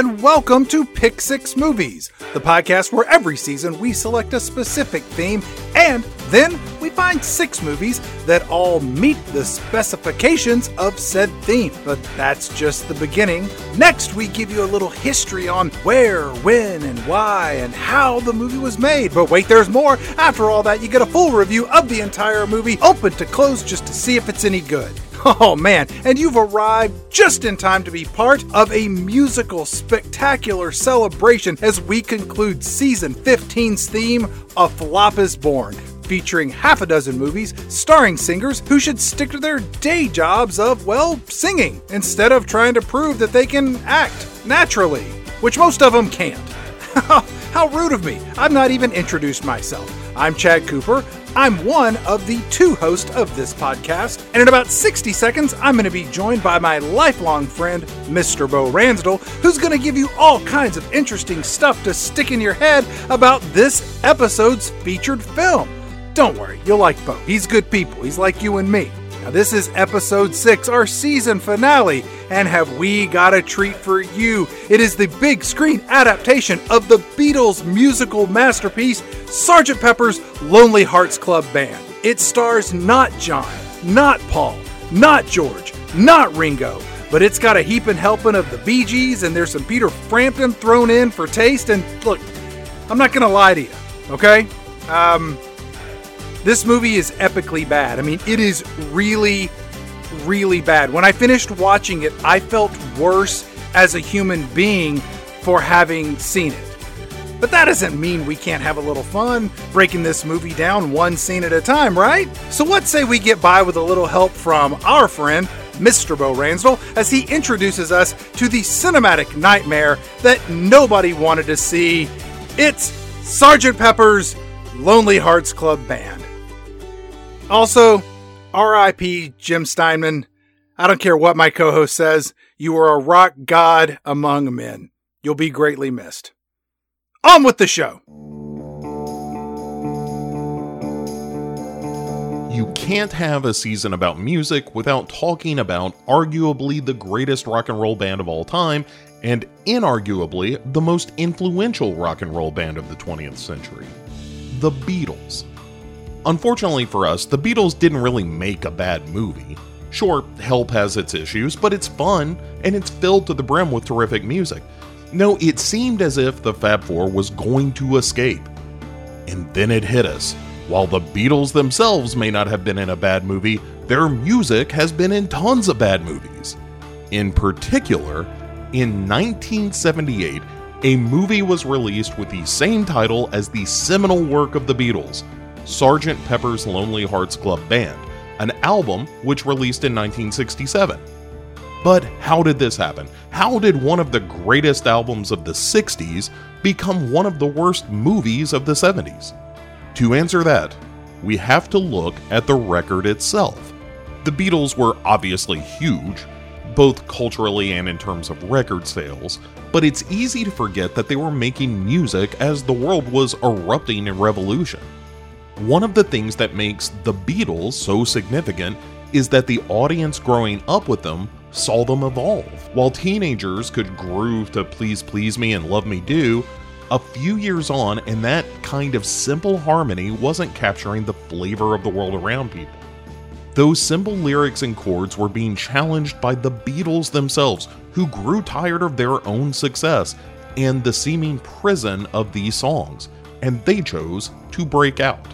And welcome to Pick Six Movies, the podcast where every season we select a specific theme and then find six movies that all meet the specifications of said theme. But that's just the beginning. Next, we give you a little history on where, when, and why, and how the movie was made. But wait, there's more. After all that, you get a full review of the entire movie, open to close just to see if it's any good. Oh man, and you've arrived just in time to be part of a musical spectacular celebration as we conclude season 15's theme, A Flop is Born, featuring half a dozen movies starring singers who should stick to their day jobs of, well, singing, instead of trying to prove that they can act naturally, which most of them can't. How rude of me! I've not even introduced myself. I'm Chad Cooper. I'm one of the two hosts of this podcast, and in about 60 seconds, I'm going to be joined by my lifelong friend, Mr. Bo Ransdell, who's going to give you all kinds of interesting stuff to stick in your head about this episode's featured film. Don't worry, you'll like Bo. He's good people, he's like you and me. Now, this is episode six, our season finale, and have we got a treat for you? It is the big screen adaptation of the Beatles' musical masterpiece, Sgt. Pepper's Lonely Hearts Club Band. It stars not John, not Paul, not George, not Ringo, but it's got a heaping helping of the Bee Gees, and there's some Peter Frampton thrown in for taste. And look, I'm not gonna lie to you, okay? Um, this movie is epically bad. I mean, it is really, really bad. When I finished watching it, I felt worse as a human being for having seen it. But that doesn't mean we can't have a little fun breaking this movie down one scene at a time, right? So let's say we get by with a little help from our friend, Mr. Bo Ransdell, as he introduces us to the cinematic nightmare that nobody wanted to see. It's Sgt. Pepper's Lonely Hearts Club Band. Also, RIP Jim Steinman. I don't care what my co host says, you are a rock god among men. You'll be greatly missed. On with the show. You can't have a season about music without talking about arguably the greatest rock and roll band of all time and inarguably the most influential rock and roll band of the 20th century the Beatles. Unfortunately for us, the Beatles didn't really make a bad movie. Sure, Help has its issues, but it's fun and it's filled to the brim with terrific music. No, it seemed as if the Fab Four was going to escape. And then it hit us. While the Beatles themselves may not have been in a bad movie, their music has been in tons of bad movies. In particular, in 1978, a movie was released with the same title as the seminal work of the Beatles, Sgt. Pepper's Lonely Hearts Club Band, an album which released in 1967. But how did this happen? How did one of the greatest albums of the 60s become one of the worst movies of the 70s? To answer that, we have to look at the record itself. The Beatles were obviously huge, both culturally and in terms of record sales, but it's easy to forget that they were making music as the world was erupting in revolution. One of the things that makes the Beatles so significant is that the audience growing up with them saw them evolve. While teenagers could groove to Please Please Me and Love Me Do, a few years on, and that kind of simple harmony wasn't capturing the flavor of the world around people. Those simple lyrics and chords were being challenged by the Beatles themselves, who grew tired of their own success and the seeming prison of these songs, and they chose to break out.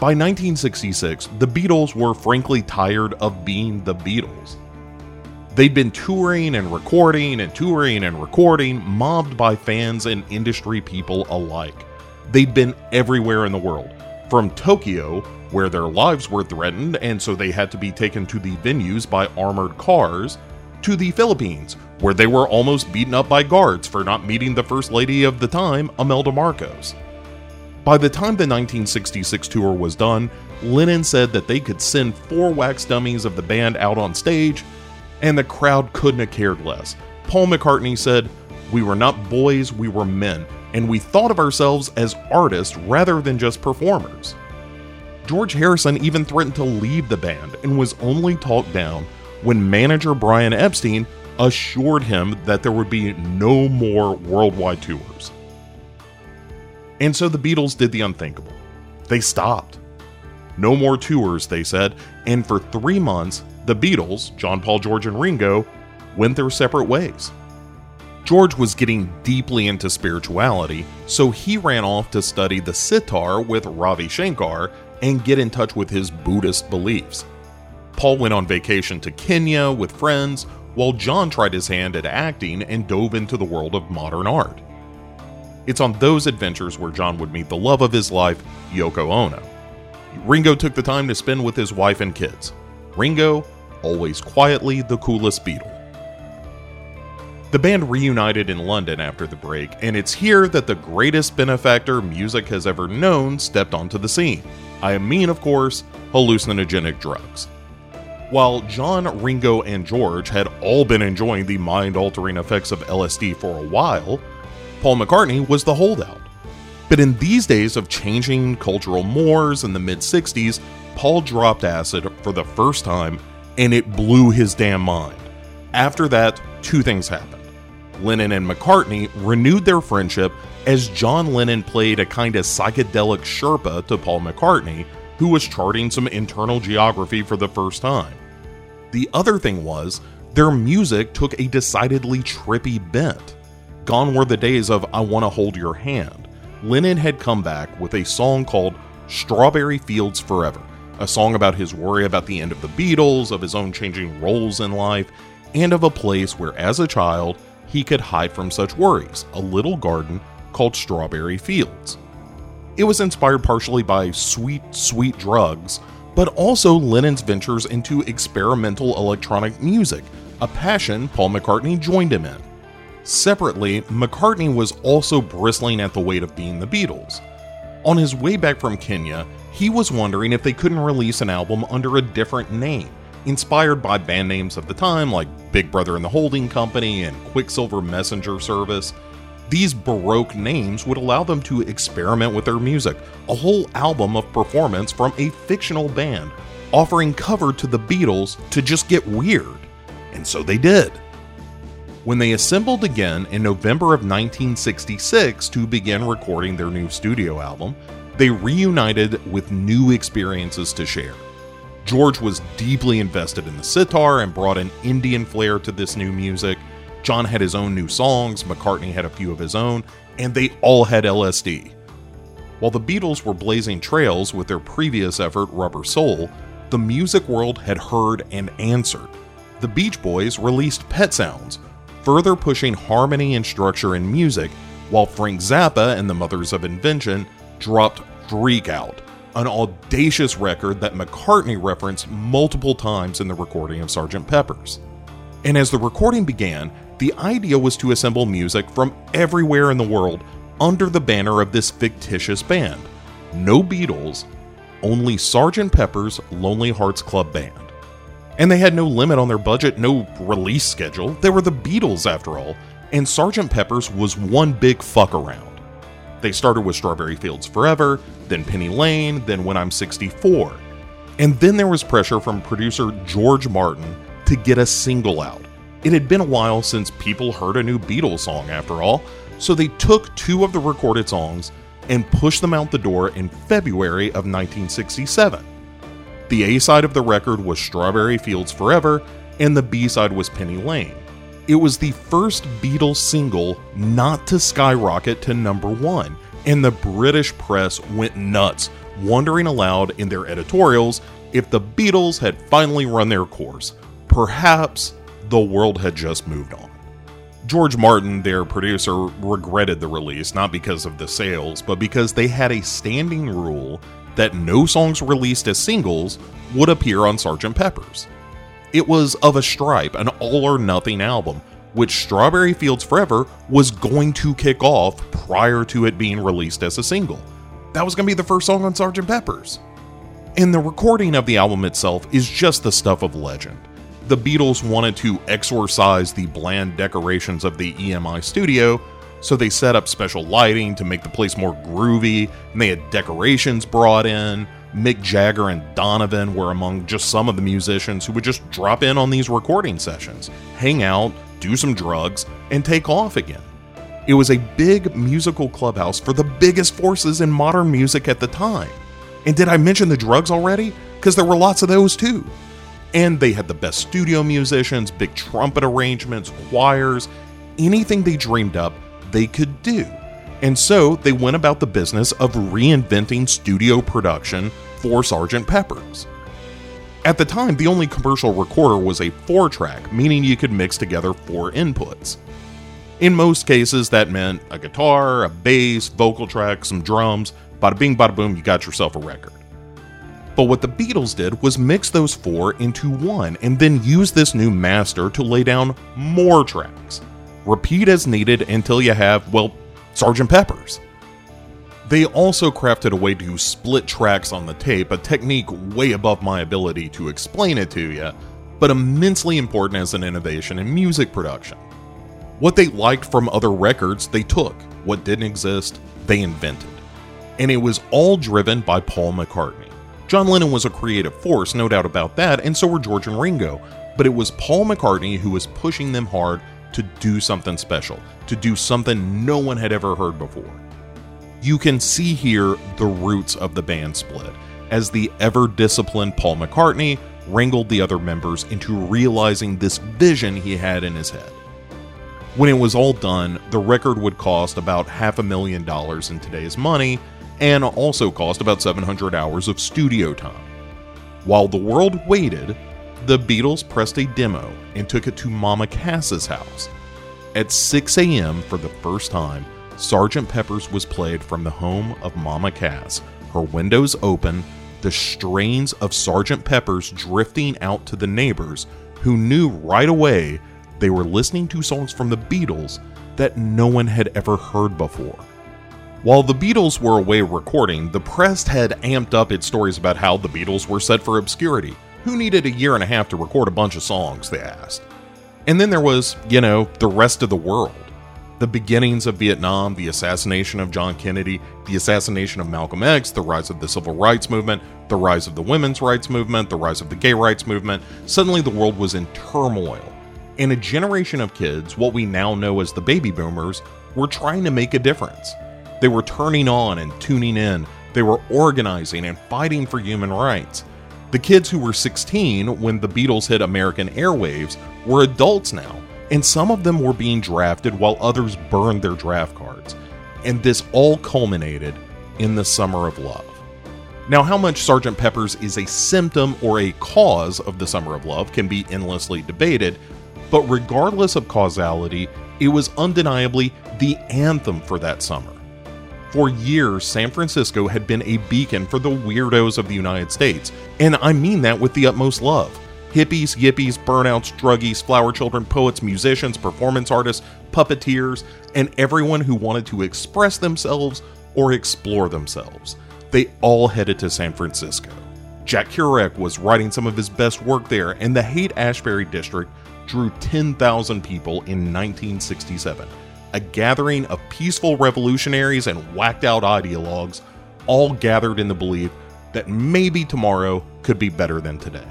By 1966, the Beatles were frankly tired of being the Beatles. They'd been touring and recording and touring and recording, mobbed by fans and industry people alike. They'd been everywhere in the world, from Tokyo, where their lives were threatened and so they had to be taken to the venues by armored cars, to the Philippines, where they were almost beaten up by guards for not meeting the First Lady of the time, Imelda Marcos. By the time the 1966 tour was done, Lennon said that they could send four wax dummies of the band out on stage, and the crowd couldn't have cared less. Paul McCartney said, We were not boys, we were men, and we thought of ourselves as artists rather than just performers. George Harrison even threatened to leave the band and was only talked down when manager Brian Epstein assured him that there would be no more worldwide tours. And so the Beatles did the unthinkable. They stopped. No more tours, they said, and for three months, the Beatles, John Paul, George, and Ringo, went their separate ways. George was getting deeply into spirituality, so he ran off to study the sitar with Ravi Shankar and get in touch with his Buddhist beliefs. Paul went on vacation to Kenya with friends, while John tried his hand at acting and dove into the world of modern art. It's on those adventures where John would meet the love of his life, Yoko Ono. Ringo took the time to spend with his wife and kids. Ringo, always quietly the coolest Beatle. The band reunited in London after the break, and it's here that the greatest benefactor music has ever known stepped onto the scene. I mean, of course, hallucinogenic drugs. While John, Ringo, and George had all been enjoying the mind altering effects of LSD for a while, Paul McCartney was the holdout. But in these days of changing cultural mores in the mid 60s, Paul dropped acid for the first time and it blew his damn mind. After that, two things happened. Lennon and McCartney renewed their friendship as John Lennon played a kind of psychedelic Sherpa to Paul McCartney, who was charting some internal geography for the first time. The other thing was, their music took a decidedly trippy bent. Gone were the days of I Want to Hold Your Hand. Lennon had come back with a song called Strawberry Fields Forever, a song about his worry about the end of the Beatles, of his own changing roles in life, and of a place where, as a child, he could hide from such worries a little garden called Strawberry Fields. It was inspired partially by sweet, sweet drugs, but also Lennon's ventures into experimental electronic music, a passion Paul McCartney joined him in. Separately, McCartney was also bristling at the weight of being the Beatles. On his way back from Kenya, he was wondering if they couldn't release an album under a different name, inspired by band names of the time like Big Brother and the Holding Company and Quicksilver Messenger Service. These Baroque names would allow them to experiment with their music, a whole album of performance from a fictional band, offering cover to the Beatles to just get weird. And so they did. When they assembled again in November of 1966 to begin recording their new studio album, they reunited with new experiences to share. George was deeply invested in the sitar and brought an Indian flair to this new music. John had his own new songs, McCartney had a few of his own, and they all had LSD. While the Beatles were blazing trails with their previous effort, Rubber Soul, the music world had heard and answered. The Beach Boys released Pet Sounds, further pushing harmony and structure in music, while Frank Zappa and the Mothers of Invention dropped Freak Out, an audacious record that McCartney referenced multiple times in the recording of Sgt. Pepper's. And as the recording began, the idea was to assemble music from everywhere in the world under the banner of this fictitious band. No Beatles, only Sgt. Pepper's Lonely Hearts Club Band. And they had no limit on their budget, no release schedule. They were the Beatles after all, and Sgt. Pepper's was one big fuck around. They started with Strawberry Fields Forever, then Penny Lane, then When I'm 64. And then there was pressure from producer George Martin to get a single out. It had been a while since people heard a new Beatles song, after all, so they took two of the recorded songs and pushed them out the door in February of 1967. The A side of the record was Strawberry Fields Forever, and the B side was Penny Lane. It was the first Beatles single not to skyrocket to number one, and the British press went nuts, wondering aloud in their editorials if the Beatles had finally run their course. Perhaps the world had just moved on. George Martin, their producer, regretted the release not because of the sales, but because they had a standing rule that no songs released as singles would appear on Sgt. Pepper's. It was of a stripe, an all or nothing album, which Strawberry Fields Forever was going to kick off prior to it being released as a single. That was going to be the first song on Sgt. Pepper's. And the recording of the album itself is just the stuff of legend. The Beatles wanted to exorcise the bland decorations of the EMI studio, so they set up special lighting to make the place more groovy, and they had decorations brought in. Mick Jagger and Donovan were among just some of the musicians who would just drop in on these recording sessions, hang out, do some drugs, and take off again. It was a big musical clubhouse for the biggest forces in modern music at the time. And did I mention the drugs already? Because there were lots of those too. And they had the best studio musicians, big trumpet arrangements, choirs, anything they dreamed up, they could do. And so they went about the business of reinventing studio production for Sgt. Pepper's. At the time, the only commercial recorder was a four track, meaning you could mix together four inputs. In most cases, that meant a guitar, a bass, vocal track, some drums, bada bing, bada boom, you got yourself a record. But what the Beatles did was mix those four into one and then use this new master to lay down more tracks. Repeat as needed until you have, well, Sgt. Pepper's. They also crafted a way to split tracks on the tape, a technique way above my ability to explain it to you, but immensely important as an innovation in music production. What they liked from other records, they took. What didn't exist, they invented. And it was all driven by Paul McCartney. John Lennon was a creative force, no doubt about that, and so were George and Ringo, but it was Paul McCartney who was pushing them hard to do something special, to do something no one had ever heard before. You can see here the roots of the band split, as the ever disciplined Paul McCartney wrangled the other members into realizing this vision he had in his head. When it was all done, the record would cost about half a million dollars in today's money and also cost about 700 hours of studio time. While the world waited, the Beatles pressed a demo and took it to Mama Cass's house. At 6 a.m. for the first time, Sgt. Pepper's was played from the home of Mama Cass, her windows open, the strains of Sgt. Pepper's drifting out to the neighbors, who knew right away they were listening to songs from the Beatles that no one had ever heard before. While the Beatles were away recording, the press had amped up its stories about how the Beatles were set for obscurity. Who needed a year and a half to record a bunch of songs, they asked. And then there was, you know, the rest of the world. The beginnings of Vietnam, the assassination of John Kennedy, the assassination of Malcolm X, the rise of the civil rights movement, the rise of the women's rights movement, the rise of the gay rights movement. Suddenly the world was in turmoil. And a generation of kids, what we now know as the baby boomers, were trying to make a difference. They were turning on and tuning in, they were organizing and fighting for human rights. The kids who were 16 when the Beatles hit American airwaves were adults now, and some of them were being drafted while others burned their draft cards. And this all culminated in the Summer of Love. Now, how much Sgt. Pepper's is a symptom or a cause of the Summer of Love can be endlessly debated, but regardless of causality, it was undeniably the anthem for that summer. For years, San Francisco had been a beacon for the weirdos of the United States, and I mean that with the utmost love. Hippies, yippies, burnouts, druggies, flower children, poets, musicians, performance artists, puppeteers, and everyone who wanted to express themselves or explore themselves. They all headed to San Francisco. Jack Kerouac was writing some of his best work there, and the Haight Ashbury district drew 10,000 people in 1967 a gathering of peaceful revolutionaries and whacked out ideologues, all gathered in the belief that maybe tomorrow could be better than today.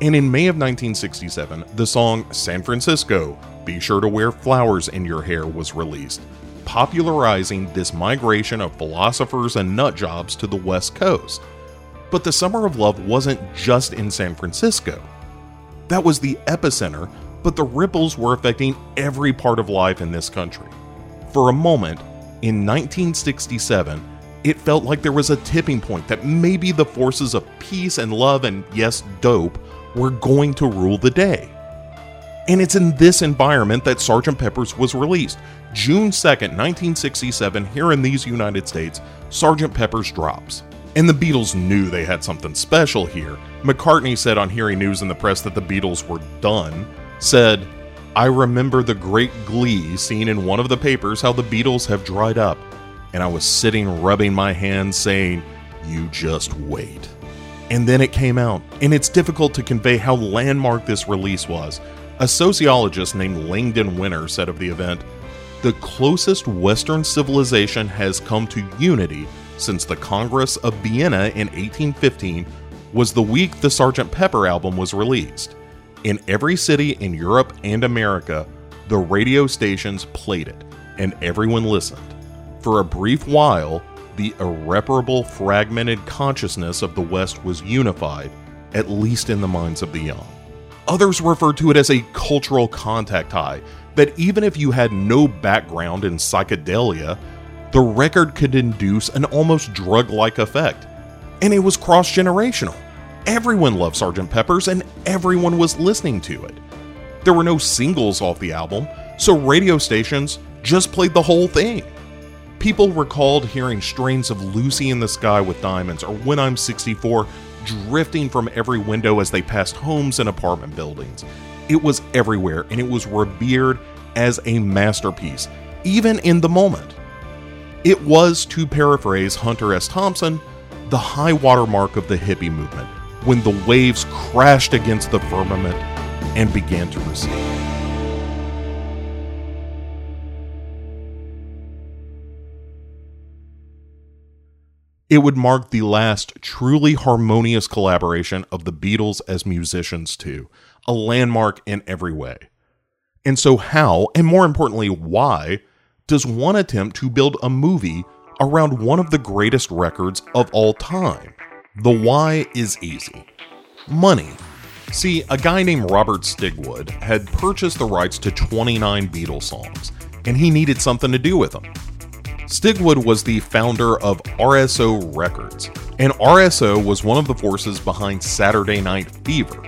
And in May of 1967, the song San Francisco, Be Sure to Wear Flowers in Your Hair was released, popularizing this migration of philosophers and nut jobs to the West Coast. But the Summer of Love wasn't just in San Francisco. That was the epicenter but the ripples were affecting every part of life in this country. For a moment, in 1967, it felt like there was a tipping point that maybe the forces of peace and love and, yes, dope were going to rule the day. And it's in this environment that Sgt. Pepper's was released. June 2nd, 1967, here in these United States, Sgt. Pepper's drops. And the Beatles knew they had something special here. McCartney said on hearing news in the press that the Beatles were done, said, I remember the great glee seen in one of the papers how the Beatles have dried up, and I was sitting rubbing my hands saying, You just wait. And then it came out, and it's difficult to convey how landmark this release was. A sociologist named Langdon Winner said of the event, The closest Western civilization has come to unity since the Congress of Vienna in 1815 was the week the Sgt. Pepper album was released. In every city in Europe and America, the radio stations played it, and everyone listened. For a brief while, the irreparable fragmented consciousness of the West was unified, at least in the minds of the young. Others refer to it as a cultural contact high, that even if you had no background in psychedelia, the record could induce an almost drug like effect. And it was cross generational. Everyone loved Sgt. Pepper's and everyone was listening to it. There were no singles off the album, so radio stations just played the whole thing. People recalled hearing strains of Lucy in the Sky with Diamonds or When I'm 64 drifting from every window as they passed homes and apartment buildings. It was everywhere and it was revered as a masterpiece, even in the moment. It was, to paraphrase Hunter S. Thompson, the high watermark of the hippie movement when the waves crashed against the firmament and began to recede. It would mark the last truly harmonious collaboration of the Beatles as musicians, too, a landmark in every way. And so, how, and more importantly, why, does one attempt to build a movie around one of the greatest records of all time? The why is easy money. See, a guy named Robert Stigwood had purchased the rights to 29 Beatles songs, and he needed something to do with them. Stigwood was the founder of RSO Records, and RSO was one of the forces behind Saturday Night Fever.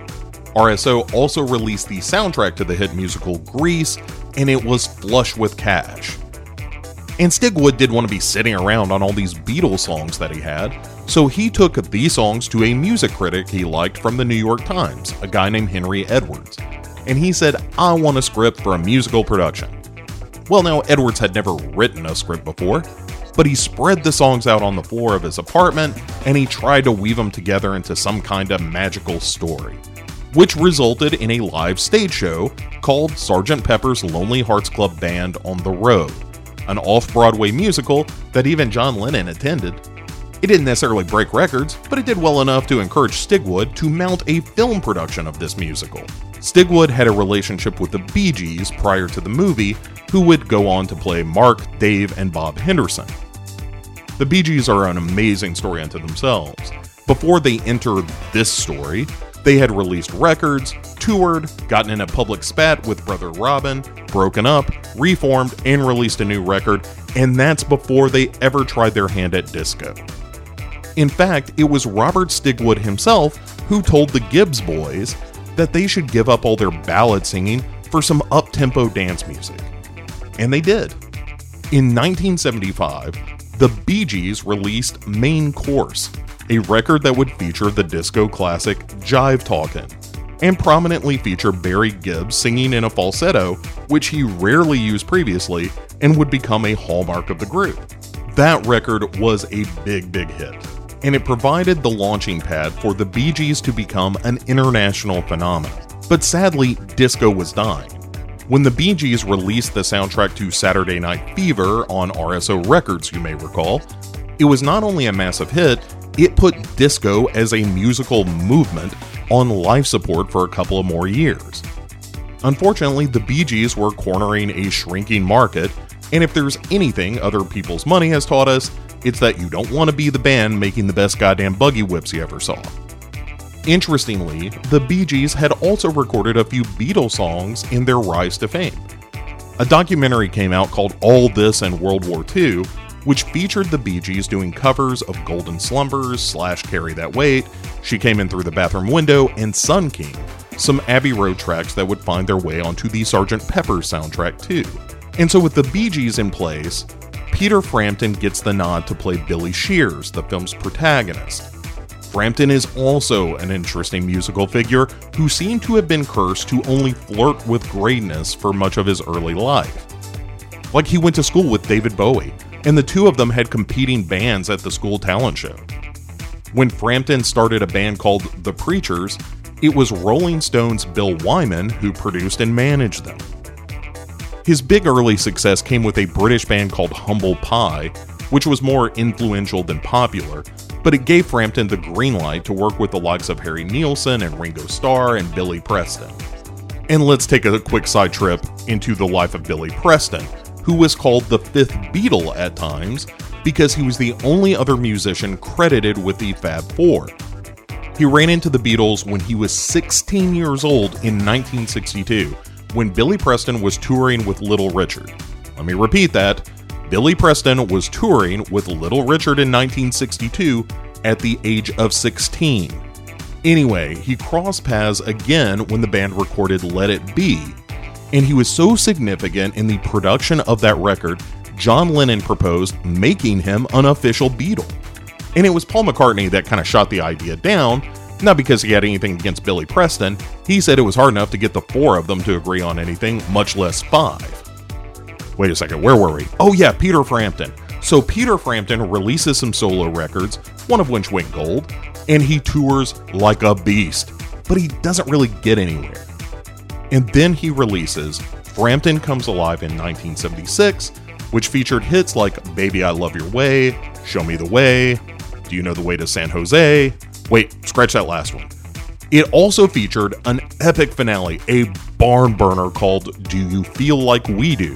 RSO also released the soundtrack to the hit musical Grease, and it was flush with cash. And Stigwood didn't want to be sitting around on all these Beatles songs that he had, so he took these songs to a music critic he liked from the New York Times, a guy named Henry Edwards. And he said, I want a script for a musical production. Well, now, Edwards had never written a script before, but he spread the songs out on the floor of his apartment and he tried to weave them together into some kind of magical story, which resulted in a live stage show called Sgt. Pepper's Lonely Hearts Club Band on the Road an off Broadway musical that even John Lennon attended. It didn't necessarily break records, but it did well enough to encourage Stigwood to mount a film production of this musical. Stigwood had a relationship with the Bee Gees prior to the movie, who would go on to play Mark, Dave, and Bob Henderson. The Bee Gees are an amazing story unto themselves. Before they enter this story, they had released records, toured, gotten in a public spat with Brother Robin, broken up, reformed, and released a new record, and that's before they ever tried their hand at disco. In fact, it was Robert Stigwood himself who told the Gibbs boys that they should give up all their ballad singing for some up tempo dance music. And they did. In 1975, the Bee Gees released Main Course, a record that would feature the disco classic Jive Talkin', and prominently feature Barry Gibb singing in a falsetto, which he rarely used previously and would become a hallmark of the group. That record was a big, big hit, and it provided the launching pad for the Bee Gees to become an international phenomenon. But sadly, disco was dying. When the Bee Gees released the soundtrack to Saturday Night Fever on RSO Records, you may recall, it was not only a massive hit, it put disco as a musical movement on life support for a couple of more years. Unfortunately, the Bee Gees were cornering a shrinking market, and if there's anything other people's money has taught us, it's that you don't want to be the band making the best goddamn buggy whips you ever saw. Interestingly, the Bee Gees had also recorded a few Beatles songs in their rise to fame. A documentary came out called All This and World War II, which featured the Bee Gees doing covers of Golden Slumbers, Slash Carry That Weight, She Came In Through the Bathroom Window, and Sun King, some Abbey Road tracks that would find their way onto the Sgt. Pepper soundtrack too. And so with the Bee Gees in place, Peter Frampton gets the nod to play Billy Shears, the film's protagonist. Frampton is also an interesting musical figure who seemed to have been cursed to only flirt with greatness for much of his early life. Like he went to school with David Bowie, and the two of them had competing bands at the school talent show. When Frampton started a band called The Preachers, it was Rolling Stone's Bill Wyman who produced and managed them. His big early success came with a British band called Humble Pie, which was more influential than popular, but it gave Frampton the green light to work with the likes of Harry Nilsson and Ringo Starr and Billy Preston. And let's take a quick side trip into the life of Billy Preston, who was called the fifth Beatle at times because he was the only other musician credited with the Fab Four. He ran into the Beatles when he was 16 years old in 1962, when Billy Preston was touring with Little Richard. Let me repeat that Billy Preston was touring with Little Richard in 1962 at the age of 16. Anyway, he crossed paths again when the band recorded Let It Be, and he was so significant in the production of that record, John Lennon proposed making him an official Beatle. And it was Paul McCartney that kind of shot the idea down, not because he had anything against Billy Preston, he said it was hard enough to get the four of them to agree on anything, much less five. Wait a second, where were we? Oh, yeah, Peter Frampton. So, Peter Frampton releases some solo records, one of which went gold, and he tours like a beast, but he doesn't really get anywhere. And then he releases Frampton Comes Alive in 1976, which featured hits like Baby I Love Your Way, Show Me the Way, Do You Know the Way to San Jose? Wait, scratch that last one. It also featured an epic finale, a barn burner called Do You Feel Like We Do,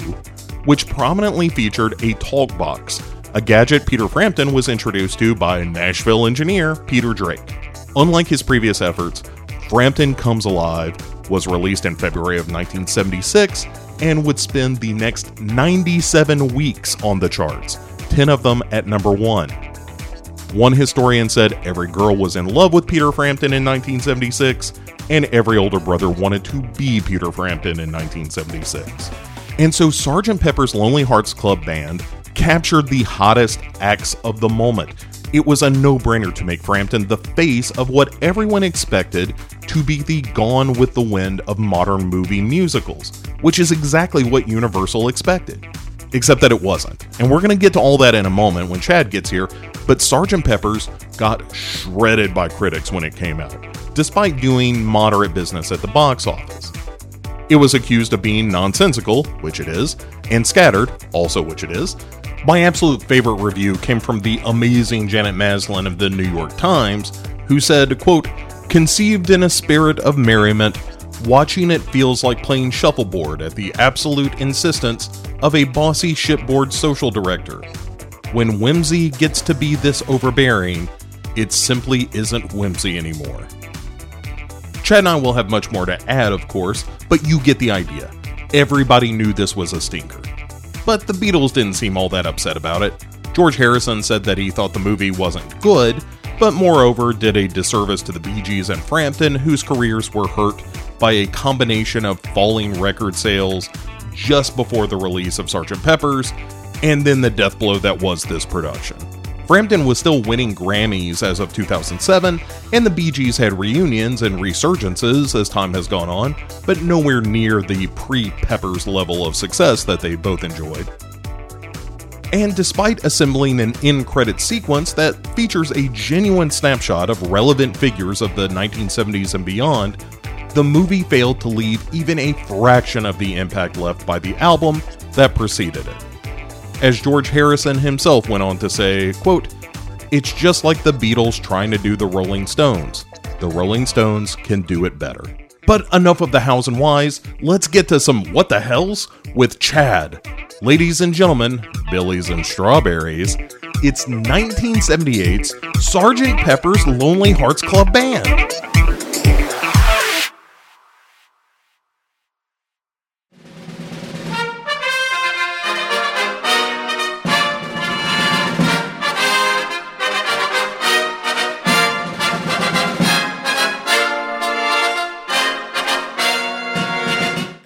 which prominently featured a talk box, a gadget Peter Frampton was introduced to by Nashville engineer Peter Drake. Unlike his previous efforts, Frampton Comes Alive was released in February of 1976 and would spend the next 97 weeks on the charts, 10 of them at number 1. One historian said every girl was in love with Peter Frampton in 1976, and every older brother wanted to be Peter Frampton in 1976. And so Sgt. Pepper's Lonely Hearts Club Band captured the hottest acts of the moment. It was a no brainer to make Frampton the face of what everyone expected to be the Gone with the Wind of modern movie musicals, which is exactly what Universal expected. Except that it wasn't. And we're going to get to all that in a moment when Chad gets here, but Sgt. Pepper's got shredded by critics when it came out, despite doing moderate business at the box office. It was accused of being nonsensical, which it is, and scattered, also which it is. My absolute favorite review came from the amazing Janet Maslin of the New York Times, who said, quote, Conceived in a spirit of merriment, watching it feels like playing shuffleboard at the absolute insistence of a bossy shipboard social director. When whimsy gets to be this overbearing, it simply isn't whimsy anymore. Chad and I will have much more to add, of course, but you get the idea. Everybody knew this was a stinker. But the Beatles didn't seem all that upset about it. George Harrison said that he thought the movie wasn't good, but moreover did a disservice to the Bee Gees and Frampton, whose careers were hurt by a combination of falling record sales just before the release of Sgt. Pepper's, and then the death blow that was this production. Frampton was still winning Grammys as of 2007, and the Bee Gees had reunions and resurgences as time has gone on, but nowhere near the pre Peppers level of success that they both enjoyed. And despite assembling an end credit sequence that features a genuine snapshot of relevant figures of the 1970s and beyond, the movie failed to leave even a fraction of the impact left by the album that preceded it as George Harrison himself went on to say, quote, It's just like the Beatles trying to do the Rolling Stones. The Rolling Stones can do it better. But enough of the hows and whys, let's get to some what the hells with Chad. Ladies and gentlemen, Billies and Strawberries, it's 1978's Sgt. Pepper's Lonely Hearts Club Band.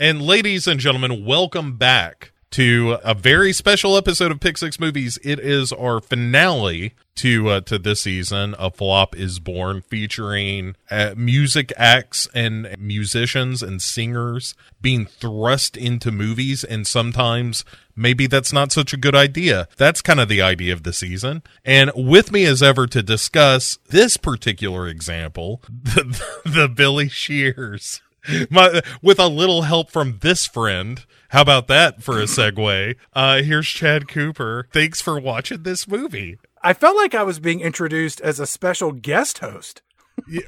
And ladies and gentlemen, welcome back to a very special episode of Pick Six Movies. It is our finale to uh, to this season. A flop is born, featuring uh, music acts and musicians and singers being thrust into movies, and sometimes maybe that's not such a good idea. That's kind of the idea of the season. And with me as ever to discuss this particular example, the, the Billy Shears. My, with a little help from this friend How about that for a segue? Uh, here's Chad Cooper. Thanks for watching this movie. I felt like I was being introduced as a special guest host.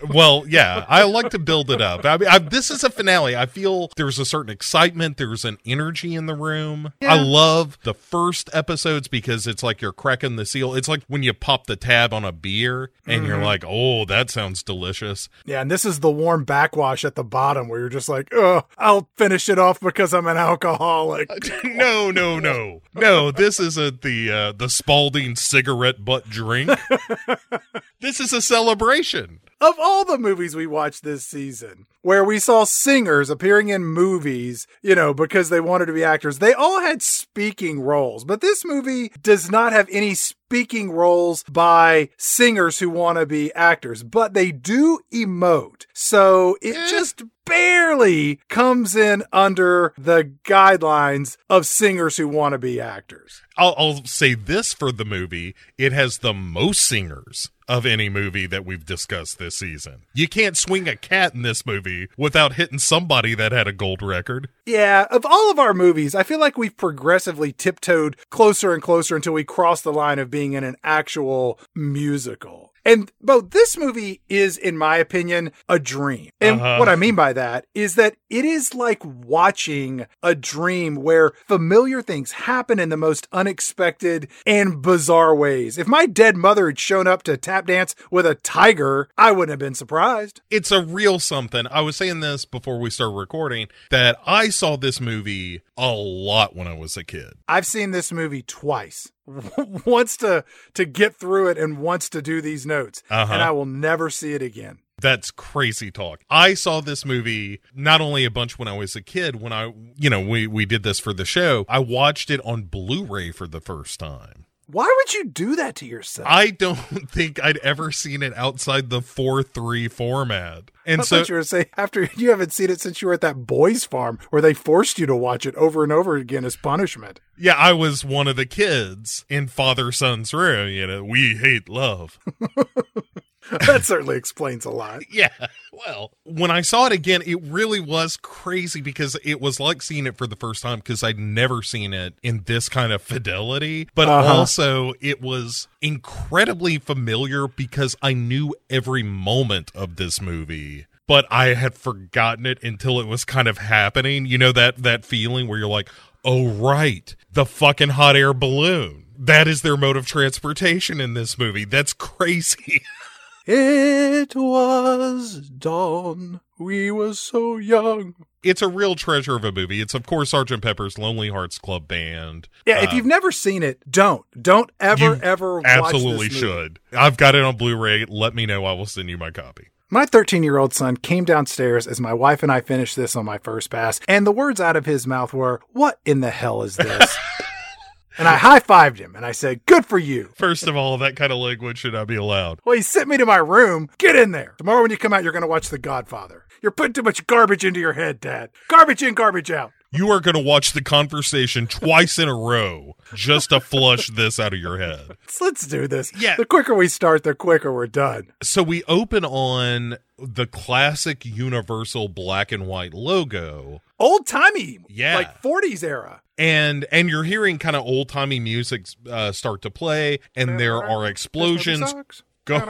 Well, yeah, I like to build it up. I mean, I, this is a finale. I feel there's a certain excitement. There's an energy in the room. Yeah. I love the first episodes because it's like you're cracking the seal. It's like when you pop the tab on a beer and you're like, oh, that sounds delicious. Yeah, and this is the warm backwash at the bottom where you're just like, oh, I'll finish it off because I'm an alcoholic. no, no, no, no. This isn't the uh, the Spalding cigarette butt drink. this is a celebration. Of all the movies we watched this season, where we saw singers appearing in movies, you know, because they wanted to be actors, they all had speaking roles. But this movie does not have any speaking roles by singers who want to be actors, but they do emote. So it Eh. just barely comes in under the guidelines of singers who want to be actors. I'll, I'll say this for the movie: it has the most singers of any movie that we've discussed this season. You can't swing a cat in this movie without hitting somebody that had a gold record. Yeah, of all of our movies, I feel like we've progressively tiptoed closer and closer until we cross the line of being in an actual musical. And both this movie is, in my opinion, a dream. And Uh-huh. what I mean by that is that it is like watching a dream where familiar things happen in the most unexpected and bizarre ways. If my dead mother had shown up to tap dance with a tiger, I wouldn't have been surprised. It's a real something. I was saying this before we started recording that I saw this movie a lot when I was a kid. I've seen this movie twice. once to to get through it and wants to do these notes, Uh-huh. and I will never see it again. That's crazy talk. I saw this movie not only a bunch when I was a kid, when I, you know, we, we did this for the show, I watched it on Blu ray for the first time. Why would you do that to yourself? I don't think I'd ever seen it outside the 4 3 format. And I so, you were saying after you haven't seen it since you were at that boys' farm where they forced you to watch it over and over again as punishment. yeah, I was one of the kids in father son's room. You know, we hate love. That certainly explains a lot. Yeah. Well, when I saw it again, it really was crazy because it was like seeing it for the first time because I'd never seen it in this kind of fidelity. But Uh-huh. also, it was incredibly familiar because I knew every moment of this movie. But I had forgotten it until it was kind of happening. You know that that feeling where you're like, "Oh right, the fucking hot air balloon." That is their mode of transportation in this movie. That's crazy. It was dawn. We were so young. it's a real treasure of a movie. It's of course Sergeant Pepper's Lonely Hearts Club Band. Yeah, if Uh, you've never seen it, don't. Don't ever, ever watch absolutely should. I've got it on Blu-ray. Let me know. I will send you my copy. My 13 year old son came downstairs as my wife and I finished this on my first pass, and the words out of his mouth were, What in the hell is this? and I high fived him and I said, Good for you. First of all, that kind of language should not be allowed. Well, he sent me to my room. Get in there. Tomorrow when you come out, you're going to watch The Godfather. You're putting too much garbage into your head, Dad. Garbage in, garbage out. You are going to watch the conversation twice in a row just to flush this out of your head. Let's, let's do this. Yeah. The quicker we start, the quicker we're done. So we open on the classic Universal black and white logo. Old timey. Yeah. Like 40s era. And and you're hearing kind of old timey music uh, start to play, and there are explosions go-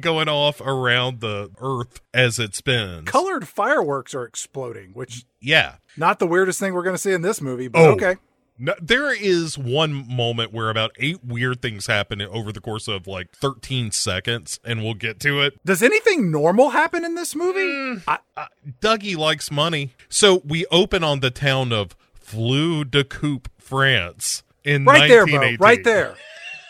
going off around the Earth as it spins. Colored fireworks are exploding, which yeah, not the weirdest thing we're going to see in this movie, but Oh. okay. No, there is one moment where about eight weird things happen over the course of like 13 seconds, and we'll get to it. Does anything normal happen in this movie? I, Uh, Dougie likes money, so we open on the town of Fleu de Coupe, France. In right there, bro. Right there.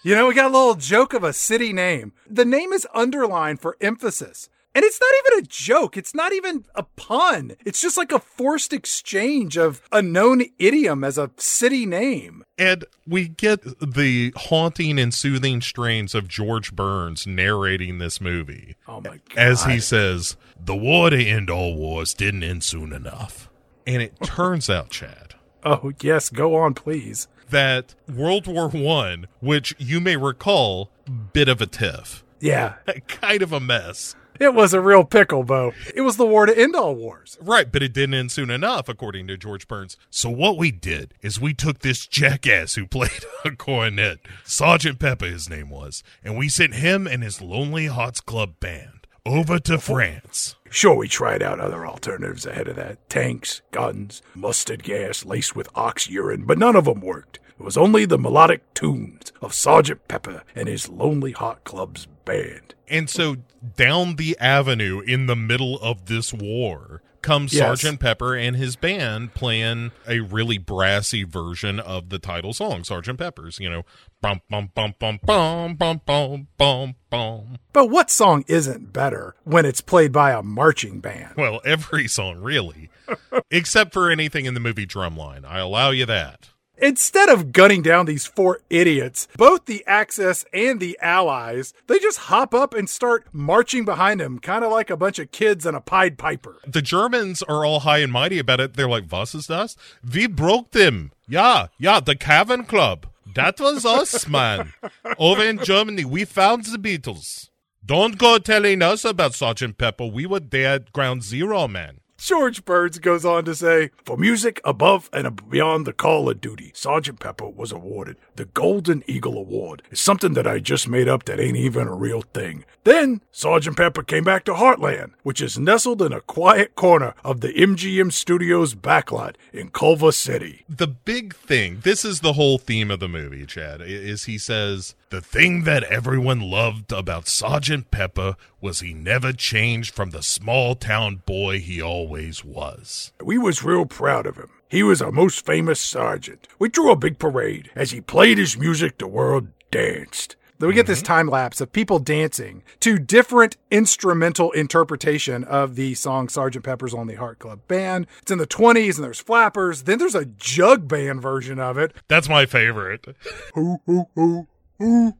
You know, we got a little joke of a city name. The name is underlined for emphasis. And it's not even a joke. It's not even a pun. It's just like a forced exchange of a known idiom as a city name. And we get the haunting and soothing strains of George Burns narrating this movie. Oh my God. As he says, the war to end all wars didn't end soon enough. And it turns out, Chad, Oh, yes. Go on, please. that World War One, which you may recall, bit of a tiff, Yeah. kind of a mess. It was a real pickle, Bo. It was the war to end all wars. Right, but it didn't end soon enough, according to George Burns. So what we did is we took this jackass who played a cornet, Sergeant Pepper his name was, and we sent him and his Lonely Hearts Club band over to France. Sure, we tried out other alternatives ahead of that tanks, guns, mustard gas laced with ox urine, but none of them worked. It was only the melodic tunes of Sergeant Pepper and his Lonely Heart Club's band. And so down the avenue in the middle of this war comes Yes. Sergeant Pepper and his band playing a really brassy version of the title song, Sergeant Pepper's, you know, bum bum bum bum bum bum bum bum bum. But what song isn't better when it's played by a marching band? Well, every song really. Except for anything in the movie Drumline. I allow you that. Instead of gunning down these four idiots, both the Axis and the Allies, they just hop up and start marching behind him, kind of like a bunch of kids in a Pied Piper. The Germans are all high and mighty about it. They're like, Was ist das? We broke them. Yeah, yeah, the Cavern Club. That was us, man. Over in Germany, we found the Beatles. Don't go telling us about Sergeant Pepper. We were there at ground zero, man. George Burns goes on to say, For music above and beyond the call of duty, Sergeant Pepper was awarded the Golden Eagle Award. It's something that I just made up that ain't even a real thing. Then, Sergeant Pepper came back to Heartland, which is nestled in a quiet corner of the MGM Studios backlot in Culver City. The big thing, this is the whole theme of the movie, Chad, is he says, The thing that everyone loved about Sergeant Pepper was he never changed from the small town boy he always was. We was real proud of him. He was our most famous sergeant. We drew a big parade. As he played his music, the world danced. Then we get this mm-hmm. time lapse of people dancing to different instrumental interpretation of the song Sergeant Pepper's Lonely Heart Club Band. It's in the 20s and there's flappers. Then there's a jug band version of it. That's my favorite. Hoo, hoo, hoo, hoo,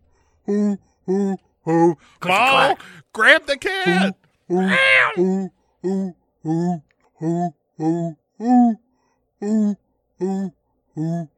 hoo, hoo. Clicky Mo, grab the cat. Ooh, ooh, ooh, ooh, ooh, ooh, ooh, ooh, ooh, ooh.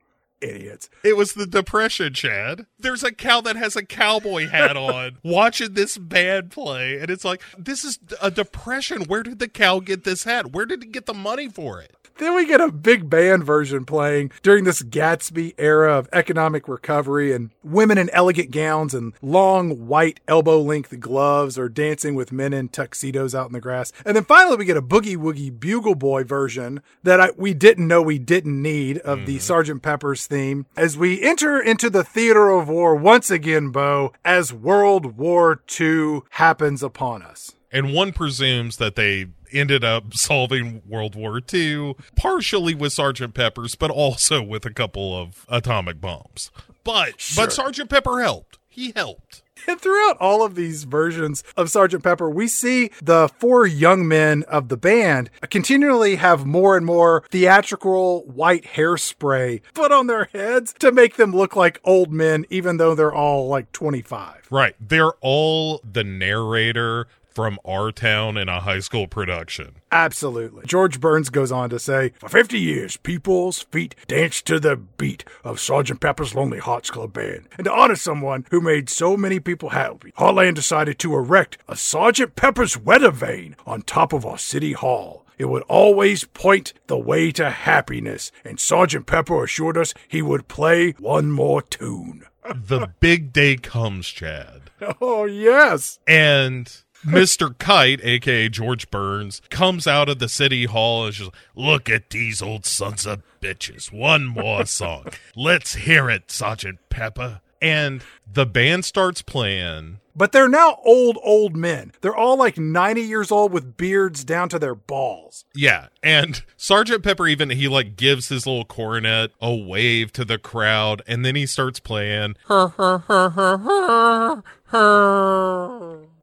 Idiots. It was the depression, Chad. There's a cow that has a cowboy hat on watching this band play, and it's like, this is a depression. Where did the cow get this hat? Where did he get the money for it? Then we get a big band version playing during this Gatsby era of economic recovery, and women in elegant gowns and long white elbow length gloves are dancing with men in tuxedos out in the grass. And then finally, we get a boogie woogie bugle boy version that I, we didn't know we didn't need of the mm-hmm. Sergeant Pepper's theme as we enter into the theater of war once again, Bo, as World War II happens upon us. And one presumes that they ended up solving World War II partially with Sergeant Pepper's, but also with a couple of atomic bombs. But Sure. but Sergeant Pepper helped. He helped. And throughout all of these versions of Sergeant Pepper, we see the four young men of the band continually have more and more theatrical white hairspray put on their heads to make them look like old men, even though they're all like 25. Right. They're all the narrator from our town in a high school production. Absolutely. George Burns goes on to say, For 50 years, people's feet danced to the beat of Sergeant Pepper's Lonely Hearts Club Band. And to honor someone who made so many people happy, Heartland decided to erect a Sergeant Pepper's weather vane on top of our city hall. It would always point the way to happiness, and Sergeant Pepper assured us he would play one more tune. The big day comes, Chad. Oh, yes. And Mr. Kite, aka George Burns, comes out of the city hall and is just look at these old sons of bitches. One more song. Let's hear it, Sergeant Pepper. And the band starts playing. But they're now old, old men. They're all like 90 years old with beards down to their balls. Yeah, and Sergeant Pepper even he like gives his little cornet a wave to the crowd, and then he starts playing.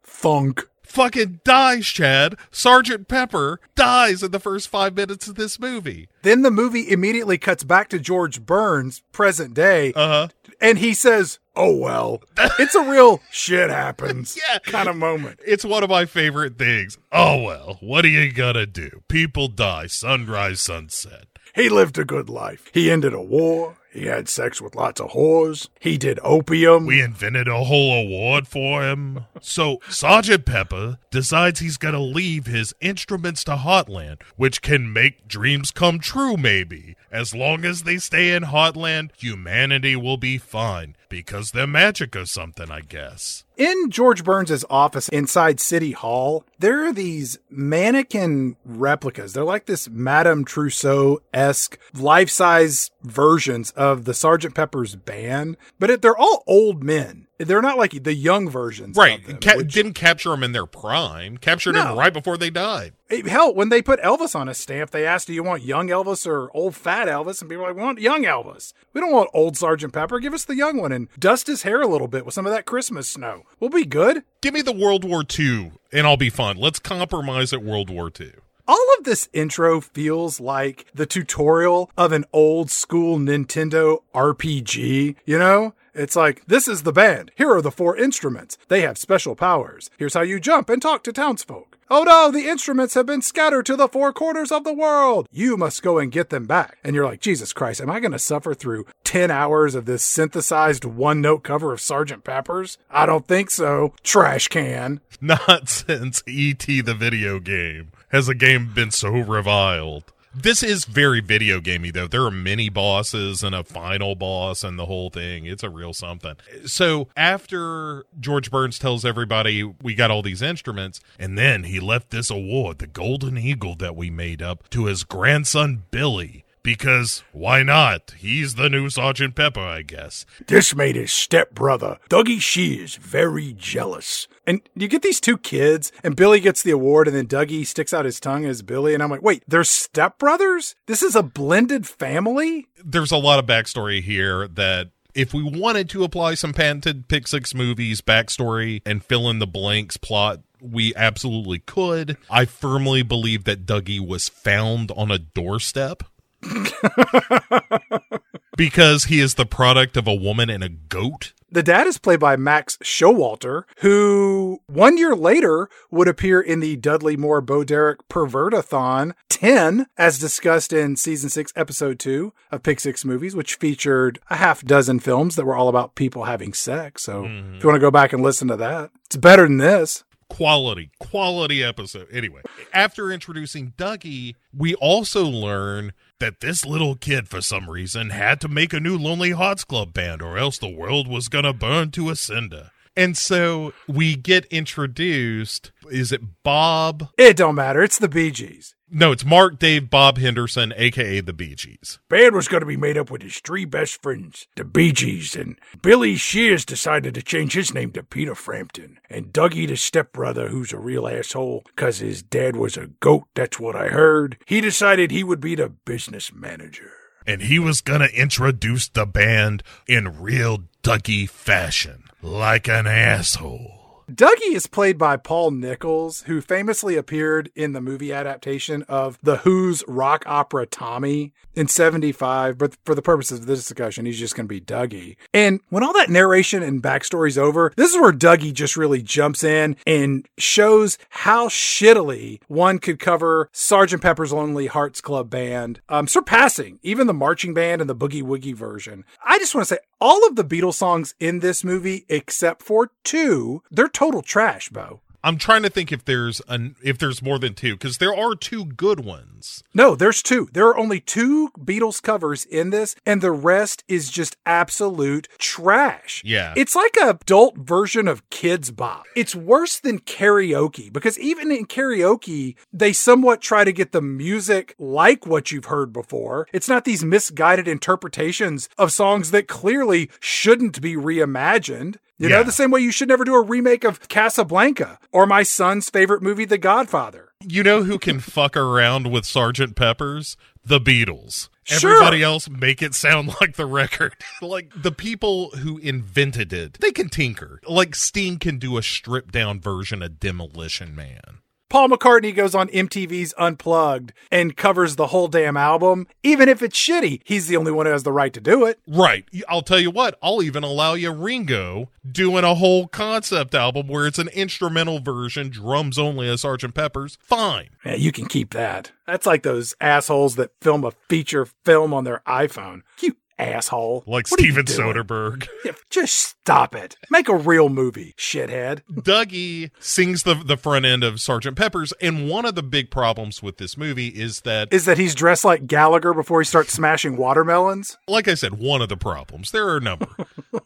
Thunk. Fucking dies, Chad. Sergeant Pepper dies in the first five minutes of this movie. Then the movie immediately cuts back to George Burns, present day, Uh huh. and he says, Oh, well, it's a real shit happens Yeah. kind of moment. It's one of my favorite things. Oh well, what are you gonna do? People die, sunrise, sunset. He lived a good life. He ended a war. He had sex with lots of whores. He did opium. We invented a whole award for him. So Sergeant Pepper decides he's gonna leave his instruments to Heartland, which can make dreams come true, maybe. As long as they stay in Heartland, humanity will be fine because they're magic or something, I guess. In George Burns' office inside City Hall, there are these mannequin replicas. They're like this Madame Trousseau esque life size versions of the Sergeant Pepper's band, but they're all old men. They're not like the young versions. Right. them, Ca- which- didn't capture them in their prime. Captured No. them right before they died. Hey, Hell, when they put Elvis on a stamp, they asked, "Do you want young Elvis or old fat Elvis?" And people were like, "We want young Elvis. We don't want old Sergeant Pepper. Give us the young one and dust his hair a little bit with some of that Christmas snow. We'll be good." Give me the World War II and I'll be fine. Let's compromise at World War II. All of this intro feels like the tutorial of an old school Nintendo RPG, you know? It's like, this is the band. Here are the four instruments. They have special powers. Here's how you jump and talk to townsfolk. Oh no, the instruments have been scattered to the four corners of the world. You must go and get them back. And you're like, Jesus Christ, am I going to suffer through 10 hours of this synthesized one note cover of Sgt. Pepper's? I don't think so. Trash can. Not since E.T. the video game has a game been so reviled. This is very video gamey though. There are many bosses and a final boss and the whole thing. It's a real something. So after George Burns tells everybody we got all these instruments, and then he left this award, the Golden Eagle that we made up, to his grandson Billy. Because why not? He's the new Sergeant Pepper, I guess. This made his stepbrother, Dougie Shears, very jealous. And you get these two kids, and Billy gets the award, and then Dougie sticks out his tongue as Billy, and I'm like, wait, they're stepbrothers? This is a blended family? there's a lot of backstory here that if we wanted to apply some patented Pick Six movies backstory and fill in the blanks plot, we absolutely could. I firmly believe that Dougie was found on a doorstep. because he is the product of a woman and a goat. The dad is played by Max Showalter, who one year later would appear in the Dudley Moore Bo Derek Pervertathon 10, as discussed in season 6, episode 2 of Pick Six Movies, which featured a half dozen films that were all about people having sex. So if you mm-hmm. want to go back and listen to that, it's better than this. quality, quality episode. Anyway, after introducing Dougie, we also learn that this little kid, for some reason, had to make a new Lonely Hearts Club band, or else the world was gonna burn to a cinder. And so we get introduced. Is it Bob? It don't matter. It's the Bee Gees. No, it's Mark Dave Bob Henderson, aka the Bee Gees. Band was going to be made up with his three best friends, the Bee Gees, and Billy Shears decided to change his name to Peter Frampton. And Dougie, the stepbrother, who's a real asshole, cause his dad was a goat, that's what I heard, he decided he would be the business manager. And he was gonna introduce the band in real Dougie fashion, like an asshole. Dougie is played by Paul Nichols, who famously appeared in the movie adaptation of The Who's rock opera Tommy in 75. But for the purposes of this discussion, he's just going to be Dougie. And when all that narration and backstory's over, this is where Dougie just really jumps in and shows how shittily one could cover Sgt. Pepper's Lonely Hearts Club Band, um, surpassing even the marching band and the Boogie Woogie version. I just want to say all of the Beatles songs in this movie, except for two, they're total trash, Bo. I'm trying to think if there's an if there's more than two because there are two good ones. No, there's two. There are only two Beatles covers in this, and the rest is just absolute trash. Yeah. It's like a adult version of Kidz Bop. It's worse than karaoke because even in karaoke, they somewhat try to get the music like what you've heard before. It's not these misguided interpretations of songs that clearly shouldn't be reimagined. You know, the same way you should never do a remake of Casablanca or my son's favorite movie, The Godfather. You know who can fuck around with Sergeant Pepper's? The Beatles. Sure. Everybody else make it sound like the record. like the people who invented it, they can tinker. Like Sting can do a stripped down version of Demolition Man. Paul McCartney goes on MTV's Unplugged and covers the whole damn album. Even if it's shitty, he's the only one who has the right to do it. Right. I'll tell you what, I'll even allow you Ringo doing a whole concept album where it's an instrumental version, drums only as Sergeant Pepper's. Fine. Yeah, you can keep that. That's like those assholes that film a feature film on their iPhone. You asshole. Like What Steven? Soderbergh. Yeah, Just stop it. Make a real movie, shithead. Dougie sings the the front end of Sergeant Pepper's, and one of the big problems with this movie is that, Is that he's dressed like Gallagher before he starts smashing watermelons? like I said, one of the problems. There are a number,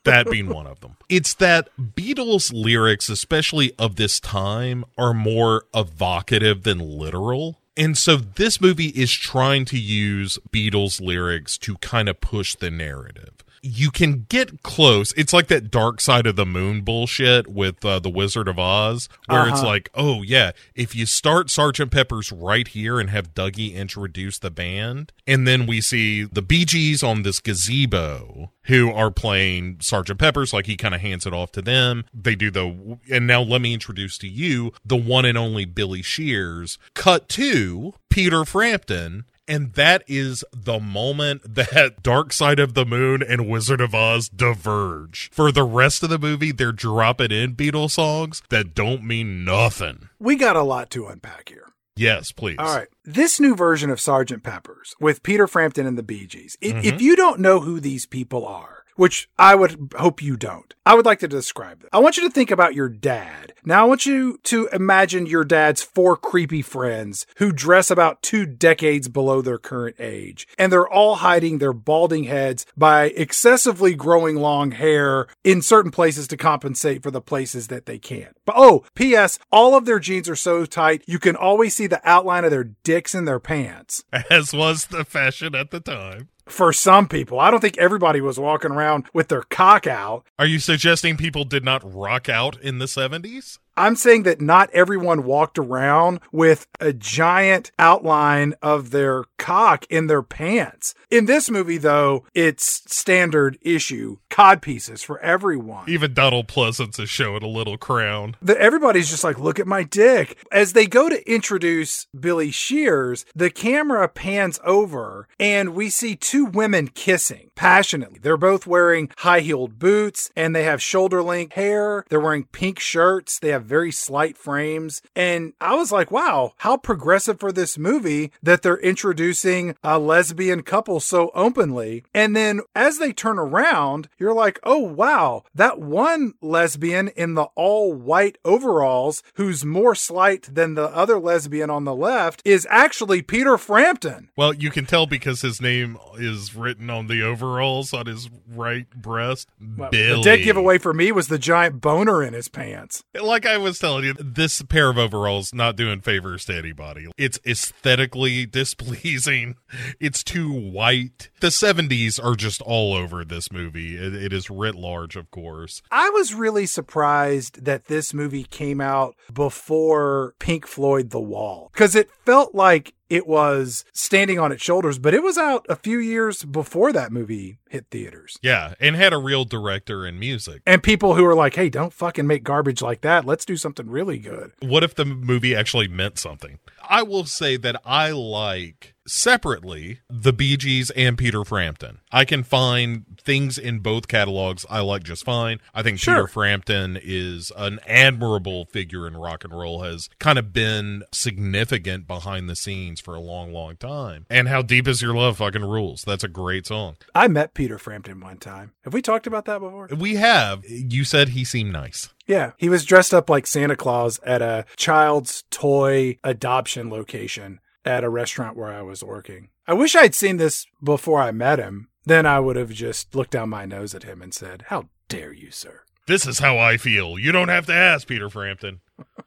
that being one of them. It's that Beatles lyrics, especially of this time, are more evocative than literal. And so this movie is trying to use Beatles lyrics to kind of push the narrative. You can get close. It's like that dark side of the moon bullshit with uh, the Wizard of Oz, where it's Uh-huh. like, oh yeah, if you start Sergeant Pepper's right here and have Dougie introduce the band, and then we see the Bee Gees on this gazebo who are playing Sergeant Pepper's, like he kind of hands it off to them. They do the, and now let me introduce to you the one and only Billy Shears. Cut to Peter Frampton. And that is the moment that Dark Side of the Moon and Wizard of Oz diverge. For the rest of the movie, they're dropping in Beatles songs that don't mean nothing. We got a lot to unpack here. Yes, please. All right. This new version of Sergeant Pepper's with Peter Frampton and the Bee Gees. If, if mm-hmm. you don't know who these people are, which I would hope you don't, I would like to describe them. I want you to think about your dad. Now, I want you to imagine your dad's four creepy friends who dress about two decades below their current age, and they're all hiding their balding heads by excessively growing long hair in certain places to compensate for the places that they can't. But oh, P.S., all of their jeans are so tight you can always see the outline of their dicks in their pants. As was the fashion at the time. For some people, I don't think everybody was walking around with their cock out. Are you suggesting people did not rock out in the 70s? I'm saying that not everyone walked around with a giant outline of their cock in their pants. In this movie, though, it's standard issue cod pieces for everyone. Even Donald Pleasence is showing a little crown. The, everybody's just like, look at my dick. As they go to introduce Billy Shears, the camera pans over and we see two women kissing passionately. They're both wearing high heeled boots and they have shoulder length hair. They're wearing pink shirts. They have very slight frames. And I was like, wow, how progressive for this movie that they're introducing a lesbian couple so openly. And then as they turn around, you're like, oh, wow, that one lesbian in the all white overalls who's more slight than the other lesbian on the left is actually Peter Frampton. Well, you can tell because his name is written on the overalls on his right breast. Billy. The dead giveaway for me was the giant boner in his pants. Like I was telling you, this pair of overalls not doing favors to anybody. It's aesthetically displeasing. It's too white. The 70s are just all over this movie. It, it is writ large, of course. I was really surprised that this movie came out before Pink Floyd The Wall because it felt like it was standing on its shoulders, but it was out a few years before that movie hit theaters. Yeah, and had a real director and music. And people who are like, hey, don't fucking make garbage like that. Let's do something really good. What if the movie actually meant something? I will say that I like separately the Bee Gees and Peter Frampton. I can find things in both catalogs I like just fine. I think Sure. Peter Frampton is an admirable figure in rock and roll, has kind of been significant behind the scenes for a long, long time. And How Deep Is Your Love fucking rules. That's a great song. I met Peter Frampton one time. Have we talked about that before? We have, you said he seemed nice. Yeah. He was dressed up like Santa Claus at a child's toy adoption location at a restaurant where I was working. I wish I'd seen this before I met him. Then I would have just looked down my nose at him and said, How dare you, sir? This is how I feel. You don't have to ask, Peter Frampton.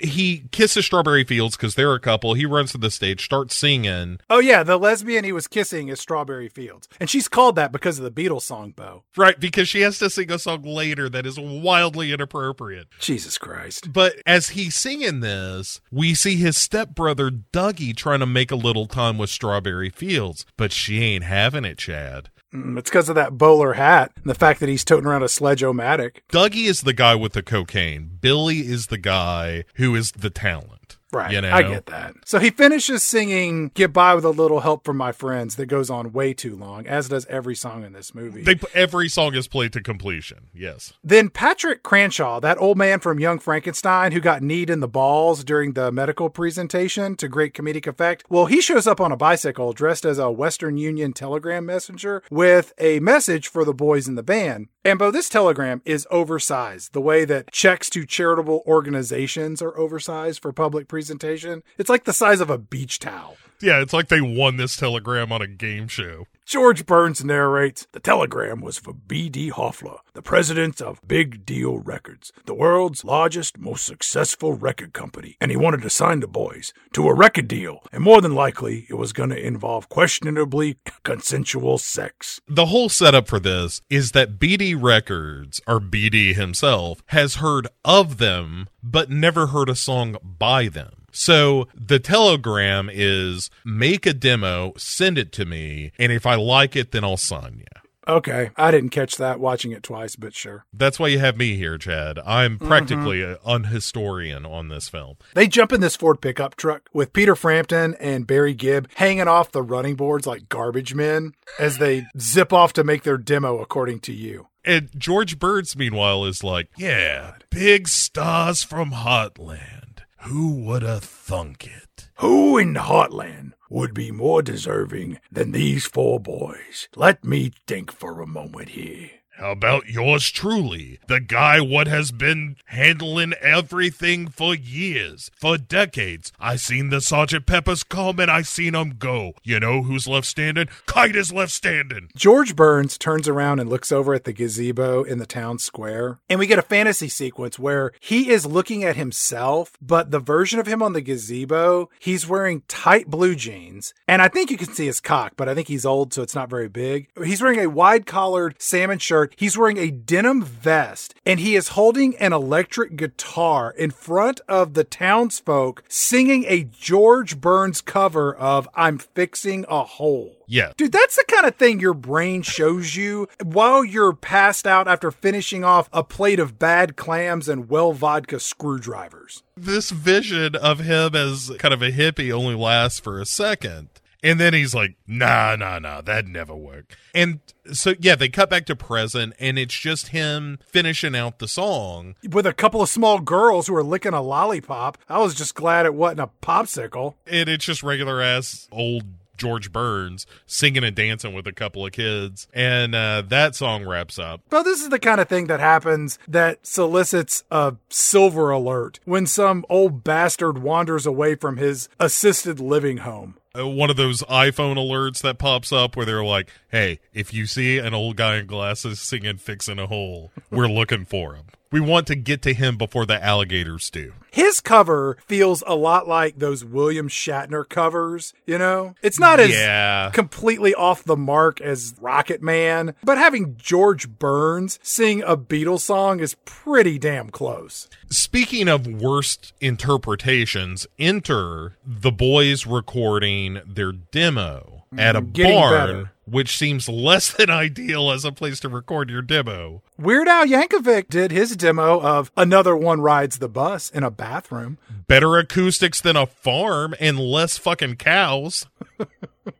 he kisses Strawberry Fields because they're a couple. He runs to the stage, starts singing. Oh, yeah. The lesbian he was kissing is Strawberry Fields. And she's called that because of the Beatles song, Bo. Right, because she has to sing a song later that is wildly inappropriate. Jesus Christ. But as he's singing this, we see his stepbrother Dougie trying to make a little time with Strawberry Fields, but she ain't having it, Chad. Mm, It's because of that bowler hat and the fact that he's toting around a sledge-o-matic. Dougie is the guy with the cocaine. Billy is the guy who is the talent. Right. You know? I get that. So he finishes singing Get By with a Little Help from My Friends that goes on way too long, as does every song in this movie. They every song is played to completion. Yes. then Patrick Cranshaw, that old man from Young Frankenstein who got kneed in the balls during the medical presentation to great comedic effect, well, he shows up on a bicycle dressed as a Western Union telegram messenger with a message for the boys in the band. And Bo, this telegram is oversized the way that checks to charitable organizations are oversized for public presentation. It's like the size of a beach towel. Yeah, it's like they won this telegram on a game show. George Burns narrates The telegram was for B.D. Hoffler, the president of Big Deal Records, the world's largest, most successful record company, and he wanted to sign the boys to a record deal, and more than likely, it was going to involve questionably consensual sex. The whole setup for this is that BD Records, or BD himself, has heard of them, but never heard a song by them. So the telegram is make a demo, send it to me, and if I like it, then I'll sign you. Okay, I didn't catch that watching it twice, but sure. That's why you have me here, Chad. I'm mm-hmm. practically a an historian on this film. They jump in this Ford pickup truck with Peter Frampton and Barry Gibb hanging off the running boards like garbage men as they zip off to make their demo, according to you. And George Burns, meanwhile, is like, Yeah, big stars from Heartland. Who would have thunk it? Who in Heartland would be more deserving than these four boys? Let me think for a moment here. How about yours truly, the guy what has been handling everything for years, for decades? I seen the Sergeant Peppers come and I seen 'em go. You know who's left standing? Kite is left standing. George Burns turns around and looks over at the gazebo in the town square, and we get a fantasy sequence where he is looking at himself, but the version of him on the gazebo, he's wearing tight blue jeans, and I think you can see his cock, but I think he's old, so it's not very big. He's wearing a wide collared salmon shirt. He's wearing a denim vest, and he is holding an electric guitar in front of the townsfolk singing a George Burns cover of I'm Fixing a Hole. Yeah. Dude, that's the kind of thing your brain shows you while you're passed out after finishing off a plate of bad clams and well vodka screwdrivers. This vision of him as kind of a hippie only lasts for a second. And then he's like, nah, nah, nah, that'd never worked. And so, yeah, they cut back to present, and it's just him finishing out the song. With a couple of small girls who are licking a lollipop. I was just glad it wasn't a popsicle. And it's just regular ass old George Burns singing and dancing with a couple of kids. And uh, that song wraps up. But this is the kind of thing that happens that solicits a silver alert when some old bastard wanders away from his assisted living home. Uh, one of those iPhone alerts that pops up where they're like, hey, if you see an old guy in glasses singing Fixing a Hole, we're looking for him. We want to get to him before the alligators do. His cover feels a lot like those William Shatner covers, you know? It's not as Yeah. completely off the mark as Rocket Man, but having George Burns sing a Beatles song is pretty damn close. Speaking of worst interpretations, enter the boys recording their demo at a getting barn, better. Which seems less than ideal as a place to record your demo. Weird Al Yankovic did his demo of Another One Rides the Bus in a bathroom. Better acoustics than a farm and less fucking cows.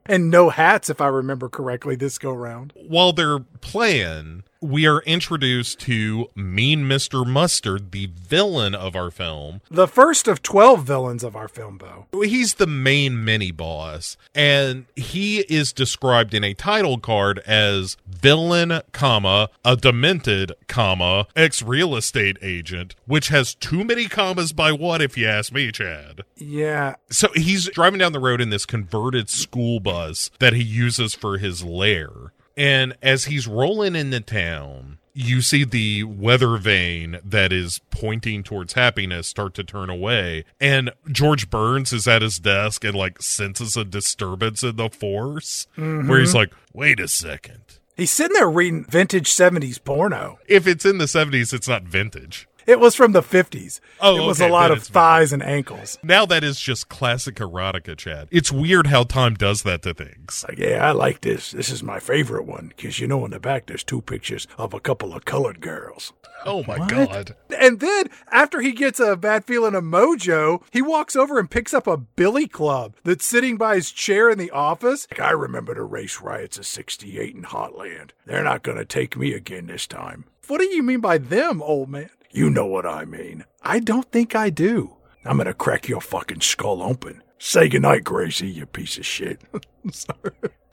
And no hats, if I remember correctly, this go round. While they're playing, we are introduced to Mean Mr. Mustard, the villain of our film. The first of 12 villains of our film, Bo. He's the main mini boss, and he is described in a title card as villain, comma, a demented, comma, ex real estate agent, which has too many commas by what, if you ask me, Chad. Yeah, So he's driving down the road in this converted school bus that he uses for his lair. And as he's rolling into town, you see the weather vane that is pointing towards happiness start to turn away. And George Burns is at his desk and like senses a disturbance in the force where he's mm-hmm. like, wait a second. he's sitting there reading vintage 70s porno. If it's in the 70s, it's not vintage. It was from the 50s. Oh, it was okay, a lot then of it's thighs and ankles. Now that is just classic erotica, Chad. It's weird how time does that to things. Like, yeah, I like this. This is my favorite one because you know in the back there's two pictures of a couple of colored girls. Oh my god. And then after he gets a bad feeling of mojo, he walks over and picks up a billy club that's sitting by his chair in the office. Like, I remember the race riots of 68 in Heartland. They're not going to take me again this time. What do you mean by them, old man? You know what I mean. I don't think I do. I'm to crack your fucking skull open. Say goodnight, Gracie, you piece of shit.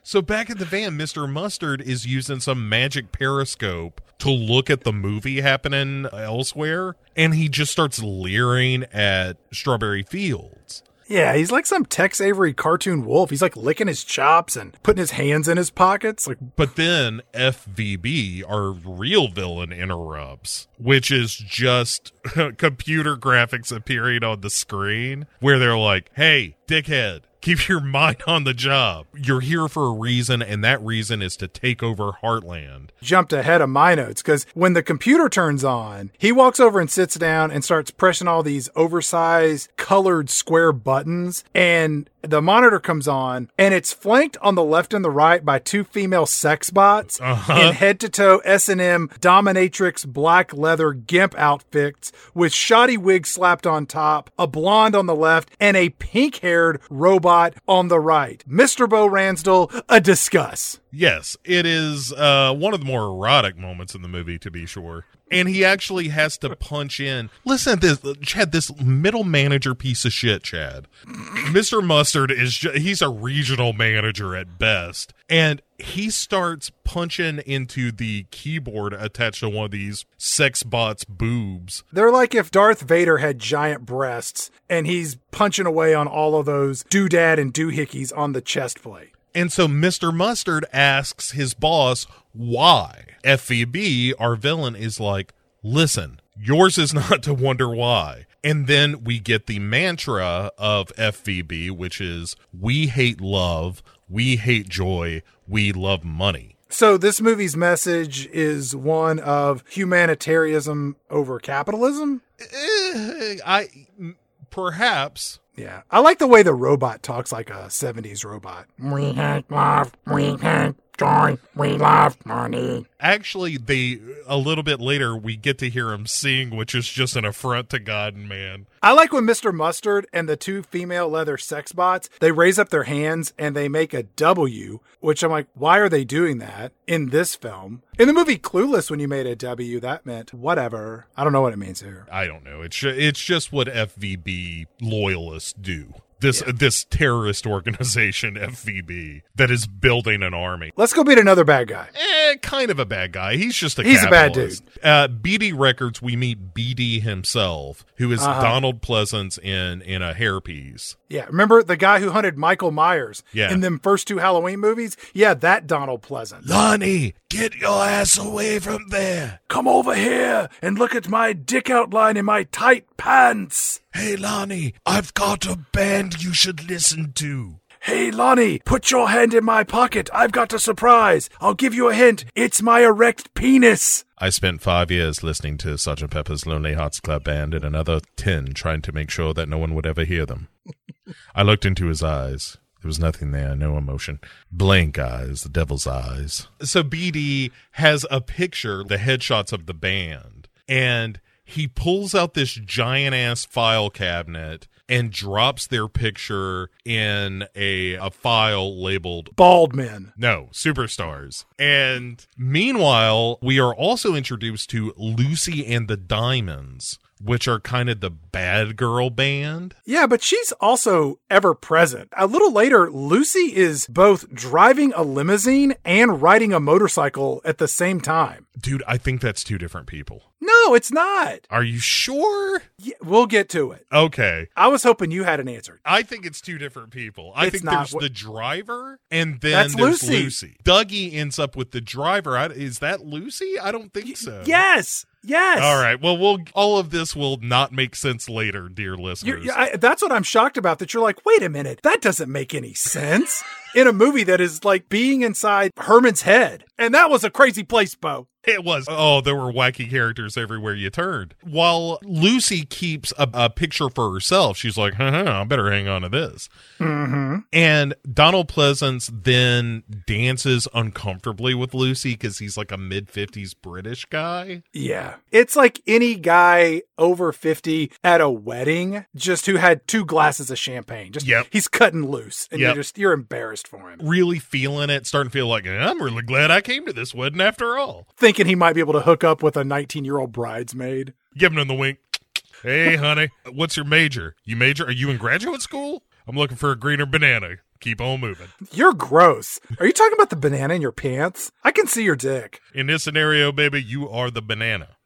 So back in the van, Mr. Mustard is using some magic periscope to look at the movie happening elsewhere, and he just starts leering at Strawberry Fields. Yeah, he's like some Tex Avery cartoon wolf. He's like licking his chops and putting his hands in his pockets. Like, But then FVB, our real villain, interrupts, which is just computer graphics appearing on the screen where they're like, hey, dickhead, keep your mind on the job. You're here for a reason, and that reason is to take over Heartland. jumped ahead of my notes because when the computer turns on, he walks over and sits down and starts pressing all these oversized colored square buttons. And the monitor comes on and it's flanked on the left and the right by two female sex bots in head to toe S&M dominatrix black leather gimp outfits with shoddy wigs slapped on top, a blonde on the left, and a pink haired robot on the right. Mr. Bo Ransdell, a discuss. Yes, it is uh, one of the more erotic moments in the movie, to be sure. And he actually has to punch in. Listen to this, Chad, this middle manager piece of shit, Chad. Mr. Mustard is, ju- he's a regional manager at best. And he starts punching into the keyboard attached to one of these sex bots' boobs. They're like if Darth Vader had giant breasts and he's punching away on all of those doodad and doohickeys on the chest plate. And so Mr. Mustard asks his boss why. FVB, our villain, is like, listen, yours is not to wonder why. And then we get the mantra of FVB, which is, we hate love, we hate joy, we love money. So this movie's message is one of humanitarianism over capitalism. Eh, I perhaps Yeah. I like the way the robot talks like a 70s robot. We hate love, we hate joy, we love money. actually they a little bit later we get to hear him sing, which is just an affront to God and man. I like when Mr. Mustard and the two female leather sex bots, they raise up their hands and they make a W, which I'm like, why are they doing that in this film? In the movie Clueless, when you made a W, that meant whatever. I don't know what it means here. I don't know. It's it's just what FVB loyalists do. This this terrorist organization FVB that is building an army. Let's go beat another bad guy. Eh, kind of a bad guy. He's just a He's a bad dude. Uh, BD Records, we meet BD himself, who is Uh-huh. Donald Pleasence in in a hairpiece. Yeah, remember the guy who hunted Michael Myers Yeah. in them first two Halloween movies? Yeah, that Donald Pleasence. Lonnie, get your ass away from there. Come over here and look at my dick outline in my tight pants. Hey, Lonnie, I've got a band you should listen to. Hey, Lonnie, put your hand in my pocket. I've got a surprise. I'll give you a hint. It's my erect penis. I spent five years listening to Sgt. Pepper's Lonely Hearts Club Band and another ten trying to make sure that no one would ever hear them. I looked into his eyes. There was nothing there, no emotion. Blank eyes, the devil's eyes. So BD has a picture, the headshots of the band, and he pulls out this giant ass file cabinet and drops their picture in a, a file labeled Bald men. no, superstars. And meanwhile, we are also introduced to Lucy and the Diamonds, which are kind of the bad girl band. Yeah, but she's also ever present. A little later, Lucy is both driving a limousine and riding a motorcycle at the same time. Dude, I think that's two different people. No, it's not. Are you sure? Yeah, we'll get to it. Okay. I was hoping you had an answer. I think it's two different people. I It's think there's what- the driver and then That's there's Lucy. Lucy. Dougie ends up with the driver. I, is that Lucy? I don't think so. Yes. Yes. All right. Well, we'll all of this will not make sense later, dear You're, listeners. I, that's what I'm shocked about. That you're like, wait a minute, that doesn't make any sense in a movie that is like being inside Herman's head, and that was a crazy place, Bo. It was. Oh, there were wacky characters everywhere you turned. While Lucy keeps a, a picture for herself, she's like, huh, I better hang on to this. Mm-hmm. And Donald Pleasence then dances uncomfortably with Lucy because he's like a mid 50s British guy. Yeah. It's like any guy over 50 at a wedding just who had two glasses of champagne. Just Yep. he's cutting loose and Yep. you're just you're embarrassed for him. Really feeling it, starting to feel like, I'm really glad I came to this wedding after all. Thinking he might be able to hook up with a 19-year-old bridesmaid. Giving him the wink. Hey, honey, what's your major? You major? Are you in graduate school? I'm looking for a greener banana. Keep on moving. You're gross. Are you talking about the banana in your pants? I can see your dick. In this scenario, baby, you are the banana.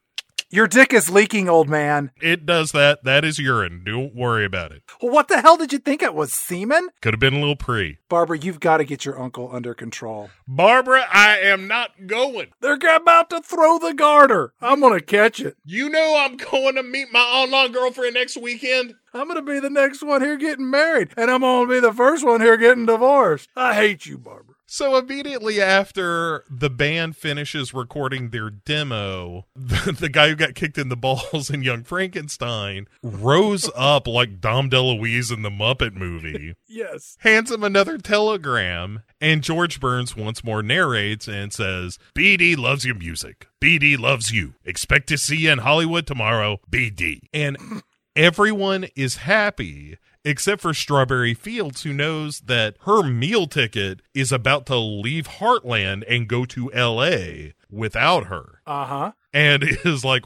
Your dick is leaking, old man. It does that. That is urine. Don't worry about it. Well, what the hell did you think it was, semen? Could have been a little pre. Barbara, you've got to get your uncle under control. Barbara, I am not going. They're about to throw the garter. I'm going to catch it. You know I'm going to meet my online girlfriend next weekend. I'm going to be the next one here getting married, and I'm going to be the first one here getting divorced. I hate you, Barbara. So immediately after the band finishes recording their demo, the, the guy who got kicked in the balls in Young Frankenstein rose up like Dom DeLuise in the Muppet movie, Yes. hands him another telegram, and George Burns once more narrates and says, BD loves your music. BD loves you. Expect to see you in Hollywood tomorrow. BD. And everyone is happy except for Strawberry Fields, who knows that her meal ticket is about to leave Heartland and go to LA without her. Uh huh. And is like,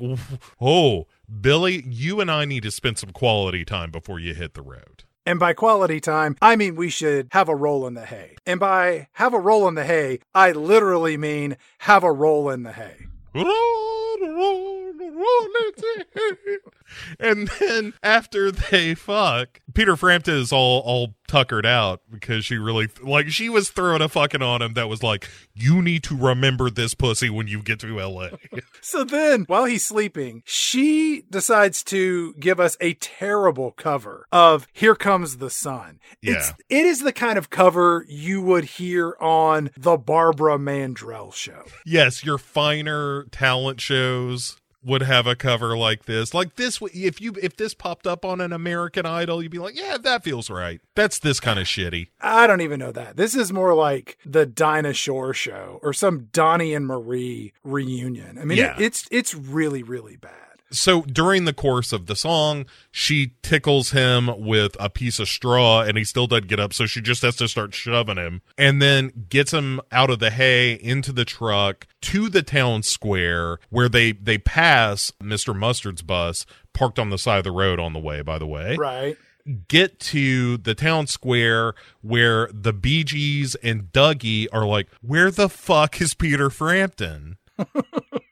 oh, Billy, you and I need to spend some quality time before you hit the road. And by quality time, I mean we should have a roll in the hay. And by have a roll in the hay, I literally mean have a roll in the hay. And then after they fuck, Peter Frampton is all all tuckered out because she really like she was throwing a fucking on him that was like, you need to remember this pussy when you get to LA. So then, while he's sleeping, she decides to give us a terrible cover of Here Comes the Sun. It's, it is the kind of cover you would hear on the Barbara Mandrell show. yes, your finer talent shows would have a cover like this. Like this if you if this popped up on an American Idol, you'd be like, "Yeah, that feels right." That's this kind of shitty. I don't even know that. This is more like the Dinah Shore show or some Donnie and Marie reunion. I mean, Yeah. it, it's it's really really bad. So during the course of the song, she tickles him with a piece of straw and he still doesn't get up. So she just has to start shoving him and then gets him out of the hay into the truck to the town square where they, they pass Mr. Mustard's bus parked on the side of the road on the way, by the way Right. get to the town square where the Bee Gees and Dougie are like, where the fuck is Peter Frampton?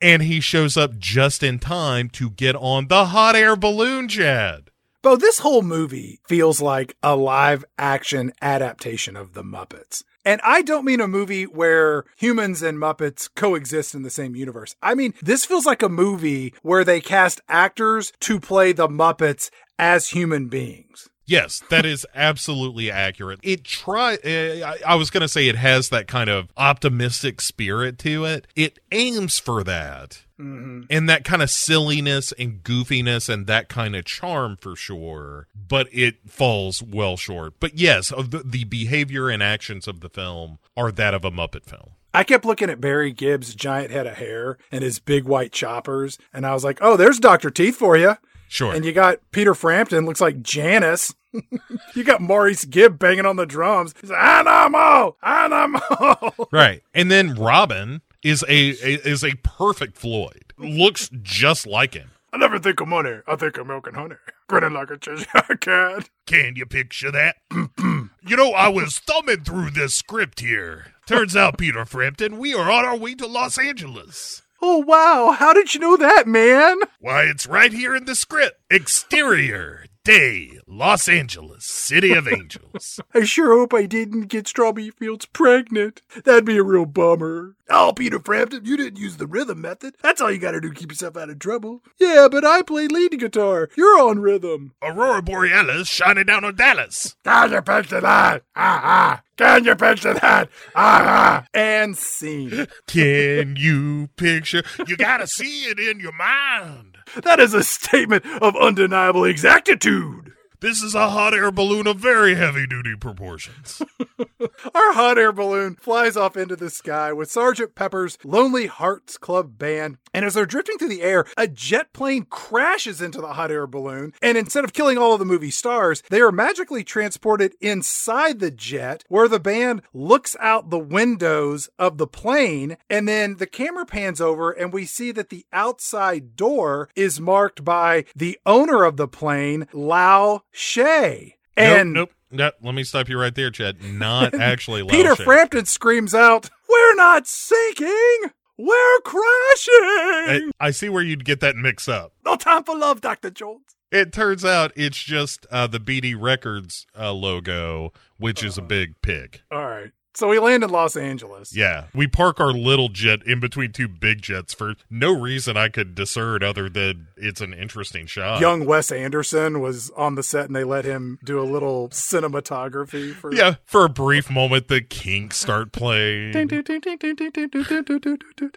and he shows up just in time to get on the hot air balloon jet. Bo, this whole movie feels like a live action adaptation of The Muppets. And I don't mean a movie where humans and Muppets coexist in the same universe. I mean, this feels like a movie where they cast actors to play the Muppets as human beings. Yes, that is absolutely accurate. It try uh, I, was going to say it has that kind of optimistic spirit to it. It aims for that. And that kind of silliness and goofiness and that kind of charm for sure, but it falls well short. But yes, the, the behavior and actions of the film are that of a Muppet film. I kept looking at Barry Gibbs' giant head of hair and his big white choppers, and I was like, oh, there's Dr. Teeth for you. Sure. And you got Peter Frampton, looks like Janice. you got Maurice Gibb banging on the drums. He's like, Animo! Animo! right. And then Robin is a, a is a perfect Floyd. Looks just like him. I never think of money. I think of milk and honey. Grinning like a Cheshire cat. Can you picture that? you know, I was thumbing through this script here. Turns out, Peter Frampton, we are on our way to Los Angeles. Oh, wow. How did you know that, man? Why, it's right here in the script. Exterior, day, Los Angeles, City of Angels. I sure hope I didn't get Strawberry Fields pregnant. That'd be a real bummer. Oh, Peter Frampton, you didn't use the rhythm method. That's all you gotta do to keep yourself out of trouble. Yeah, but I play lead guitar. You're on rhythm. Aurora Borealis shining down on Dallas. Can you picture that? Ah, ah. Can you picture that? Ah, ah. And scene. Can you picture? You gotta see it in your mind. That is a statement of undeniable exactitude. This is a hot air balloon of very heavy duty proportions. Our hot air balloon flies off into the sky with Sergeant Pepper's Lonely Hearts Club Band. And as they're drifting through the air, a jet plane crashes into the hot air balloon. And instead of killing all of the movie stars, they are magically transported inside the jet where the band looks out the windows of the plane. And then the camera pans over and we see that the outside door is marked by the owner of the plane, Lao Che. And nope, nope. No, let me stop you right there, Chad. Not actually Peter She. Frampton screams out, We're not sinking! We're crashing! I, I see where you'd get that mix up. No time for love, Dr. Jones. It turns out it's just uh, the BD Records uh, logo, which is a big pig. All right. So we land in Los Angeles. Yeah, we park our little jet in between two big jets for no reason I could discern other than it's an interesting shot. Young Wes Anderson was on the set and they let him do a little cinematography for Yeah, for a brief moment, the kinks start playing. Ding ding ding ding ding ding ding ding ding ding ding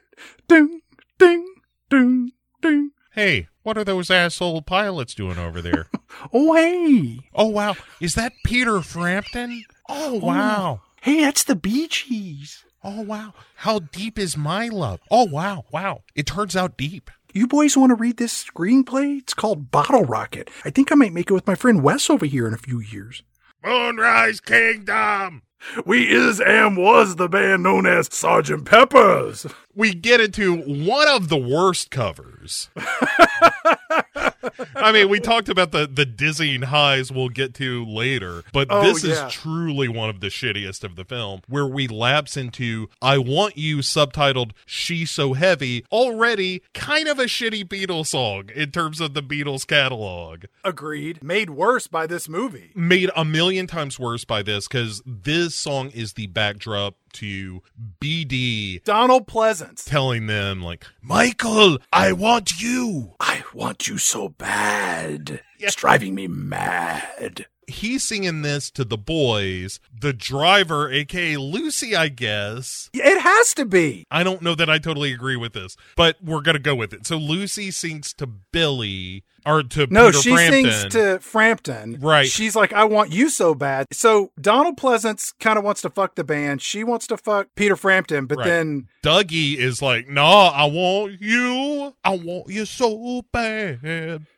ding ding ding ding. Hey, what are those asshole pilots doing over there? Oh hey. oh wow, is that Peter Frampton? Oh wow. Hey, that's the Bee Gees. Oh wow. How deep is my love? Oh wow, wow. It turns out deep. You boys want to read this screenplay? It's called Bottle Rocket. I think I might make it with my friend Wes over here in a few years. Moonrise Kingdom. We is and was the band known as Sergeant Peppers. we get into one of the worst covers. I mean, we talked about the the dizzying highs we'll get to later, but Oh, this yeah. is truly one of the shittiest of the film where we lapse into I Want You subtitled She's So Heavy, already kind of a shitty Beatles song in terms of the Beatles catalog. Agreed. Made worse by this movie. Made a million times worse by this cuz this song is the backdrop to BD Donald Pleasence. telling them like, "Michael, I want you." I want you so bad. Yeah. It's driving me mad. he's singing this to the boys. The driver, aka Lucy, I guess. It has to be. I don't know that I totally agree with this, but we're gonna go with it. So Lucy sings to Billy or to No, Peter she Frampton. sings to Frampton. Right. She's like, I want you so bad. So Donald Pleasence kind of wants to fuck the band. She wants to fuck Peter Frampton, but Right. then Dougie is like, "Nah, I want you. I want you so bad,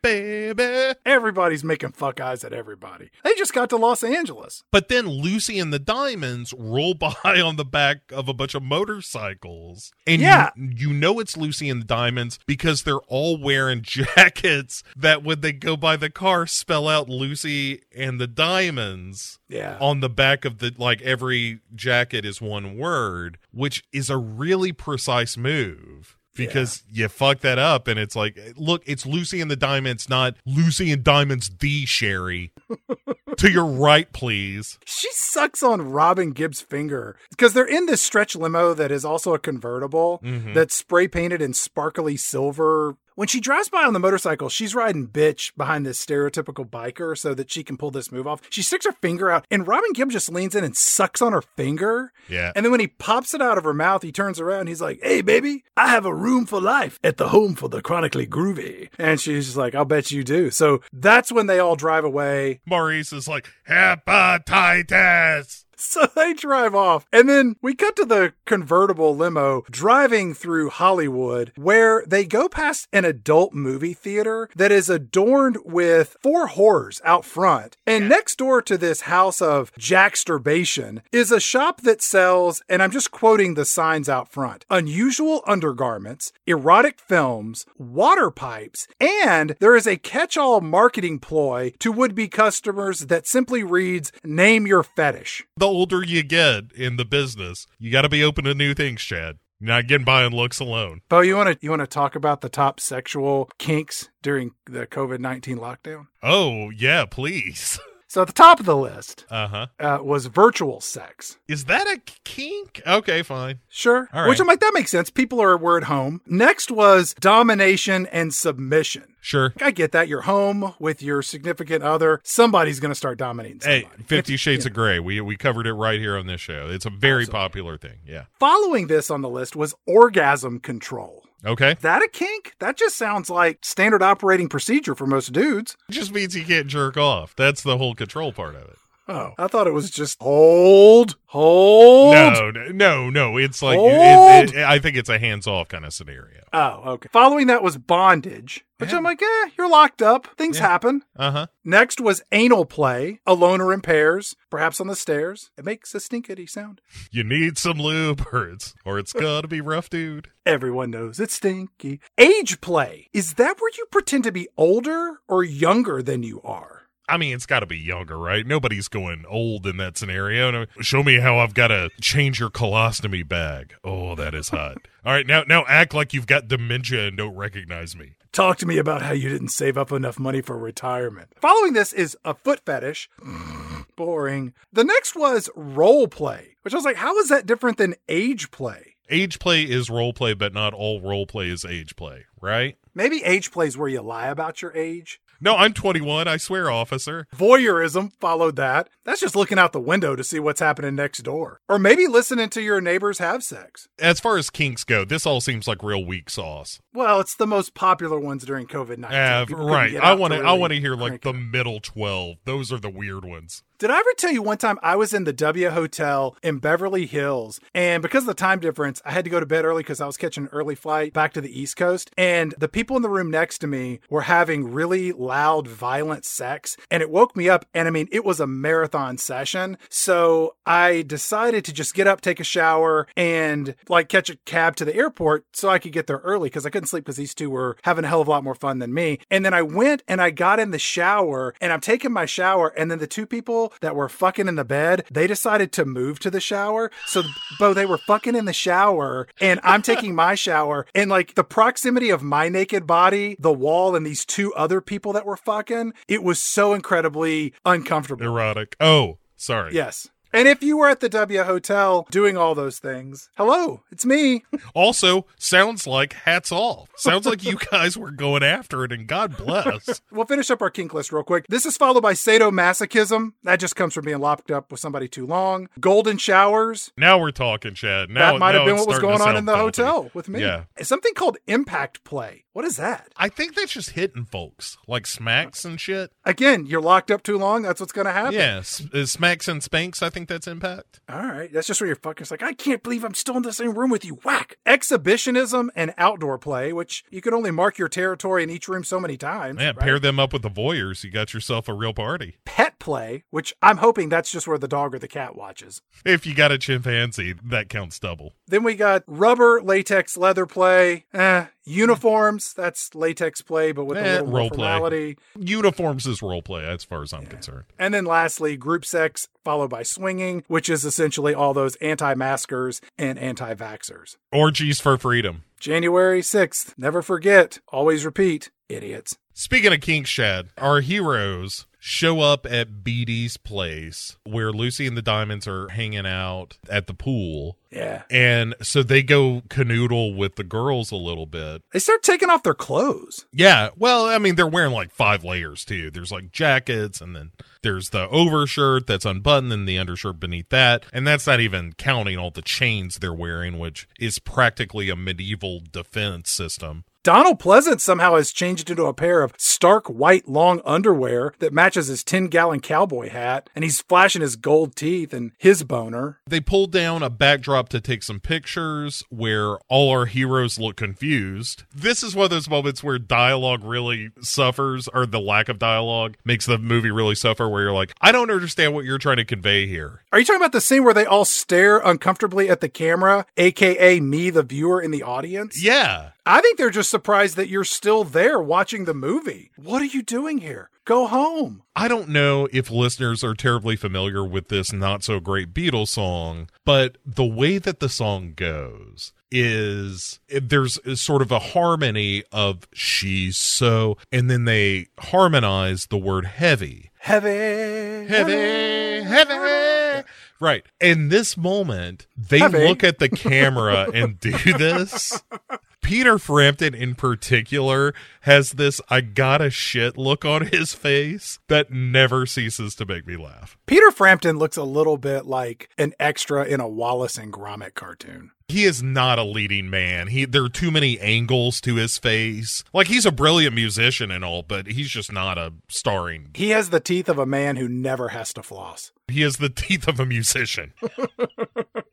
baby." everybody's making fuck eyes at everybody. They just got to Los Angeles. But then Lucy and the Diamonds roll by on the back of a bunch of motorcycles. And Yeah. you, you know it's Lucy and the Diamonds because they're all wearing jackets that when they go by the car spell out Lucy and the Diamonds Yeah. on the back of the like every jacket is one word, which is a really precise move. Because you fuck that up and it's like, look, it's Lucy and the Diamonds, not Lucy and Diamonds the Sherry. to your right, please. She sucks on Robin Gibb's finger because they're in this stretch limo that is also a convertible Mhm. that's spray painted in sparkly silver. When she drives by on the motorcycle, she's riding bitch behind this stereotypical biker so that she can pull this move off. She sticks her finger out, and Robin Gibbs just leans in and sucks on her finger. Yeah. And then when he pops it out of her mouth, he turns around he's like, Hey, baby, I have a room for life at the home for the chronically groovy. And she's just like, I'll bet you do. So that's when they all drive away. Maurice is like, hepatitis. So they drive off. And then we cut to the convertible limo driving through Hollywood, where they go past an adult movie theater that is adorned with four horrors out front. And next door to this house of jacksturbation is a shop that sells, and I'm just quoting the signs out front unusual undergarments, erotic films, water pipes, and there is a catch all marketing ploy to would be customers that simply reads, Name your fetish. The older you get in the business, you got to be open to new things, Chad. You're not getting by on looks alone. Bo, you want to you want to talk about the top sexual kinks during the COVID nineteen lockdown? Oh, yeah, please. So at the top of the list Uh huh. uh, was virtual sex. Is that a kink? Okay, fine. Sure. All Which. I'm like, that makes sense. People are were at home. Next was domination and submission. Sure. I get that. You're home with your significant other. Somebody's going to start dominating somebody. Hey, Fifty Shades of Grey. We we covered it right here on this show. It's a very popular thing. Yeah. Following this on the list was orgasm control. Okay. That a kink? That just sounds like standard operating procedure for most dudes. It just means you can't jerk off. That's the whole control part of it. Oh, I thought it was just hold, hold. No, no, no, no. It's like Hold. it, it, I think it's a hands off kind of scenario. Oh, okay. Following that was bondage, which Yeah. I'm like, eh, you're locked up. Things Yeah. happen. Uh huh. Next was anal play, alone or in pairs, perhaps on the stairs. It makes a stinkity sound. You need some lube, or it's or it's gonna be rough, dude. Everyone knows it's stinky. Age play. Is that where you pretend to be older or younger than you are? I mean, it's got to be younger, right? Nobody's going old in that scenario. No, Show me how I've got to change your colostomy bag. Oh, that is hot. All right, now now act like you've got dementia and don't recognize me. Talk to me about how you didn't save up enough money for retirement. Following this is a foot fetish. Boring. The next was role play, which I was like, how is that different than age play? Age play is role play, but not all role play is age play, right? Maybe age play is where you lie about your age. No, I'm 21. I swear, officer. Voyeurism followed that. That's just looking out the window to see what's happening next door. Or maybe listening to your neighbors have sex. As far as kinks go, this all seems like real weak sauce. Well, it's the most popular ones during COVID 19. Uh, right. I want to. I want to hear like the middle 12. Those are the weird ones. Did I ever tell you one time I was in the W Hotel in Beverly Hills, and because of the time difference, I had to go to bed early because I was catching an early flight back to the East Coast. And the people in the room next to me were having really loud, violent sex, and it woke me up. And I mean, it was a marathon session. So I decided to just get up, take a shower, and like catch a cab to the airport so I could get there early because I couldn't sleep because these two were having a hell of a lot more fun than me. And then I went and I got in the shower, and I'm taking my shower, and then the two people that were fucking in the bed, they decided to move to the shower. So, Bo, they were fucking in the shower, and I'm taking my shower, and like the proximity of my naked body, the wall, and these two other people that were fucking, it was so incredibly uncomfortable. Erotic. Oh, sorry. Yes. And if you were at the W Hotel doing all those things, hello, it's me. Also, sounds like hats off. Sounds like you guys were going after it, and God bless. We'll finish up our kink list real quick. This is followed by sadomasochism. That just comes from being locked up with somebody too long. Golden showers. Now we're talking, Chad. Now that might have been what was going on in the filthy. hotel with me. Yeah. Something called impact play. What is that? I think that's just hitting folks, like smacks and shit. Again, you're locked up too long. That's what's going to happen. Yeah, s- smacks and spanks. I think that's impact. All right. That's just where you're fucking it's like, I can't believe I'm still in the same room with you. Whack. Exhibitionism and outdoor play, which you can only mark your territory in each room so many times. Yeah, right? pair them up with the voyeurs. You got yourself a real party. Pet play, which I'm hoping that's just where the dog or the cat watches. If you got a chimpanzee, that counts double. Then we got rubber, latex, leather play. Eh, uniforms. That's latex play, but with a Eh, little more role play. formality. Uniforms is role play, as far as I'm concerned. And then lastly, group sex, followed by swinging, which is essentially all those anti-maskers and anti-vaxxers. Orgies for freedom. January 6th. Never forget. Always repeat. Idiots. Speaking of kinks, Chad, our heroes show up at BD's place where Lucy and the Diamonds are hanging out at the pool. Yeah. And so they go canoodle with the girls a little bit. They start taking off their clothes. Yeah. Well, I mean, they're wearing like five layers too. There's like jackets, and then there's the overshirt that's unbuttoned, and the undershirt beneath that. And that's not even counting all the chains they're wearing, which is practically a medieval defense system. Donald Pleasant somehow has changed into a pair of stark white long underwear that matches his 10 gallon cowboy hat, and he's flashing his gold teeth and his boner. They pulled down a backdrop to take some pictures where all our heroes look confused. This is one of those moments where dialogue really suffers, or the lack of dialogue makes the movie really suffer, where you're like, I don't understand what you're trying to convey here. Are you talking about the scene where they all stare uncomfortably at the camera, aka me, the viewer in the audience? Yeah. I think they're just surprised that you're still there watching the movie. What are you doing here? Go home. I don't know if listeners are terribly familiar with this not so great Beatles song, but the way that the song goes is there's sort of a harmony of she's so, and then they harmonize the word heavy. heavy, heavy, heavy. Right. In this moment, they Heavy. look at the camera and do this. Peter Frampton, in particular, has this I gotta shit look on his face that never ceases to make me laugh. Peter Frampton looks a little bit like an extra in a Wallace and Gromit cartoon. He is not a leading man. He there are too many angles to his face. Like he's a brilliant musician and all, but he's just not a starring. He has the teeth of a man who never has to floss. He has the teeth of a musician.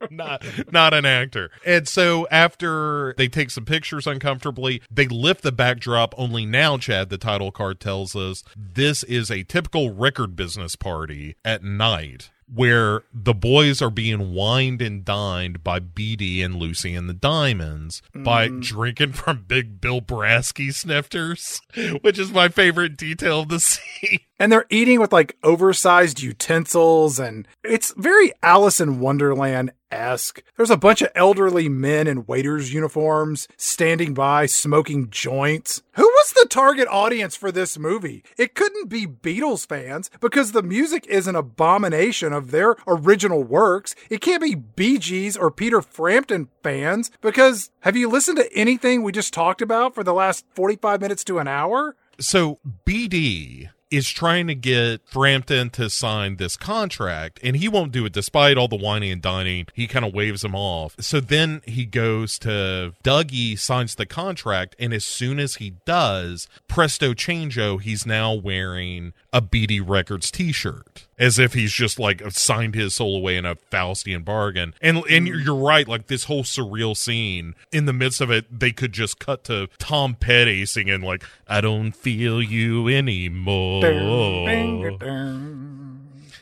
not not an actor. And so after they take some pictures uncomfortably, they lift the backdrop only now Chad the title card tells us this is a typical record business party at night where the boys are being wined and dined by BD and Lucy and the Diamonds by mm. drinking from Big Bill Brasky snifters, which is my favorite detail of the scene. And they're eating with like oversized utensils, and it's very Alice in Wonderland esque. There's a bunch of elderly men in waiters' uniforms standing by smoking joints. Who was the target audience for this movie? It couldn't be Beatles fans because the music is an abomination of their original works. It can't be Bee Gees or Peter Frampton fans because have you listened to anything we just talked about for the last 45 minutes to an hour? so BD is trying to get Frampton to sign this contract, and he won't do it despite all the wining and dining. He kind of waves him off. So then he goes to Dougie, signs the contract, and as soon as he does, presto changeo, he's now wearing a BD Records t-shirt. As if he's just like signed his soul away in a Faustian bargain. And and you're you're right, like this whole surreal scene, in the midst of it, they could just cut to Tom Petty singing like, I don't feel you anymore.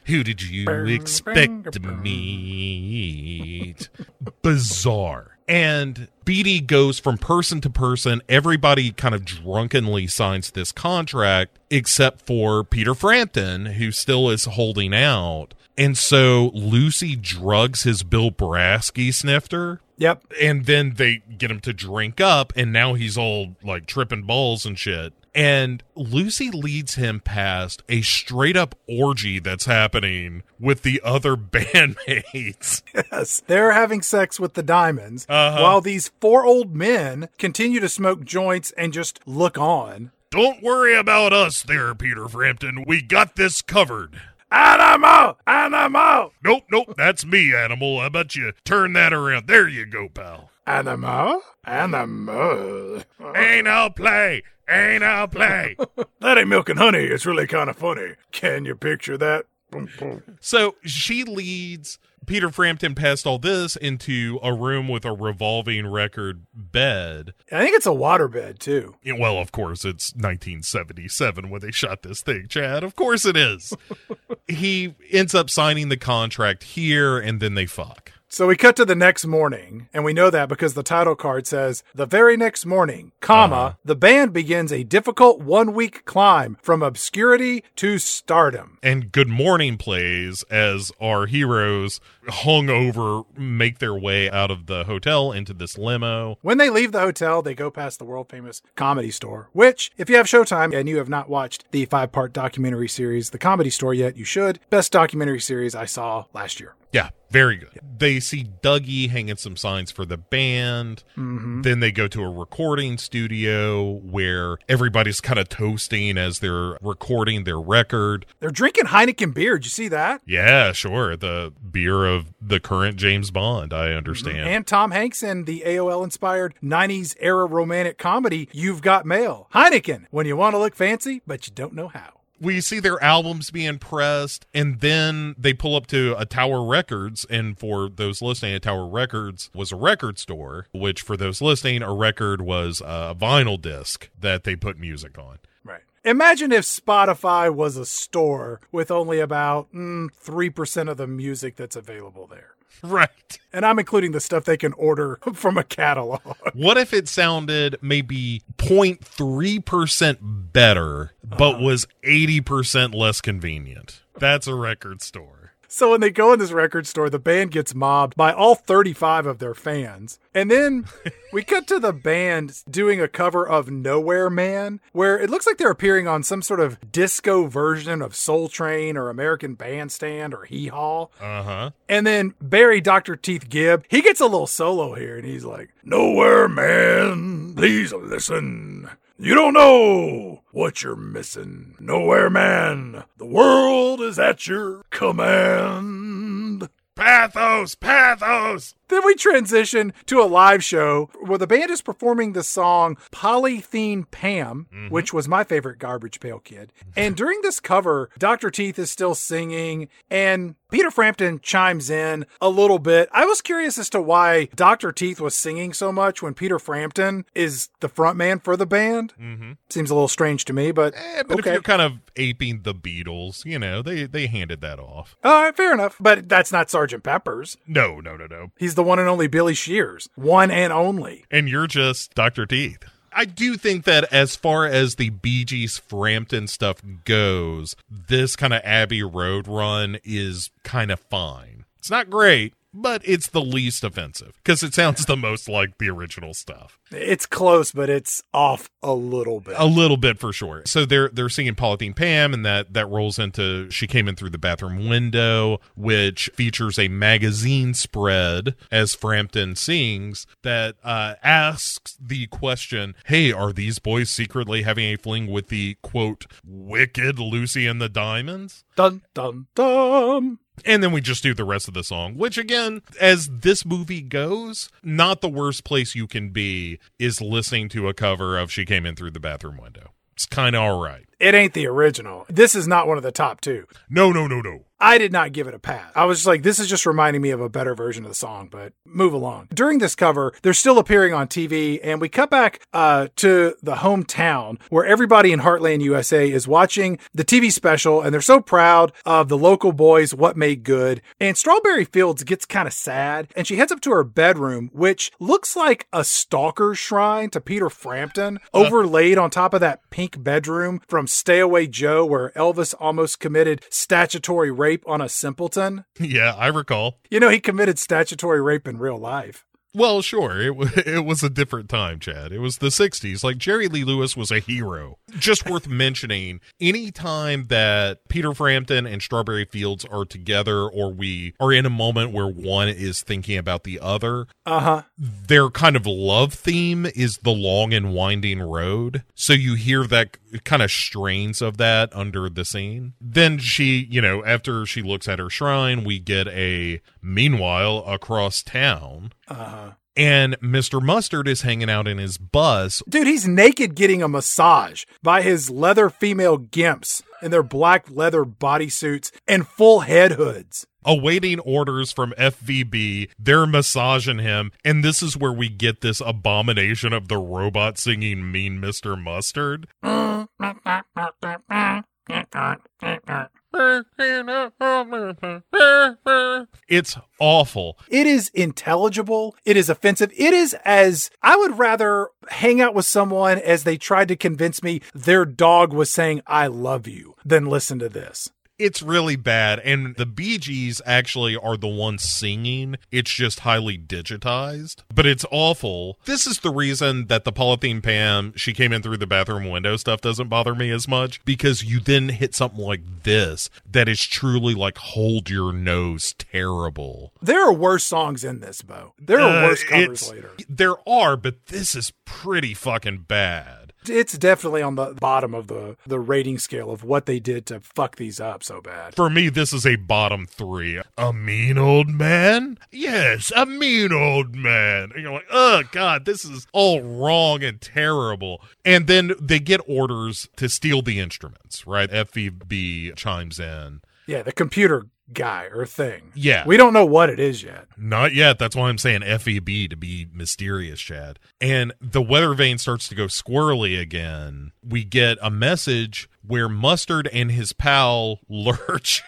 Who did you expect to meet? Bizarre. And BD goes from person to person. Everybody kind of drunkenly signs this contract, except for Peter Frampton, who still is holding out. And so Lucy drugs his Bill Brasky snifter Yep. and then they get him to drink up and now he's all like tripping balls and shit and lucy leads him past a straight up orgy that's happening with the other bandmates Yes, they're having sex with the diamonds Uh-huh. while these four old men continue to smoke joints and just look on. Don't worry about us there, Peter Frampton. We got this covered. Animal! Animal! Nope, nope, that's me, animal. How about you turn that around? There you go, pal. Animal? Animal. Ain't I'll play. Ain't I'll play. That ain't milk and honey. It's really kind of funny. Can you picture that? so she leads peter frampton past all this into a room with a revolving record bed I think it's a waterbed, too. Yeah, Well, of course, it's 1977 when they shot this thing, Chad. Of course it is. he ends up signing the contract here, and then they fuck. So we cut to the next morning, and we know that because the title card says, the very next morning, comma, Uh-huh. the band begins a difficult one week climb from obscurity to stardom. And Good Morning plays as our heroes, hung over, make their way out of the hotel into this limo. When they leave the hotel, they go past the world famous comedy store, which, if you have Showtime and you have not watched the five part documentary series, The Comedy Store, yet, you should. Best documentary series I saw last year. Yeah, very good. They see Dougie hanging some signs for the band. Mm-hmm. Then they go to a recording studio where everybody's kind of toasting as they're recording their record. They're drinking Heineken beer. Did you see that? Yeah, sure. The beer of the current James Bond, I mm-hmm. understand. And Tom Hanks in the AOL inspired 90s era romantic comedy, You've Got Mail. Heineken, when you want to look fancy, but you don't know how. We see their albums being pressed, and then they pull up to a Tower Records. And for those listening, a Tower Records was a record store, which for those listening, a record was a vinyl disc that they put music on. Right. Imagine if Spotify was a store with only about mm, 3% of the music that's available there. Right. And I'm including the stuff they can order from a catalog. What if it sounded maybe 0.3% better, but uh-huh. was 80% less convenient? That's a record store. So when they go in this record store, the band gets mobbed by all 35 of their fans. And then we cut to the band doing a cover of Nowhere Man, where it looks like they're appearing on some sort of disco version of Soul Train or American Bandstand or Hee Haw. Uh huh. And then Barry, Dr. Teeth Gibb, he gets a little solo here and he's like, Nowhere Man, please listen. You don't know what you're missing. Nowhere Man, the world is at your command. Pathos, pathos. Then we transition to a live show where the band is performing the song Polythene Pam, which was my favorite Garbage Pail Kid. And during this cover, Dr. Teeth is still singing and Peter Frampton chimes in a little bit. I was curious as to why Dr. Teeth was singing so much when Peter Frampton is the frontman for the band. Mm-hmm. Seems a little strange to me, but, Eh, but okay. if you're kind of aping the Beatles, you know, they they handed that off. All right, fair enough. But that's not Sergeant Pepper's. No, no, no, no. He's the one and only Billy Shears. One and only. And you're just Dr. Teeth. I do think that as far as the Bee Gees Frampton stuff goes, this kind of Abbey Road run is kind of fine. It's not great, but it's the least offensive because it sounds the most like the original stuff. It's close, but it's off a little bit. A little bit for sure. So they're they're singing Polythene Pam, and that that rolls into she came in through the bathroom window, which features a magazine spread as Frampton sings that uh, asks the question, "Hey, are these boys secretly having a fling with the quote wicked Lucy and the Diamonds?" Dun dun dun. And then we just do the rest of the song, which again, as this movie goes, not the worst place you can be is listening to a cover of She Came In Through the Bathroom Window. It's kind of all right. It ain't the original. This is not one of the top two. No, no, no, no. I did not give it a pass. I was just like, this is just reminding me of a better version of the song, but move along. During this cover, they're still appearing on TV, and we cut back uh, to the hometown where everybody in Heartland, USA is watching the TV special, and they're so proud of the local boys, What Made Good. And Strawberry Fields gets kind of sad, and she heads up to her bedroom, which looks like a stalker shrine to Peter Frampton, overlaid on top of that pink bedroom from Stay Away Joe, where Elvis almost committed statutory rape on a simpleton. Yeah, I recall. You know, he committed statutory rape in real life. Well, sure, it, w- it was a different time, Chad. It was the 60s. Like, Jerry Lee Lewis was a hero. Just worth mentioning, anytime that Peter Frampton and Strawberry Fields are together or we are in a moment where one is thinking about the other, Uh huh. their kind of love theme is the long and winding road. So you hear that kind of strains of that under the scene. Then she, you know, after she looks at her shrine, we get a meanwhile across town. Uh huh. And Mr. Mustard is hanging out in his bus. Dude, he's naked getting a massage by his leather female gimps in their black leather bodysuits and full head hoods. Awaiting orders from FVB, they're massaging him, and this is where we get this abomination of the robot singing Mean Mr. Mustard. It's awful. It is intelligible. It is offensive. It is as I would rather hang out with someone as they tried to convince me their dog was saying, I love you, than listen to this. It's really bad, and the Bee Gees actually are the ones singing. It's just highly digitized, but it's awful. This is the reason that the Polythene Pam, she came in through the bathroom window stuff doesn't bother me as much because you then hit something like this that is truly like hold your nose terrible. There are worse songs in this, Bo. There are Uh, worse covers later. There are, but this is pretty fucking bad. It's definitely on the bottom of the, the rating scale of what they did to fuck these up so bad. For me, this is a bottom three. A mean old man? Yes, a mean old man. And you're like, oh, God, this is all wrong and terrible. And then they get orders to steal the instruments, right? FVB chimes in. Yeah, the computer guy or thing. Yeah. We don't know what it is yet. Not yet. That's why I'm saying FVB to be mysterious, Chad. And the weather vane starts to go squirrely again. We get a message where Mustard and his pal Lurch,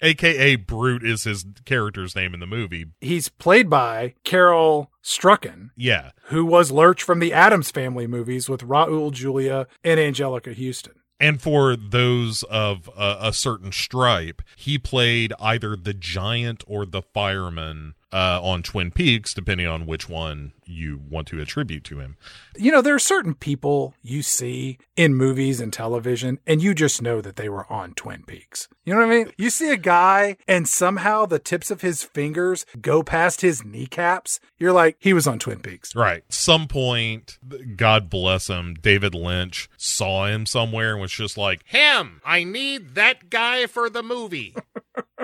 aka Brute is his character's name in the movie. He's played by Carel Struycken, Yeah. who was Lurch from the Addams Family movies with Raul Julia and Anjelica Huston. And for those of a, a certain stripe, he played either the giant or the fireman uh, on Twin Peaks, depending on which one you want to attribute to him. You know, there are certain people you see in movies and television, and you just know that they were on Twin Peaks. You know what I mean? You see a guy, and somehow the tips of his fingers go past his kneecaps. You're like, he was on Twin Peaks. Right. Some point, God bless him, David Lynch saw him somewhere and was just like, Him! I need that guy for the movie.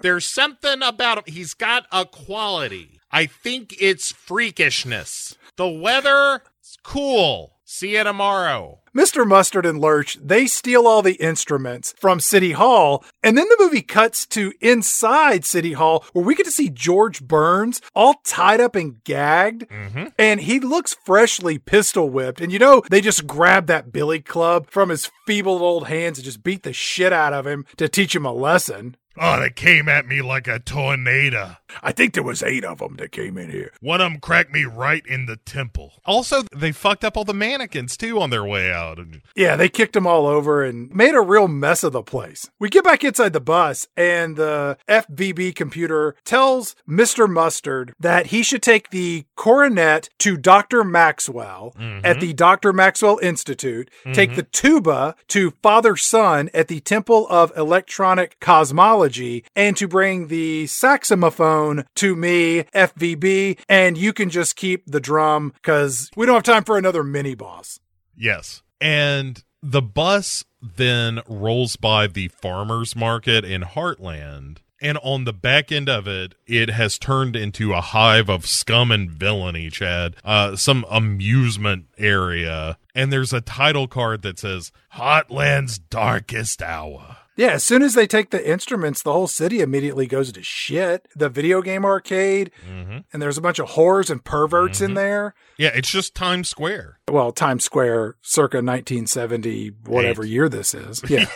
There's something about him. He's got a quality. I think it's freakishness. The weather, cool. See you tomorrow. Mr. Mustard and Lurch, they steal all the instruments from City Hall, and then the movie cuts to inside City Hall where we get to see George Burns all tied up and gagged, mm-hmm. and he looks freshly pistol whipped. And you know, they just grab that billy club from his feeble old hands and just beat the shit out of him to teach him a lesson. Oh, they came at me like a tornado. I think there was eight of them that came in here. One of them cracked me right in the temple. Also, they fucked up all the mannequins too on their way out. Yeah, they kicked them all over and made a real mess of the place. We get back inside the bus, and the FVB computer tells Mr. Mustard that he should take the cornet to Dr. Maxwell at mm-hmm. the Dr. Maxwell Institute, take the mm-hmm. tuba to Father Sun at the Temple of Electronic Cosmology, and to bring the saxophone to me, FVB, and you can just keep the drum because we don't have time for another mini boss. Yes. And the bus then rolls by the farmer's market in Heartland. And on the back end of it, it has turned into a hive of scum and villainy, Chad. Uh, some amusement area. And there's a title card that says, Heartland's Darkest Hour. Yeah, as soon as they take the instruments, the whole city immediately goes to shit. The video game arcade, mm-hmm. and there's a bunch of whores and perverts in mm-hmm. there. Yeah, it's just Times Square. Well, Times Square, circa 1970, whatever year this is. Yeah.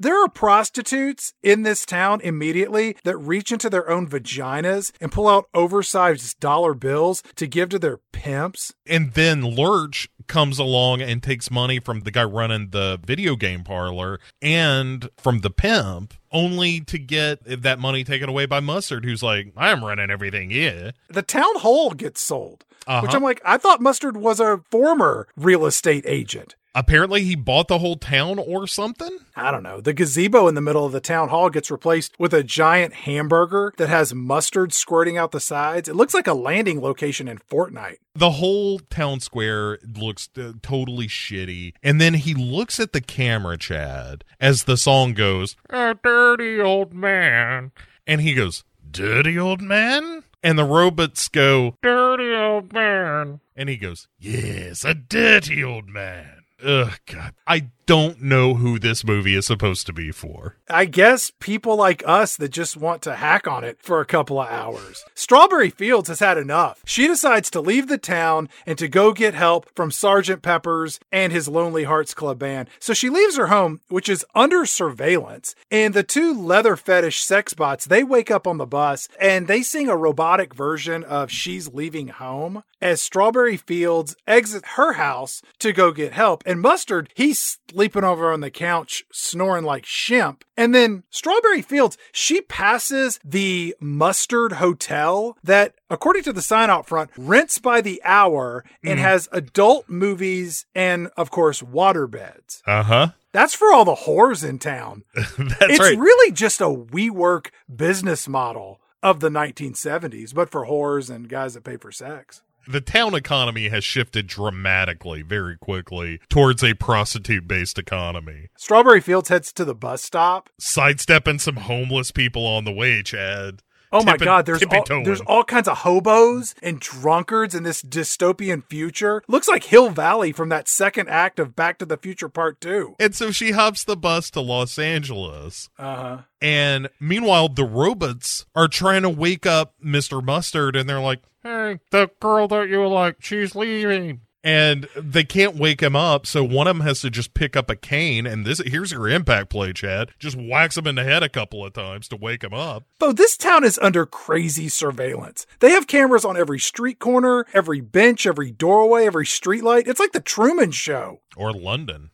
There are prostitutes in this town immediately that reach into their own vaginas and pull out oversized dollar bills to give to their pimps. And then Lurch comes along and takes money from the guy running the video game parlor and from the pimp, only to get that money taken away by Mustard, who's like, I'm running everything yeah The town hall gets sold, which Uh-huh. I'm like, I thought Mustard was a former real estate agent. Apparently, he bought the whole town or something. I don't know. The gazebo in the middle of the town hall gets replaced with a giant hamburger that has mustard squirting out the sides. It looks like a landing location in Fortnite. The whole town square looks uh, totally shitty. And then he looks at the camera, Chad, as the song goes, A dirty old man. and he goes, Dirty old man? And the robots go, Dirty old man. and he goes, Yes, a dirty old man. Ugh, God. I don't know who this movie is supposed to be for. I guess people like us that just want to hack on it for a couple of hours. Strawberry Fields has had enough. She decides to leave the town and to go get help from Sergeant Pepper's and his Lonely Hearts Club band. So she leaves her home, which is under surveillance. And the two leather fetish sex bots, they wake up on the bus and they sing a robotic version of She's Leaving Home as Strawberry Fields exits her house to go get help. And Mustard, he's sleeping over on the couch, snoring like Shimp. And then Strawberry Fields, she passes the Mustard Hotel that, according to the sign out front, rents by the hour and has adult movies and, of course, water beds. Uh huh. That's for all the whores in town. That's it's right. really just a WeWork business model of the 1970s, but for whores and guys that pay for sex. The town economy has shifted dramatically very quickly towards a prostitute based economy. Strawberry Fields heads to the bus stop. Sidestepping some homeless people on the way, Chad. Oh my God! There's all, there's all kinds of hobos and drunkards in this dystopian future. Looks like Hill Valley from that second act of Back to the Future Part Two. And so she hops the bus to Los Angeles. Uh huh. And meanwhile, the robots are trying to wake up Mr. Mustard and they're like, Hey, the girl that you like, she's leaving. And they can't wake him up. So one of them has to just pick up a cane. And this here's your impact play, Chad. Just whacks him in the head a couple of times to wake him up. Bo, this town is under crazy surveillance. They have cameras on every street corner, every bench, every doorway, every streetlight. It's like the Truman Show. Or London.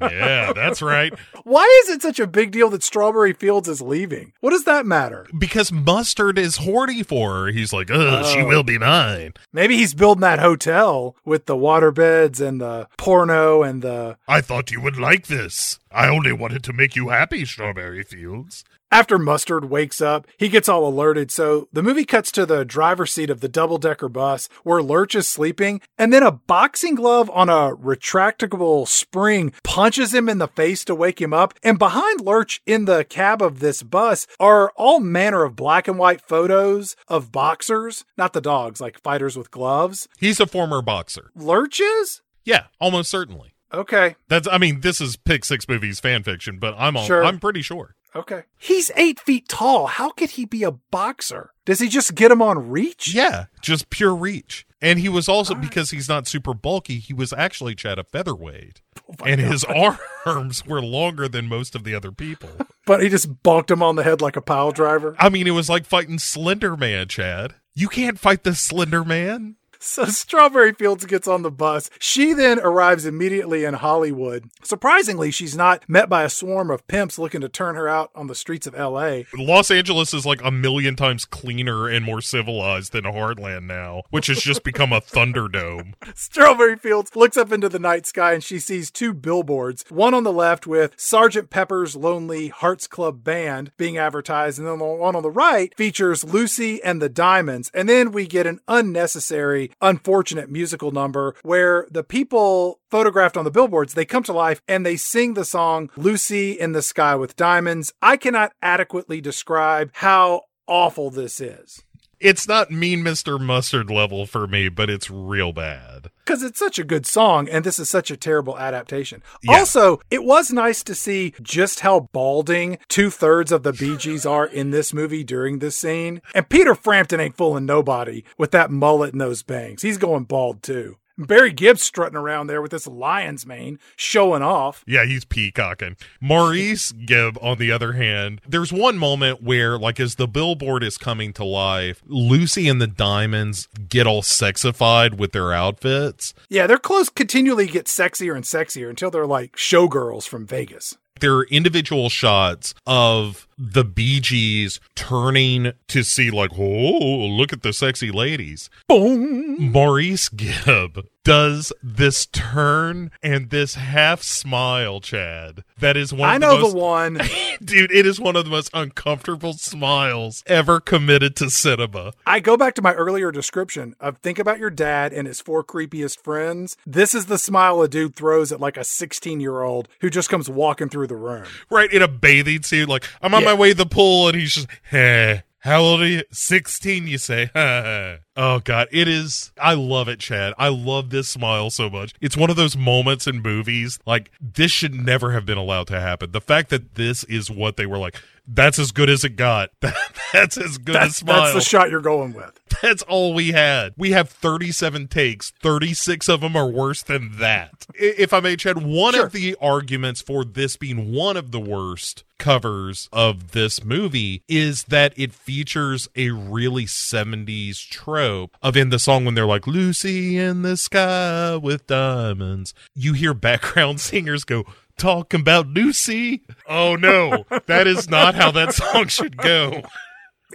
Yeah, that's right. Why is it such a big deal that Strawberry Fields is leaving? What does that matter? Because Mustard is horny for her. He's like, oh, she will be mine. Maybe he's building that hotel with the water beds and the porno and the. I thought you would like this. I only wanted to make you happy, Strawberry Fields. After Mustard wakes up, he gets all alerted. So the movie cuts to the driver's seat of the double decker bus where Lurch is sleeping, and then a boxing glove on a retractable spring punches him in the face to wake him up. And behind Lurch in the cab of this bus are all manner of black and white photos of boxers, not the dogs, like fighters with gloves. He's a former boxer. Lurch is? Yeah, almost certainly. Okay. That's I mean, this is Pick Six Movies fan fiction, but I'm all, Sure. I'm pretty sure. Okay. He's eight feet tall. How could he be a boxer? Does he just get him on reach? Yeah, just pure reach. And he was also ah. because he's not super bulky, he was actually Chad a featherweight. Oh and his arms were longer than most of the other people. But he just bonked him on the head like a pile driver. I mean, it was like fighting Slender Man, Chad. You can't fight the Slender Man. So Strawberry Fields gets on the bus. She then arrives immediately in Hollywood. Surprisingly, she's not met by a swarm of pimps looking to turn her out on the streets of LA. Los Angeles is like a million times cleaner and more civilized than Heartland now, which has just become a Thunderdome. Strawberry Fields looks up into the night sky and she sees two billboards. One on the left with Sergeant Pepper's Lonely Hearts Club Band being advertised, and then the one on the right features Lucy and the Diamonds. And then we get an unnecessary, unfortunate musical number where the people photographed on the billboards, they come to life and they sing the song Lucy in the Sky with Diamonds. I cannot adequately describe how awful this is. It's not mean Mr. Mustard level for me, but it's real bad. because it's such a good song and this is such a terrible adaptation. Yeah. Also, it was nice to see just how balding two thirds of the Bee Gees are in this movie during this scene. And Peter Frampton ain't fooling nobody with that mullet and those bangs. He's going bald too. Barry Gibb's strutting around there with this lion's mane, showing off. Yeah, he's peacocking. Maurice Gibb, on the other hand, there's one moment where, like, as the billboard is coming to life, Lucy and the Diamonds get all sexified with their outfits. Yeah, their clothes continually get sexier and sexier until they're like showgirls from Vegas. There are individual shots of the Bee Gees turning to see, like, oh, look at the sexy ladies. Boom. Maurice Gibb does this turn and this half smile, Chad. That is one of I know the most the one. Dude, it is one of the most uncomfortable smiles ever committed to cinema. I go back to my earlier description of think about your dad and his four creepiest friends. This is the smile a dude throws at like a 16 year old who just comes walking through the room. Right in a bathing suit, like I'm on Yeah. My way to the pool, and he's just, hey, how old are you? 16, you say? oh, God. It is. I love it, Chad. I love this smile so much. It's one of those moments in movies, like, this should never have been allowed to happen. The fact that this is what they were like, that's as good as it got. that's as good as That's, smile. that's the shot you're going with. That's all we had. We have 37 takes. 36 of them are worse than that. If I may, Chad, one Sure. of the arguments for this being one of the worst covers of this movie is that it features a really 70s trope of in the song when they're like, Lucy in the sky with diamonds. You hear background singers go, Talking about Lucy. Oh no, that is not how that song should go.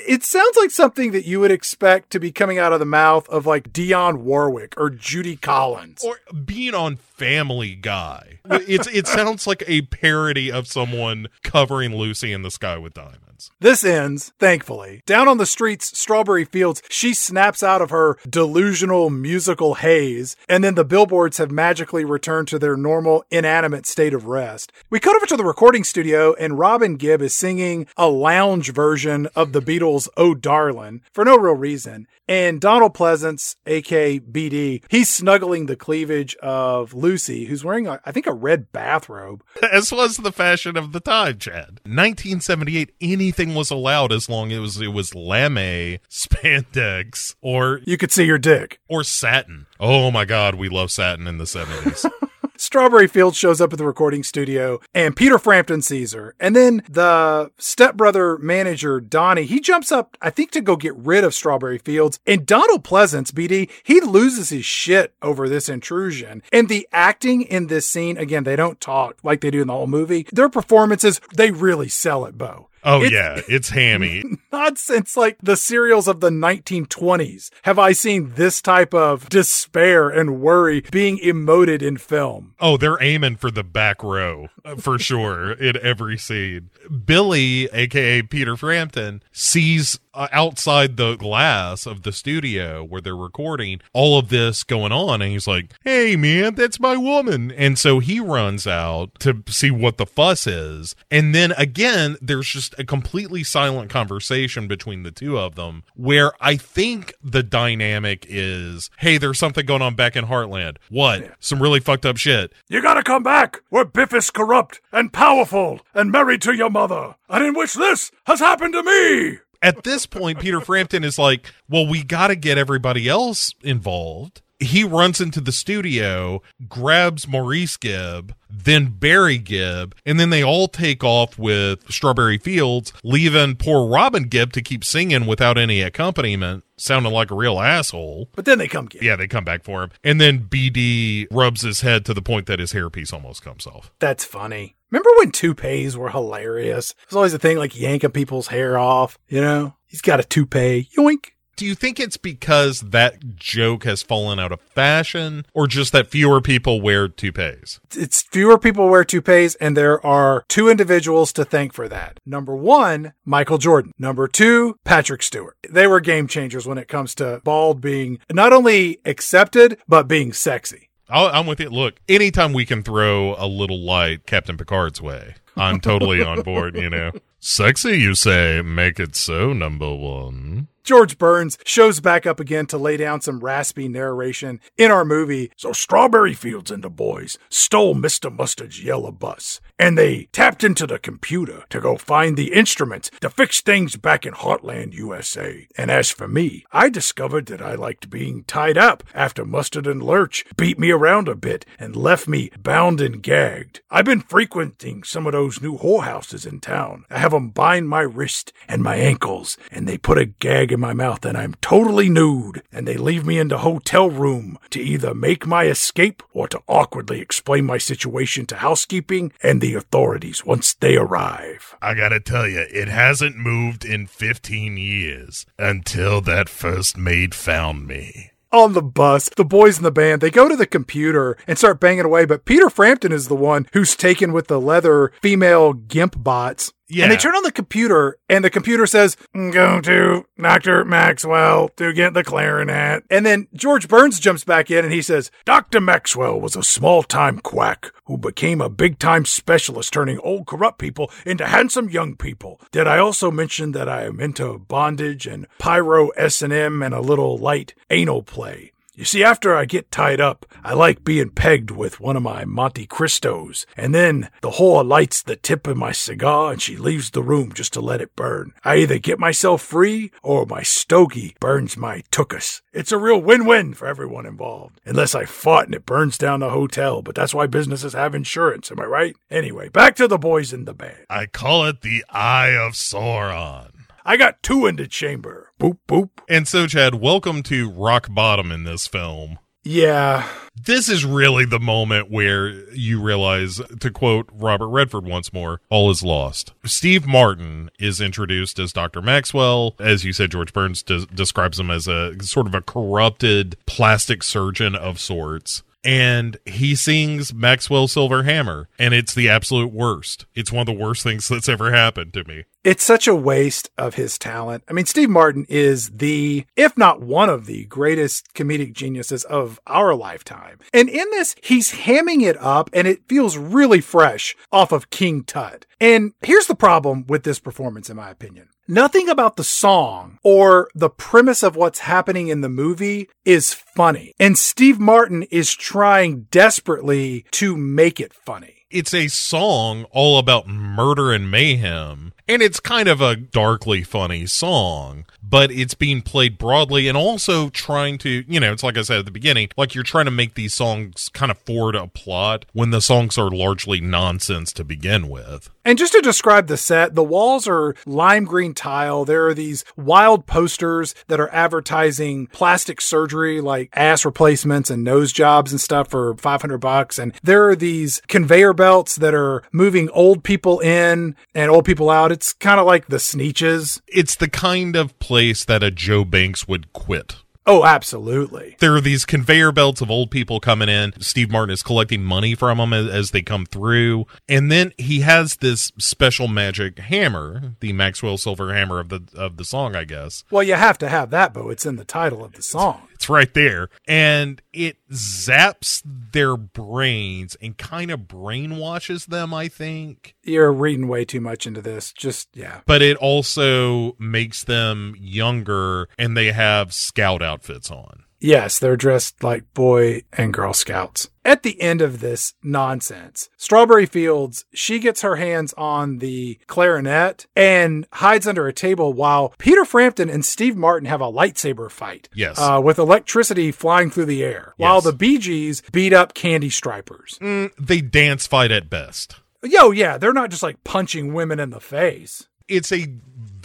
It sounds like something that you would expect to be coming out of the mouth of like Dionne Warwick or Judy Collins. or being on Family Guy. It's it sounds like a parody of someone covering Lucy in the Sky with Diamonds. This ends, thankfully. Down on the streets, Strawberry Fields, she snaps out of her delusional musical haze, and then the billboards have magically returned to their normal inanimate state of rest. We cut over to the recording studio, and Robin Gibb is singing a lounge version of the Beatles' Oh Darlin' for no real reason. And Donald Pleasence, aka BD, he's snuggling the cleavage of Lucy, who's wearing, a, I think, a red bathrobe. As was the fashion of the time, Chad. 1978, anything was allowed as long as it was, it was lame, spandex, or You could see your dick. or satin. Oh my God, we love satin in the 70s. Strawberry Fields shows up at the recording studio and Peter Frampton sees her. And then the stepbrother manager, Donnie, he jumps up, I think, to go get rid of Strawberry Fields. And Donald Pleasence, BD, he loses his shit over this intrusion. And the acting in this scene, again, they don't talk like they do in the whole movie. Their performances, they really sell it, Bo. Oh It's- yeah, it's hammy. Not since like the serials of the 1920s have I seen this type of despair and worry being emoted in film. Oh, they're aiming for the back row uh, for sure in every scene. Billy, aka Peter Frampton, sees uh, outside the glass of the studio where they're recording all of this going on, and he's like, "Hey, man, that's my woman." And so he runs out to see what the fuss is, and then again, there's just a completely silent conversation between the two of them, where I think the dynamic is, "Hey, there's something going on back in Heartland. What? Some really fucked up shit." You gotta come back, where Biff is corrupt and powerful and married to your mother, and in which this has happened to me. at this point, Peter Frampton is like, well, we got to get everybody else involved. He runs into the studio, grabs Maurice Gibb, then Barry Gibb, and then they all take off with Strawberry Fields, leaving poor Robin Gibb to keep singing without any accompaniment, sounding like a real asshole. But then they come get. Yeah, they come back for him. And then BD rubs his head to the point that his hairpiece almost comes off. That's funny. Remember when toupees were hilarious? It was always a thing like yanking people's hair off, you know? He's got a toupee. Yoink. Do you think it's because that joke has fallen out of fashion or just that fewer people wear toupees? It's fewer people wear toupees, and there are two individuals to thank for that. Number one, Michael Jordan. Number two, Patrick Stewart. They were game changers when it comes to bald being not only accepted, but being sexy. I'll, I'm with you. Look, anytime we can throw a little light Captain Picard's way, I'm totally on board, you know. Sexy, you say? Make it so, number one. George Burns shows back up again to lay down some raspy narration in our movie. So Strawberry Fields and the boys stole Mr. Mustard's yellow bus, and they tapped into the computer to go find the instruments to fix things back in Heartland, USA. And as for me, I discovered that I liked being tied up after Mustard and Lurch beat me around a bit and left me bound and gagged. I've been frequenting some of those new whorehouses in town. I have 'em bind my wrist and my ankles, and they put a gag in my mouth, and I'm totally nude, and they leave me in the hotel room to either make my escape or to awkwardly explain my situation to housekeeping and the authorities once they arrive. I gotta tell you, it hasn't moved in 15 years until that first maid found me. On the bus. The boys in the band, they go to the computer and start banging away, but Peter Frampton is the one who's taken with the leather female gimp bots. Yeah. And they turn on the computer and the computer says, Go to Dr. Maxwell to get the clarinet. and then George Burns jumps back in and he says, Dr. Maxwell was a small time quack who became a big time specialist turning old corrupt people into handsome young people. Did I also mention that I am into bondage and pyro S&M and a little light anal play? You see, after I get tied up, I like being pegged with one of my Monte Cristos, and then the whore lights the tip of my cigar and she leaves the room just to let it burn. I either get myself free or my stogie burns my tuchus. It's a real win-win for everyone involved. Unless I fought and it burns down the hotel, but that's why businesses have insurance, am I right? Anyway, back to the boys in the band. I call it the Eye of Sauron. I got two in the chamber. Boop, boop. And so, Chad, welcome to rock bottom in this film. Yeah, This is really the moment where you realize, to quote Robert Redford once more, all is lost. Steve Martin is introduced as Dr. Maxwell. As you said, George Burns des- describes him as a sort of a corrupted plastic surgeon of sorts. And he sings Maxwell Silver Hammer, and it's the absolute worst. It's one of the worst things that's ever happened to me. it's such a waste of his talent. I mean, Steve Martin is the, if not one of the greatest comedic geniuses of our lifetime. And in this, he's hamming it up and it feels really fresh off of King Tut. And here's the problem with this performance, in my opinion. Nothing about the song or the premise of what's happening in the movie is funny. And Steve Martin is trying desperately to make it funny. it's a song all about murder and mayhem and it's kind of a darkly funny song but it's being played broadly and also trying to, you know, it's like I said at the beginning, like you're trying to make these songs kind of forward a plot when the songs are largely nonsense to begin with. And just to describe the set, the walls are lime green tile. There are these wild posters that are advertising plastic surgery like ass replacements and nose jobs and stuff for 500 bucks. And there are these conveyor belts that are moving old people in and old people out. It's kind of like the Sneetches. It's the kind of place that a Joe Banks would quit. Oh, absolutely. There are these conveyor belts of old people coming in. Steve Martin is collecting money from them as, as, they come through. And then he has this special magic hammer, the Maxwell Silver hammer of the of the song, I guess. Well, you have to have that, Bo. It's in the title of the song. It's right there. And it zaps their brains and kind of brainwashes them, I think. You're reading way too much into this. Just, yeah. But it also makes them younger and they have scout outfits on. Yes, they're dressed like boy and girl scouts. At the end of this nonsense, Strawberry Fields, she gets her hands on the clarinet and hides under a table while Peter Frampton and Steve Martin have a lightsaber fight. Yes. Uh, with electricity flying through the air, Yes. while the Bee Gees beat up Candy Stripers. Mm, they dance fight at best. Yo, yeah, they're not just like punching women in the face. It's a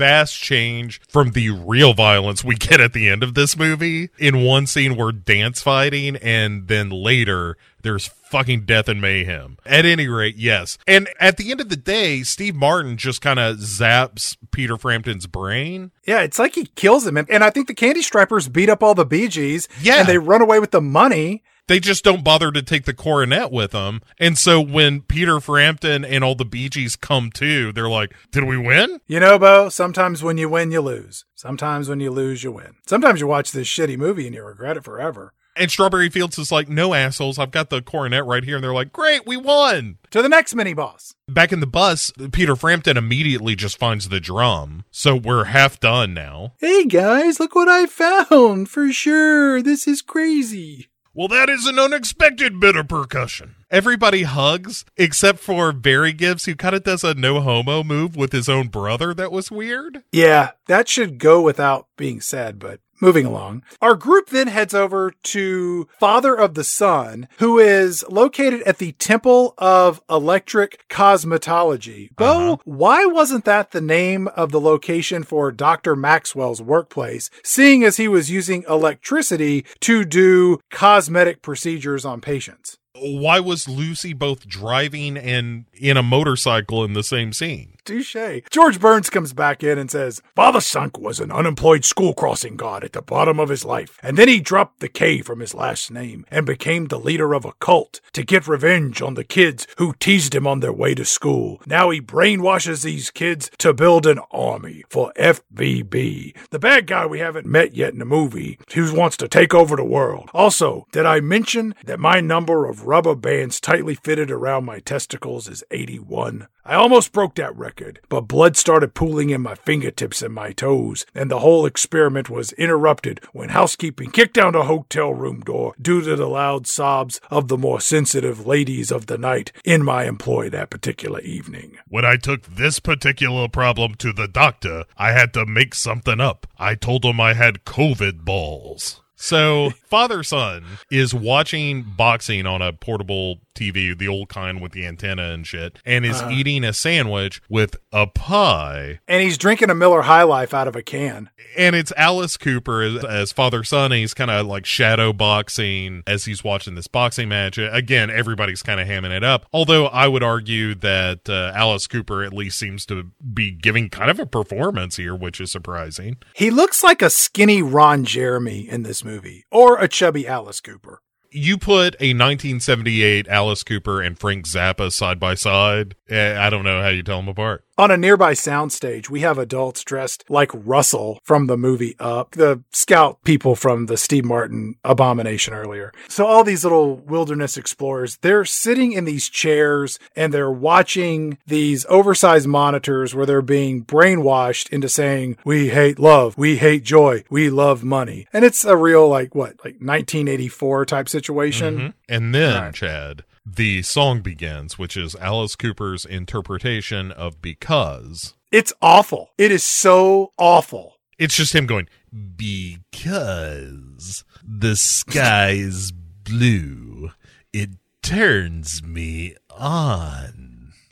vast change from the real violence we get at the end of this movie. In one scene, we're dance fighting, and then later, there's fucking death and mayhem. At any rate, yes. And at the end of the day, Steve Martin just kind of zaps Peter Frampton's brain. Yeah, it's like he kills him. And, I think the Candy Stripers beat up all the Bee Gees. Yeah. And they run away with the money. They just don't bother to take the cornet with them. And so when Peter Frampton and all the Bee Gees come to, they're like, did we win? You know, Bo, sometimes when you win, you lose. Sometimes when you lose, you win. Sometimes you watch this shitty movie and you regret it forever. And Strawberry Fields is like, no assholes, I've got the cornet right here. And they're like, great, we won. To the next mini boss. Back in the bus, Peter Frampton immediately just finds the drum. So we're half done now. Hey guys, look what I found. For sure. This is crazy. Well, that is an unexpected bit of percussion. Everybody hugs except for Barry Gibbs, who kind of does a no homo move with his own brother. That was weird. Yeah, that should go without being said, but moving along. Our group then heads over to Father of the Sun, who is located at the Temple of Electric Cosmetology. Bo, uh-huh. why wasn't that the name of the location for Dr. Maxwell's workplace, seeing as he was using electricity to do cosmetic procedures on patients? Why was Lucy both driving and in a motorcycle in the same scene? Touche. George Burns comes back in and says, Father Sunk was an unemployed school crossing god at the bottom of his life, and then he dropped the K from his last name and became the leader of a cult to get revenge on the kids who teased him on their way to school. Now he brainwashes these kids to build an army for FVB, the bad guy we haven't met yet in the movie, who wants to take over the world. Also, did I mention that my number of rubber bands tightly fitted around my testicles is 81? I almost broke that record, but blood started pooling in my fingertips and my toes, and the whole experiment was interrupted when housekeeping kicked down the hotel room door due to the loud sobs of the more sensitive ladies of the night in my employ that particular evening. When I took this particular problem to the doctor, I had to make something up. I told him I had COVID balls. So, Father Sun is watching boxing on a portable TV, the old kind with the antenna and shit, and is eating a sandwich with a pie. and he's drinking a Miller High Life out of a can. And it's Alice Cooper as, as Father Sun, and he's kind of like shadow boxing as he's watching this boxing match. Again, everybody's kind of hamming it up. Although I would argue that uh, Alice Cooper at least seems to be giving kind of a performance here, which is surprising. He looks like a skinny Ron Jeremy in this movie, or a chubby Alice Cooper. you put a 1978 Alice Cooper and Frank Zappa side by side. eh, I don't know how you tell them apart. On a nearby soundstage, we have adults dressed like Russell from the movie Up, the scout people from the Steve Martin abomination earlier. So all these little wilderness explorers, they're sitting in these chairs and they're watching these oversized monitors where they're being brainwashed into saying, we hate love, we hate joy, we love money. And it's a real, like, what, like 1984 type situation. Mhm. And then, Right. Chad, the song begins, which is Alice Cooper's interpretation of Because. It's awful. It is so awful. It's just him going, because the sky's blue. It turns me on.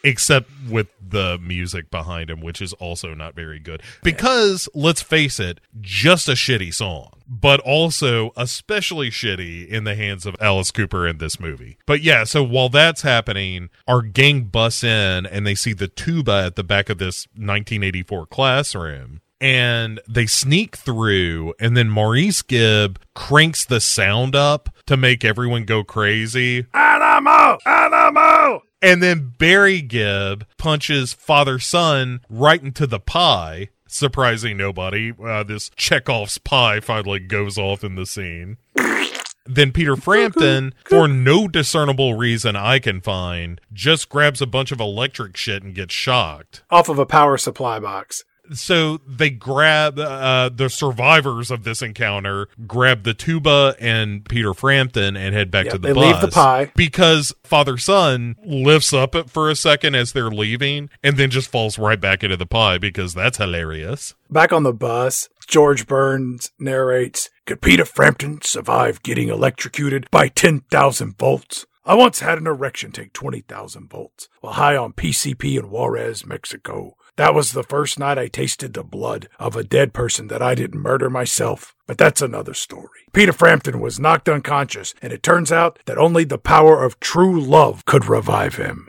Except with the music behind him, which is also not very good. Because, let's face it, just a shitty song, but also especially shitty in the hands of Alice Cooper in this movie. But yeah, so while that's happening, our gang busts in and they see the tuba at the back of this 1984 classroom and they sneak through and then Maurice Gibb cranks the sound up to make everyone go crazy. Animal! Animal! And then Barry Gibb punches Father Sun right into the pie, surprising nobody. Uh, this Chekhov's pie finally goes off in the scene. Then Peter Frampton, for no discernible reason I can find, just grabs a bunch of electric shit and gets shocked. Off of a power supply box. So they grab uh, the survivors of this encounter, grab the tuba and Peter Frampton, and head back Yep, to the they bus. leave the pie. because Father Sun lifts up it for a second as they're leaving, and then just falls right back into the pie because that's hilarious. Back on the bus, George Burns narrates Could Peter Frampton survive getting electrocuted by 10,000 volts? I once had an erection take 20,000 volts while high on PCP in Juarez, Mexico. That was the first night I tasted the blood of a dead person that I didn't murder myself. But that's another story. Peter Frampton was knocked unconscious, and it turns out that only the power of true love could revive him.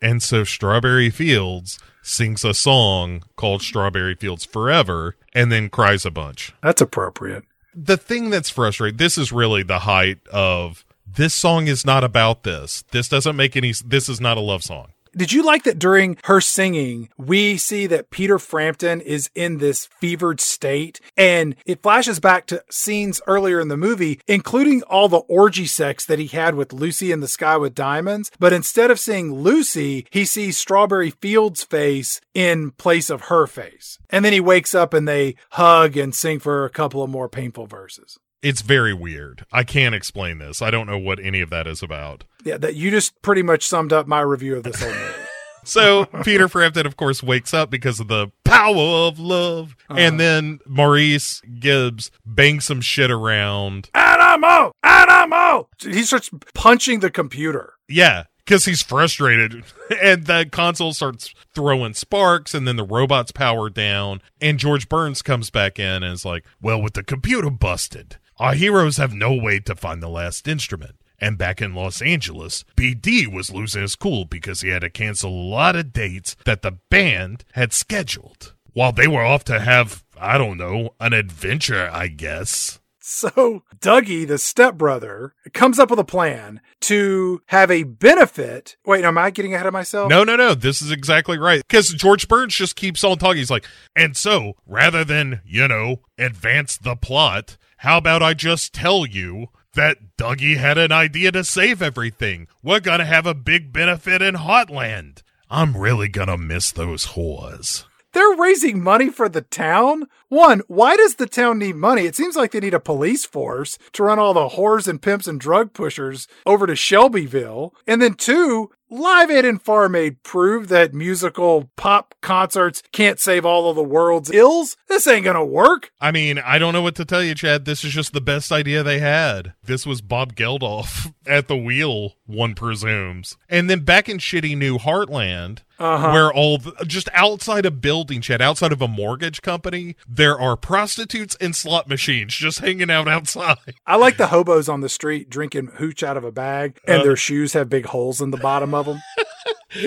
And so Strawberry Fields sings a song called Strawberry Fields Forever, and then cries a bunch. that's appropriate. the thing that's frustrating this is really the height of this song is not about this this doesn't make any this is not a love song Did you like that during her singing, we see that Peter Frampton is in this fevered state and it flashes back to scenes earlier in the movie, including all the orgy sex that he had with Lucy in the Sky with Diamonds. But instead of seeing Lucy, he sees Strawberry Fields' face in place of her face. And then he wakes up and they hug and sing for a couple of more painful verses. It's very weird i can't explain this i don't know what any of that is about Yeah, that you just pretty much summed up my review of this whole movie. so peter frampton of course wakes up because of the power of love uh-huh. and then maurice gibbs bangs some shit around Animal! Animal! he starts punching the computer. Yeah, because he's frustrated. And the console starts throwing sparks, and then the robot's powered down. And George Burns comes back in and is like, Well, with the computer busted, our heroes have no way to find the last instrument. And back in Los Angeles, BD was losing his cool because he had to cancel a lot of dates that the band had scheduled. While they were off to have, I don't know, an adventure, I guess. So Dougie, the stepbrother, comes up with a plan to have a benefit. Wait, am I getting ahead of myself? No, no, no. This is exactly right. Because George Burns just keeps on talking. He's like, and so rather than, you know, advance the plot, how about I just tell you that Dougie had an idea to save everything? We're to have a big benefit in Heartland. I'm really to miss those whores. They're raising money for the town? One, why does the town need money? It seems like they need a police force to run all the whores and pimps and drug pushers over to Shelbyville. And then two, Live Aid and Farm Aid prove that musical pop concerts can't save all of the world's ills. This ain't gonna work. I mean, I don't know what to tell you, Chad. This is just the best idea they had. This was Bob Geldof at the wheel, one presumes. And then back in shitty New Heartland, where all the, just outside a building, Chad, outside of a mortgage company, there are prostitutes and slot machines just hanging out outside. I like the hobos on the street drinking hooch out of a bag, and their shoes have big holes in the bottom of them.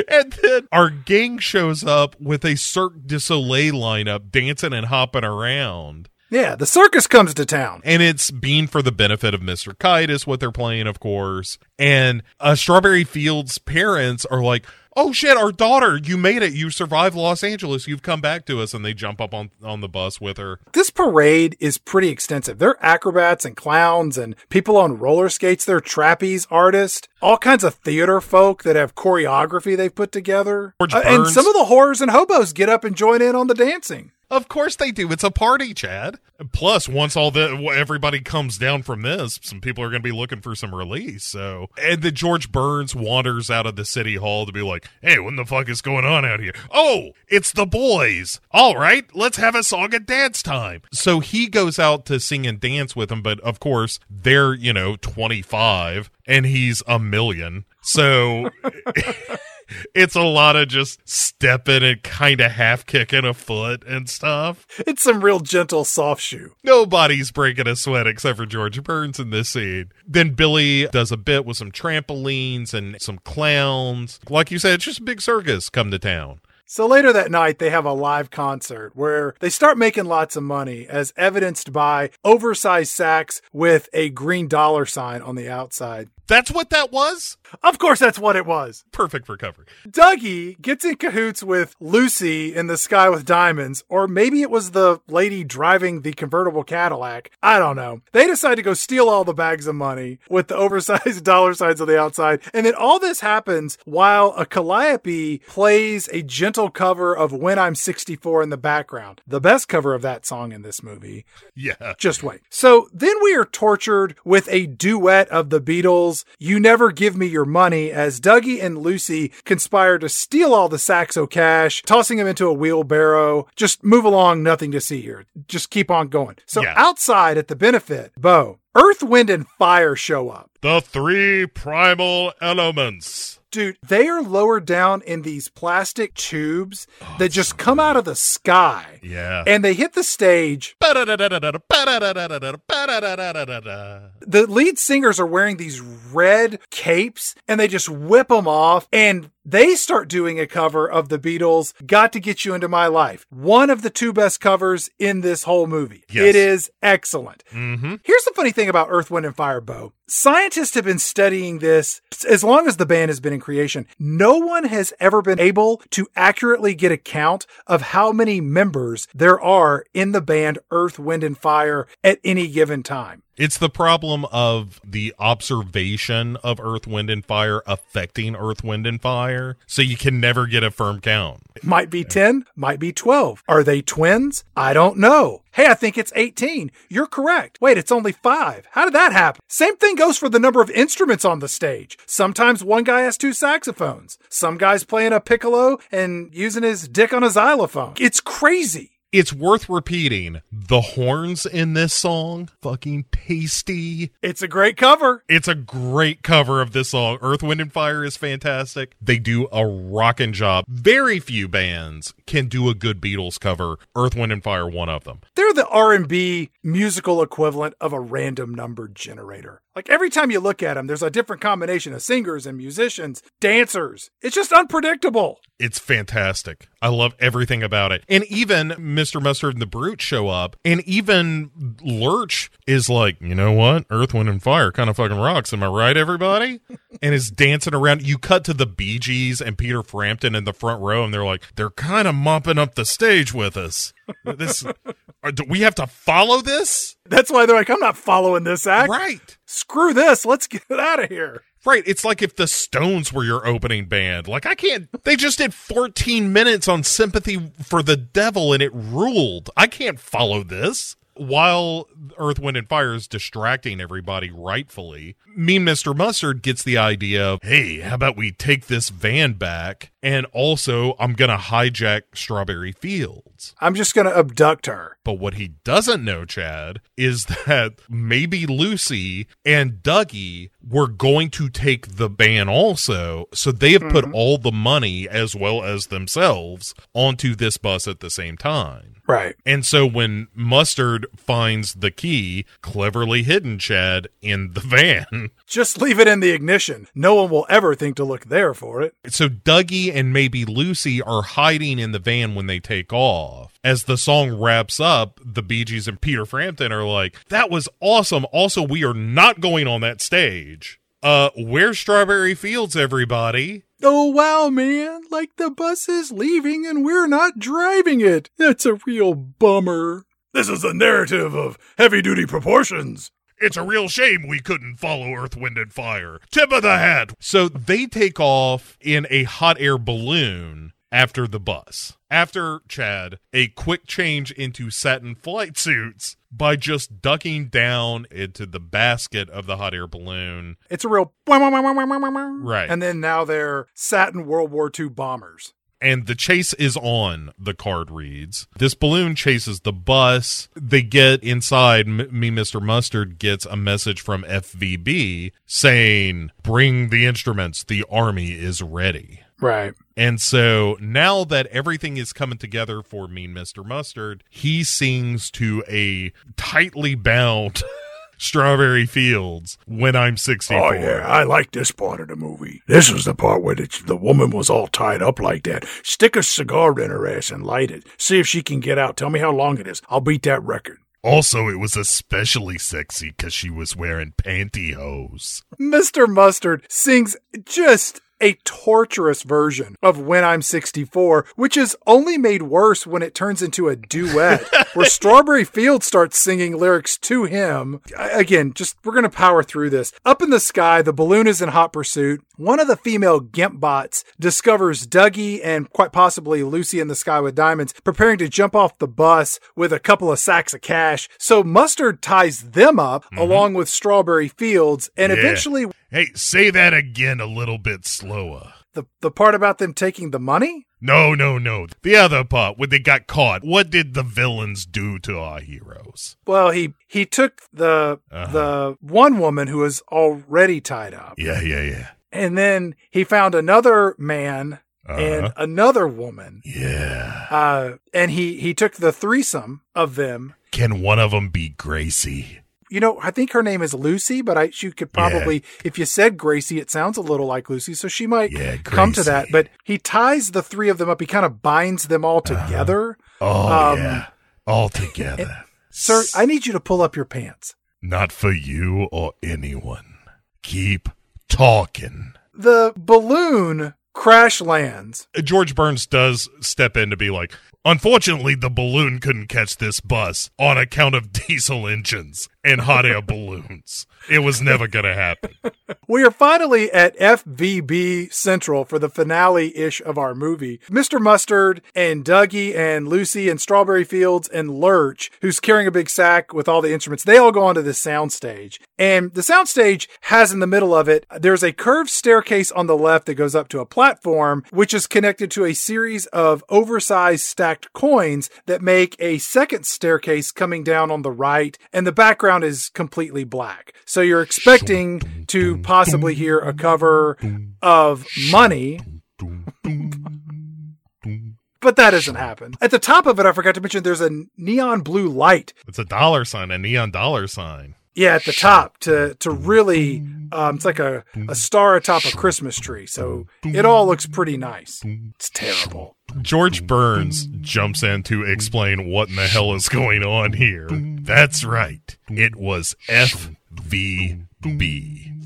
And then our gang shows up with a Cirque du Soleil lineup dancing and hopping around. Yeah, the circus comes to town. and it's being for the benefit of Mr. Kite is what they're playing, of course. And uh, Strawberry Fields' parents are like, "Oh shit, our daughter, you made it! You survived Los Angeles. You've come back to us." And they jump up on on the bus with her. This parade is pretty extensive. They're acrobats and clowns and people on roller skates. They're trapeze artists, all kinds of theater folk that have choreography they've put together. Uh, and some of the horrors and hobos get up and join in on the dancing. Of course they do. It's a party, Chad. Plus, once all the everybody comes down from this, some people are going to be looking for some release. So, And then George Burns wanders out of the city hall to be like, "Hey, what the fuck is going on out here?" oh, it's the boys. All right, let's have a song and dance time. So he goes out to sing and dance with them, but of course they're, you know, 25 and he's a million. So it's a lot of just stepping and kind of half kicking a foot and stuff. It's some real gentle soft shoe. Nobody's breaking a sweat except for George Burns in this scene. Then Billy does a bit with some trampolines and some clowns. Like you said, it's just a big circus come to town. So later that night, they have a live concert where they start making lots of money, as evidenced by oversized sacks with a green dollar sign on the outside. That's what that was? Of course, that's what it was. Perfect for recovery. Dougie gets in cahoots with Lucy in the sky with diamonds, or maybe it was the lady driving the convertible Cadillac. I don't know. They decide to go steal all the bags of money with the oversized dollar signs on the outside. And then all this happens while a calliope plays a gentle cover of When I'm 64 in the background. The best cover of that song in this movie. Yeah. Just wait. So then we are tortured with a duet of the Beatles, You Never Give Me Your Money, as Dougie and Lucy conspire to steal all the Saxo cash, tossing them into a wheelbarrow. Just move along, nothing to see here. Just keep on going. So Yeah. outside at the benefit, Bo, Earth, Wind, and Fire show up. The three primal elements. Dude, they are lowered down in these plastic tubes that just come out of the sky. Yeah. And they hit the stage the lead singers are wearing these red capes and they just whip them off and they start doing a cover of the Beatles Got to Get You Into My Life. One of the two best covers in this whole movie. Yes. It is excellent. Mm-hmm. Here's the funny thing about Earth, Wind, and Fire, Bo. Scientists have been studying this as long as the band has been in creation. No one has ever been able to accurately get a count of how many members there are in the band Earth, Wind, and Fire at any given time. It's the problem of the observation of Earth, Wind, and Fire affecting Earth, Wind, and Fire. So you can never get a firm count. Might be 10, might be 12. Are they twins? I don't know. Hey, I think it's 18. You're correct. Wait, it's only five. How did that happen? Same thing goes for the number of instruments on the stage. Sometimes one guy has two saxophones. Some guy's playing a piccolo and using his dick on a xylophone. It's crazy. It's worth repeating. The horns in this song, fucking tasty. It's a great cover. It's a great cover of this song. Earth, Wind, and Fire is fantastic. They do a rocking job. Very few bands can do a good Beatles cover. Earth, Wind, and Fire, one of them. They're the R&B musical equivalent of a random number generator. Like every time you look at them, there's a different combination of singers and musicians, dancers. It's just unpredictable. It's fantastic. I love everything about it. And even Mr. Mustard and the Brute show up, and even Lurch is like, you know what? Earth, Wind, and Fire kind of fucking rocks. Am I right, everybody? and is dancing around. You cut to the Bee Gees and Peter Frampton in the front row, and they're like, they're kind of mopping up the stage with us. This, are, do we have to follow this? That's why they're like, I'm not following this act. Right. Screw this. Let's get out of here. Right. It's like if the Stones were your opening band. Like, I can't. They just did 14 minutes on Sympathy for the Devil and it ruled. I can't follow this. While Earth, Wind, and Fire is distracting everybody rightfully, me, Mr. Mustard, gets the idea of, hey, how about we take this van back? And also, I'm going to hijack Strawberry Fields. I'm just going to abduct her. But what he doesn't know, Chad, is that maybe Lucy and Dougie were going to take the ban also. So they have put mm-hmm. all the money as well as themselves onto this bus at the same time. Right. And so when Mustard finds the key, cleverly hidden, Chad, in the van, Just leave it in the ignition. No one will ever think to look there for it. so Dougie and maybe Lucy are hiding in the van when they take off. As the song wraps up, the Bee Gees and Peter Frampton are like, that was awesome. Also, we are not going on that stage. Uh, where's Strawberry Fields, everybody? Oh, wow, man. Like the bus is leaving and we're not driving it. That's a real bummer. This is a narrative of heavy duty proportions. It's a real shame we couldn't follow Earth, Wind, and Fire. Tip of the hat. So they take off in a hot air balloon after the bus. After Chad, a quick change into satin flight suits by just ducking down into the basket of the hot air balloon. It's a real right. And then now they're satin World War II bombers. and the chase is on the card reads this balloon chases the bus they get inside M- me mr mustard gets a message from fvb saying bring the instruments the army is ready Right. And so now that everything is coming together for Mean Mr. Mustard, he sings to a tightly bound Strawberry Fields when I'm 64. Oh, yeah, I like this part of the movie. This was the part where the, the woman was all tied up like that. Stick a cigar in her ass and light it. See if she can get out. Tell me how long it is. I'll beat that record. Also, it was especially sexy because she was wearing pantyhose. Mr. Mustard sings just a torturous version of When I'm 64, which is only made worse when it turns into a duet where Strawberry Fields starts singing lyrics to him. Again, just we're going to power through this. Up in the sky, the balloon is in hot pursuit. One of the female Gimp bots discovers Dougie and quite possibly Lucy in the sky with diamonds preparing to jump off the bus with a couple of sacks of cash. So Mustard ties them up mm-hmm. along with Strawberry Fields and Yeah. eventually Hey, say that again a little bit slower. the the part about them taking the money? No, no, no. The other part, when they got caught, what did the villains do to our heroes? Well, he he took the Uh-huh. the one woman who was already tied up, Yeah, yeah, yeah. and then he found another man Uh-huh. and another woman, yeah. uh, and he he took the threesome of them. Can one of them be Gracie? You know, I think her name is Lucy, but I she could probably if you said Gracie, it sounds a little like Lucy, so she might Yeah, come to that. But he ties the three of them up. He kind of binds them all together. Oh, Um, yeah. All together. Sir, I need you to pull up your pants. Not for you or anyone. Keep talking. The balloon crash lands. George Burns does step in to be like, unfortunately, the balloon couldn't catch this bus on account of diesel engines and hot air balloons. It was never going to happen. We are finally at FVB Central for the finale ish of our movie. Mr. Mustard and Dougie and Lucy and Strawberry Fields and Lurch, who's carrying a big sack with all the instruments, they all go onto this soundstage. And the soundstage has in the middle of it, there's a curved staircase on the left that goes up to a platform, which is connected to a series of oversized coins that make a second staircase coming down on the right. And the background is completely black. So you're expecting to possibly hear a cover of Money, but that doesn't happen. At the top of it, I forgot to mention there's a neon blue light. It's a dollar sign, a neon dollar sign. Yeah, at the top to to really, mm-hmm. um, it's like a, a mm-hmm. star atop a Christmas tree. So it all looks pretty nice. It's terrible. George Burns mm-hmm. jumps in to explain what in the hell is going on here. That's right. It was FVB,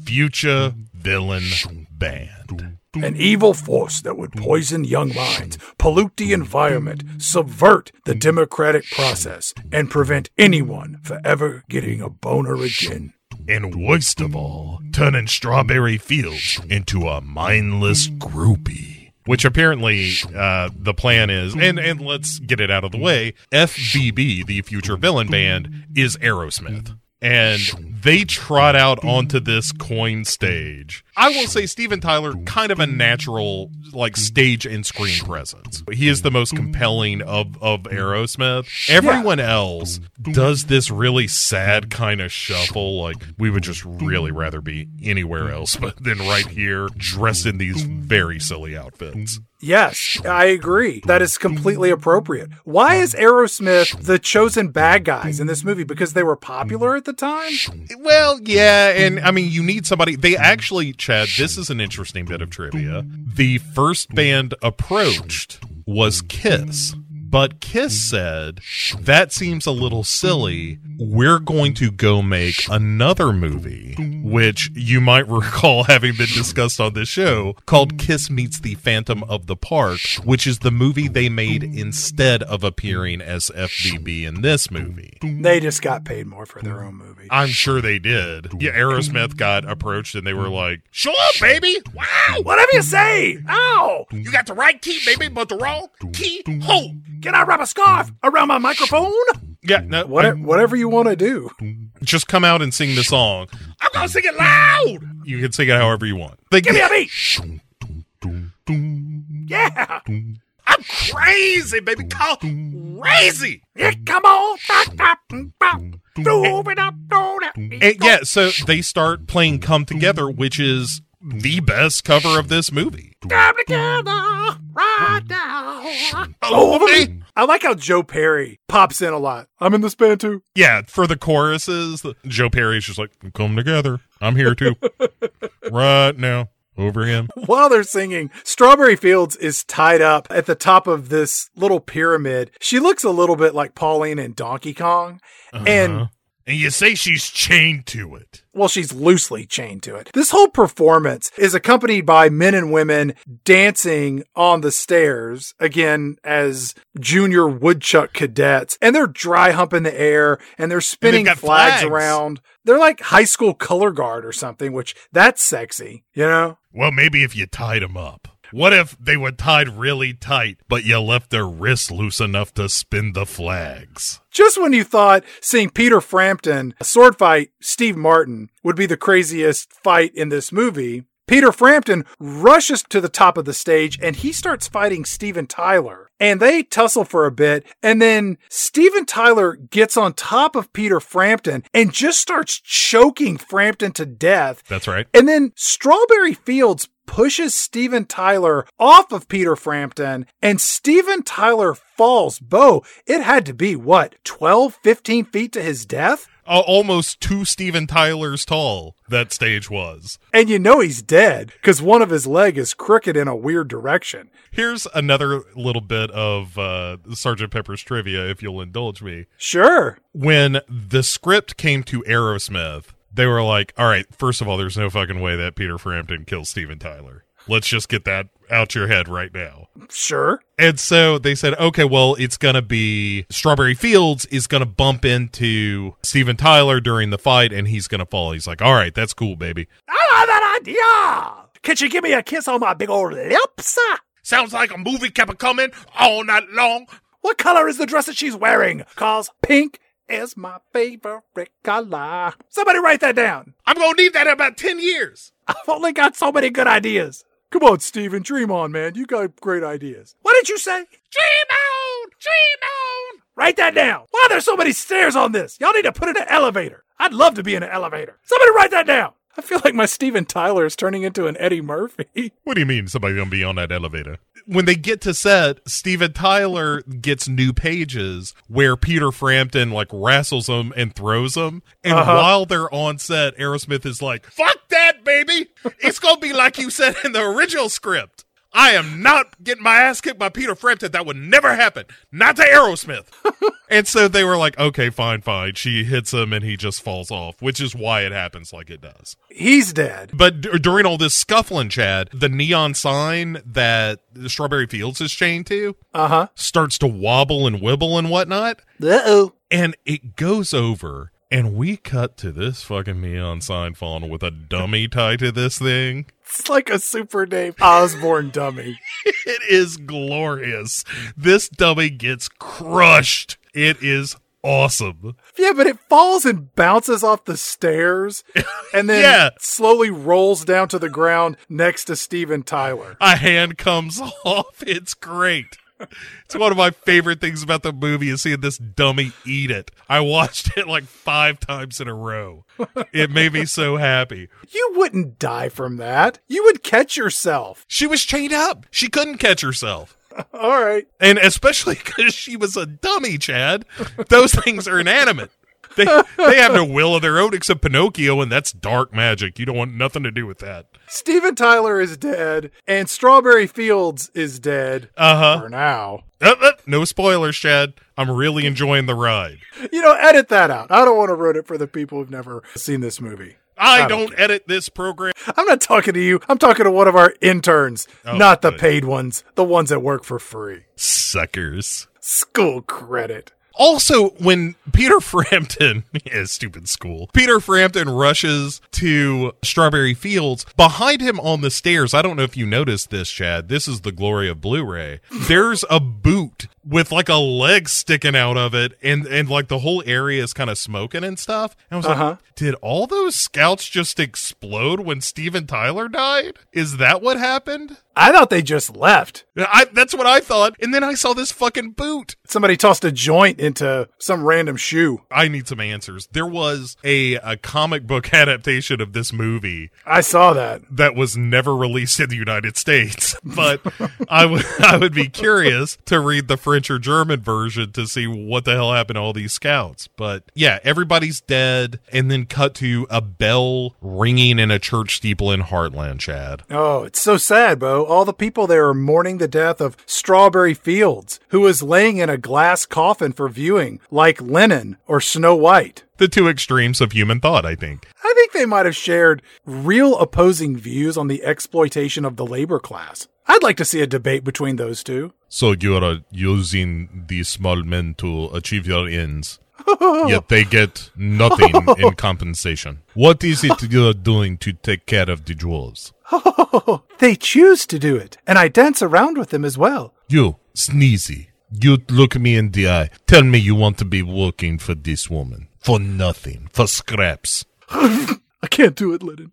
Future Villain Band. An evil force that would poison young minds, pollute the environment, subvert the democratic process, and prevent anyone from ever getting a boner again. And worst of all, turning Strawberry Fields into a mindless groupie. Which apparently uh, the plan is, and, and let's get it out of the way FVB, the future villain band, is Aerosmith. And they trot out onto this coin stage. I will say Steven Tyler, kind of a natural like stage and screen presence. He is the most compelling of, of Aerosmith. Everyone else does this really sad kind of shuffle. Like we would just really rather be anywhere else, but then right here, dressed in these very silly outfits. Yes, I agree. That is completely appropriate. Why is Aerosmith the chosen bad guys in this movie? Because they were popular at the time? Well, yeah, and I mean, you need somebody. They actually, Chad, this is an interesting bit of trivia. The first band approached was Kiss. But Kiss said, that seems a little silly. We're going to go make another movie, which you might recall having been discussed on this show, called Kiss Meets the Phantom of the Park, which is the movie they made instead of appearing as FVB in this movie. They just got paid more for their own movie. I'm sure they did. Yeah, Aerosmith got approached and they were like, Show up, baby. Wow. Whatever you say. Ow! You got the right key, baby, but the wrong key. Ho. Can I wrap a scarf around my microphone? yeah, no, What, whatever you want to do. just come out and sing the song. I'm gonna sing it loud. You can sing it however you want. They Give me a beat. Yeah. I'm crazy, baby. Call crazy. Yeah, come on. And yeah, so they start playing Come Together, which is the best cover of this movie. Come together right now. Over me. I like how Joe Perry pops in a lot. I'm in this band too. Yeah, for the choruses, Joe Perry's just like, Come together. I'm here too. right now. Over him. While they're singing, Strawberry Fields is tied up at the top of this little pyramid. She looks a little bit like Pauline in Donkey Kong. Uh-huh. And you say she's chained to it. well, she's loosely chained to it. This whole performance is accompanied by men and women dancing on the stairs, again, as junior woodchuck cadets. And they're dry humping the air and they're spinning got flags, flags. around. They're like high school color guard or something, which that's sexy, you know? Well, maybe if you tied them up. What if they were tied really tight, but you left their wrists loose enough to spin the flags? Just when you thought seeing Peter Frampton a sword fight Steve Martin would be the craziest fight in this movie, Peter Frampton rushes to the top of the stage and he starts fighting Steven Tyler. And they tussle for a bit, and then Steven Tyler gets on top of Peter Frampton and just starts choking Frampton to death. That's right. And then Strawberry Fields pushes Steven Tyler off of Peter Frampton and Steven Tyler falls. Bo, it had to be what, 12, 15 feet to his death? Uh, almost two Steven Tylers tall, that stage was. And you know he's dead because one of his leg is crooked in a weird direction. Here's another little bit of uh, Sergeant Pepper's trivia, if you'll indulge me. Sure. when the script came to Aerosmith, they were like, all right, first of all, there's no fucking way that Peter Frampton kills Steven Tyler. Let's just get that out your head right now. Sure. And so they said, okay, well, it's going to be Strawberry Fields is going to bump into Steven Tyler during the fight and he's going to fall. He's like, all right, that's cool, baby. I love that idea. Can she give me a kiss on my big old lips? Sounds like a movie kept coming all night long. What color is the dress that she's wearing? Cause pink is my favorite color. Somebody write that down. I'm gonna need that in about ten years. I've only got so many good ideas. Come on, Steven, dream on, man. You got great ideas. What did you say? Dream on, dream on. Write that down. Why are there so many stairs on this? Y'all need to put in an elevator. I'd love to be in an elevator. Somebody write that down. I feel like my Steven Tyler is turning into an Eddie Murphy. What do you mean somebody's going to be on that elevator? When they get to set, Steven Tyler gets new pages where Peter Frampton like wrestles them and throws them. And Uh-huh. while they're on set, Aerosmith is like, Fuck that, baby. It's gonna be like you said in the original script. I am not getting my ass kicked by Peter Frampton. That would never happen. Not to Aerosmith. and so they were like, okay, fine, fine. She hits him and he just falls off, which is why it happens like it does. He's dead. But d- during all this scuffling, Chad, the neon sign that the Strawberry Fields is chained to Uh huh. starts to wobble and wibble and whatnot. Uh oh. and it goes over and we cut to this fucking neon sign falling with a dummy tied to this thing. It's like a super Dave Osborne dummy. it is glorious. This dummy gets crushed. It is awesome. Yeah, but it falls and bounces off the stairs and then Yeah. slowly rolls down to the ground next to Steven Tyler. a hand comes off. It's great it's one of my favorite things about the movie is seeing this dummy eat it i watched it like five times in a row it made me so happy You wouldn't die from that. You would catch yourself. she was chained up she couldn't catch herself All right. And especially because she was a dummy, Chad. Those things are inanimate. They they have no will of their own except Pinocchio, and that's dark magic. You don't want nothing to do with that. Steven Tyler is dead, and Strawberry Fields is dead Uh huh. for now. Uh, uh, no spoilers, Chad. I'm really enjoying the ride. You know, edit that out. I don't want to ruin it for the people who've never seen this movie. I, I don't don't edit this program. I'm not talking to you. I'm talking to one of our interns, Oh, not the good. paid ones, the ones that work for free. Suckers. School credit. Also, when Peter Frampton, yeah, stupid school, Peter Frampton rushes to Strawberry Fields, behind him on the stairs, I don't know if you noticed this, Chad. This is the glory of Blu ray. There's a boot with like a leg sticking out of it, and, and like the whole area is kind of smoking and stuff. And I was Uh-huh. like, did all those scouts just explode when Steven Tyler died? Is that what happened? I thought they just left. I, that's what I thought. And then I saw this fucking boot. Somebody tossed a joint into some random shoe. I need some answers. There was a, a comic book adaptation of this movie I saw that. that was never released in the United States, but I would I would be curious to read the French or German version to see what the hell happened to all these scouts. But yeah, everybody's dead, and then cut to a bell ringing in a church steeple in Heartland, Chad. Oh, it's so sad, Bo. All the people there are mourning the death of Strawberry Fields, who was laying in a glass coffin for viewing, like Lennon or Snow White. The two extremes of human thought, I think. I think they might have shared real opposing views on the exploitation of the labor class. I'd like to see a debate between those two. So you're uh, using these small men to achieve your ends, yet they get nothing in compensation. What is it you're doing to take care of the dwarves? They choose to do it, and I dance around with them as well. You, Sneezy, you look me in the eye. Tell me you want to be working for this woman. For nothing. For scraps. I can't do it, Lennon.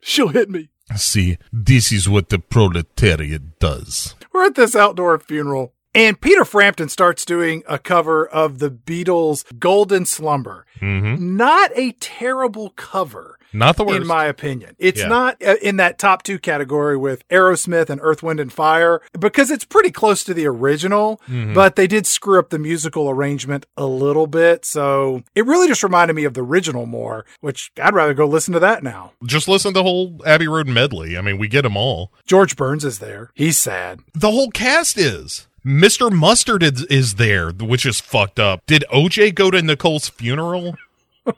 She'll hit me. See, this is what the proletariat does. We're at this outdoor funeral, and Peter Frampton starts doing a cover of the Beatles' Golden Slumber. Mm-hmm. Not a terrible cover. Not the worst. In my opinion, it's Yeah. not uh, in that top two category with Aerosmith and Earth, Wind, and Fire because it's pretty close to the original, Mm-hmm. but they did screw up the musical arrangement a little bit. So it really just reminded me of the original more, which I'd rather go listen to that now. Just listen to the whole Abbey Road medley. I mean, we get them all. George Burns is there. He's sad. The whole cast is. Mr. Mustard is, is there, which is fucked up. Did OJ go to Nicole's funeral?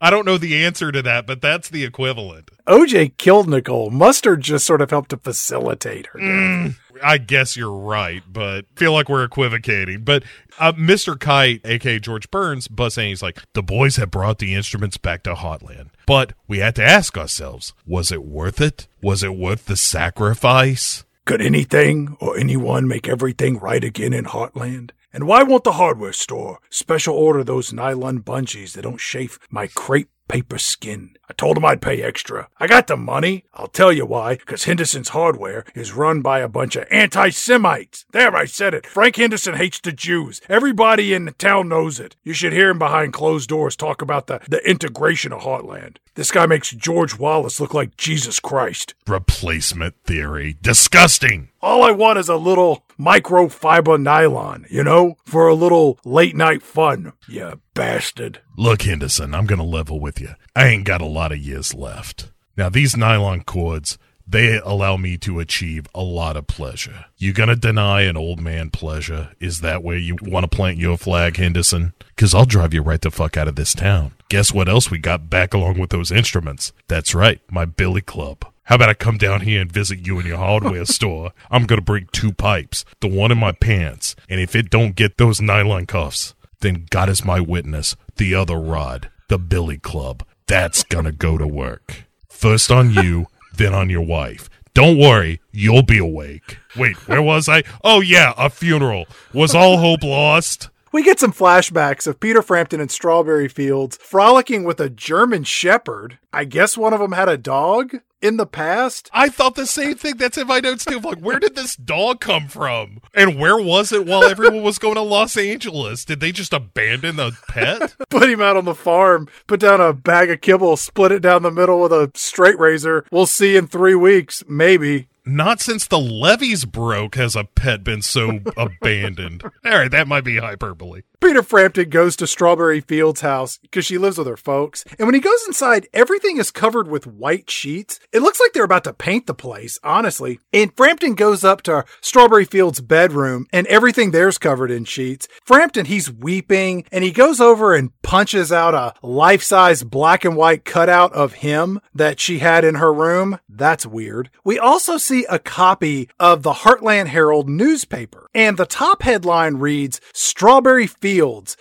I don't know the answer to that, but that's the equivalent. OJ killed Nicole. Mustard just sort of helped to facilitate her. death. I guess you're right, but feel like we're equivocating. But uh, Mr. Kite, aka George Burns, bus saying he's like, the boys have brought the instruments back to Heartland, but we had to ask ourselves, was it worth it? Was it worth the sacrifice? Could anything or anyone make everything right again in Heartland? And why won't the hardware store special order those nylon bungees that don't chafe my crepe paper skin? I told them I'd pay extra. I got the money. I'll tell you why. Because Henderson's hardware is run by a bunch of anti-Semites. There, I said it. Frank Henderson hates the Jews. Everybody in the town knows it. You should hear him behind closed doors talk about the, the integration of Heartland. This guy makes George Wallace look like Jesus Christ. Replacement theory. Disgusting. All I want is a little microfiber nylon, you know, for a little late night fun. You bastard. Look, Henderson, I'm going to level with you. I ain't got a lot of years left. Now, these nylon cords, they allow me to achieve a lot of pleasure. You gonna deny an old man pleasure? Is that where you want to plant your flag, Henderson? Cause I'll drive you right the fuck out of this town. Guess what else we got back along with those instruments? That's right, my billy club. How about I come down here and visit you in your hardware store? I'm gonna bring two pipes, the one in my pants, and if it don't get those nylon cuffs, then God is my witness, the other rod, the billy club, that's gonna go to work. First on you, then on your wife. Don't worry, you'll be awake. Wait, where was I? Oh yeah, a funeral. Was all hope lost? We get some flashbacks of Peter Frampton and Strawberry Fields frolicking with a German shepherd. I guess one of them had a dog in the past. I thought the same thing. That's in my notes too. Like, where did this dog come from? And where was it while everyone was going to Los Angeles? Did they just abandon the pet? Put him out on the farm, put down a bag of kibble, split it down the middle with a straight razor. We'll see in three weeks, maybe. Not since the levees broke has a pet been so abandoned. All right, that might be hyperbole. Peter Frampton goes to Strawberry Fields' house because she lives with her folks. And when he goes inside, everything is covered with white sheets. It looks like they're about to paint the place, honestly. And Frampton goes up to Strawberry Fields' bedroom and everything there's covered in sheets. Frampton, he's weeping and he goes over and punches out a life size black and white cutout of him that she had in her room. That's weird. We also see a copy of the Heartland Herald newspaper and the top headline reads Strawberry Fields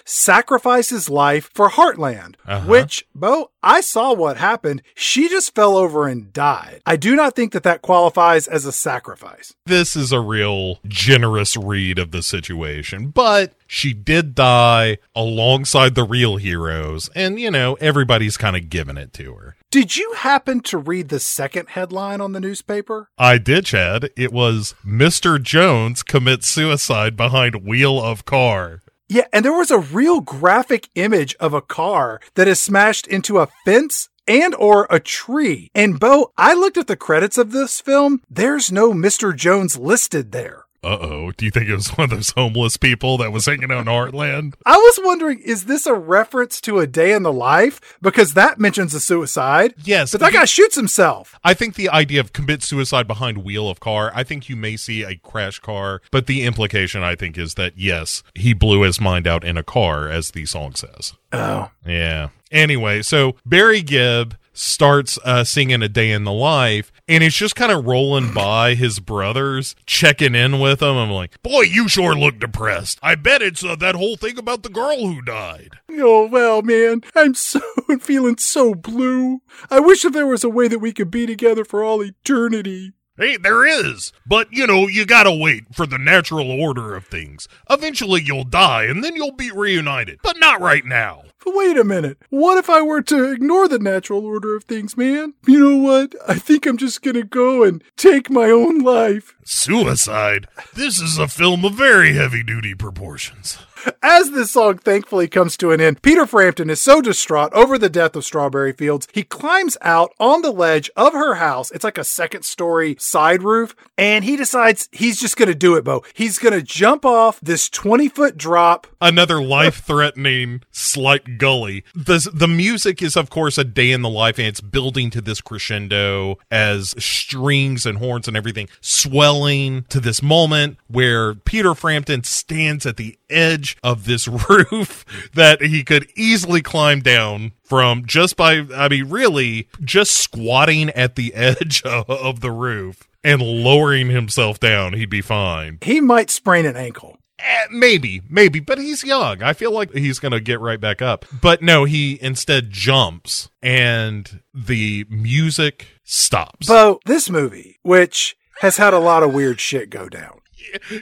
sacrifices life for Heartland, uh-huh. which, Bo, I saw what happened. She just fell over and died. I do not think that that qualifies as a sacrifice. This is a real generous read of the situation, but she did die alongside the real heroes, and you know, everybody's kind of giving it to her. Did you happen to read the second headline on the newspaper? I did, Chad. It was Mr. Jones commits suicide behind wheel of car. Yeah, and there was a real graphic image of a car that is smashed into a fence and or a tree. And Bo, I looked at the credits of this film. There's no Mr. Jones listed there. Uh oh. Do you think it was one of those homeless people that was hanging out in Heartland? I was wondering, is this a reference to a day in the life? Because that mentions a suicide. Yes. But that guy shoots himself. I think the idea of commit suicide behind wheel of car, I think you may see a crash car, but the implication I think is that yes, he blew his mind out in a car, as the song says. Oh. Yeah. Anyway, so Barry Gibb starts uh, singing a day in the life and it's just kind of rolling by his brothers checking in with them i'm like Boy, you sure look depressed. I bet it's uh, that whole thing about the girl who died. Oh, well, man, I'm so feeling so blue. I wish if there was a way that we could be together for all eternity. Hey, there is. But, you know, you gotta wait for the natural order of things. Eventually you'll die and then you'll be reunited. But not right now. Wait a minute. What if I were to ignore the natural order of things, man? You know what? I think I'm just gonna go and take my own life. Suicide? This is a film of very heavy duty proportions. As this song thankfully comes to an end, Peter Frampton is so distraught over the death of Strawberry Fields, he climbs out on the ledge of her house. It's like a second story side roof, and he decides he's just gonna do it, Bo. He's gonna jump off this 20 foot drop. another life-threatening slight gully. The the music is of course a day in the life, and it's building to this crescendo as strings and horns and everything swelling to this moment where Peter Frampton stands at the edge of this roof that he could easily climb down from just by I mean really just squatting at the edge of, of the roof and lowering himself down, he'd be fine. He might sprain an ankle. Eh, maybe, maybe, but he's young. I feel like he's going to get right back up. But no, he instead jumps and the music stops. Bo, this movie, which has had a lot of weird shit go down.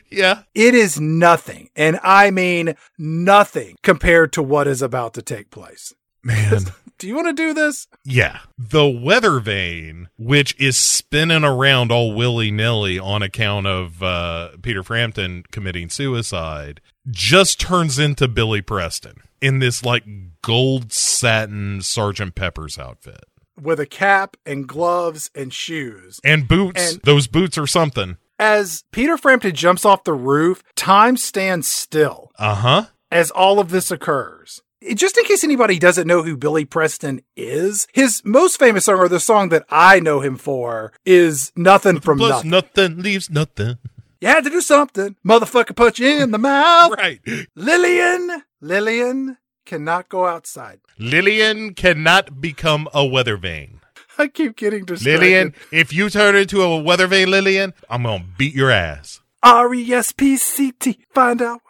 Yeah. It is nothing, and I mean nothing compared to what is about to take place. Man. Do you want to do this? Yeah. The weather vane, which is spinning around all willy nilly on account of uh, Peter Frampton committing suicide, just turns into Billy Preston in this like gold satin Sergeant Pepper's outfit. With a cap and gloves and shoes. And boots. And- Those boots are something. As Peter Frampton jumps off the roof, time stands still Uh huh. as all of this occurs. Just in case anybody doesn't know who Billy Preston is, his most famous song, or the song that I know him for, is Nothing from Plus Nothing. nothing leaves nothing. You had to do something. Motherfucker punch you in the mouth. Right. Lillian, Lillian cannot go outside. Lillian cannot become a weather vane. I keep getting distracted. Lillian, if you turn into a weather vane, Lillian, I'm gonna beat your ass. R E S P C T. Find out.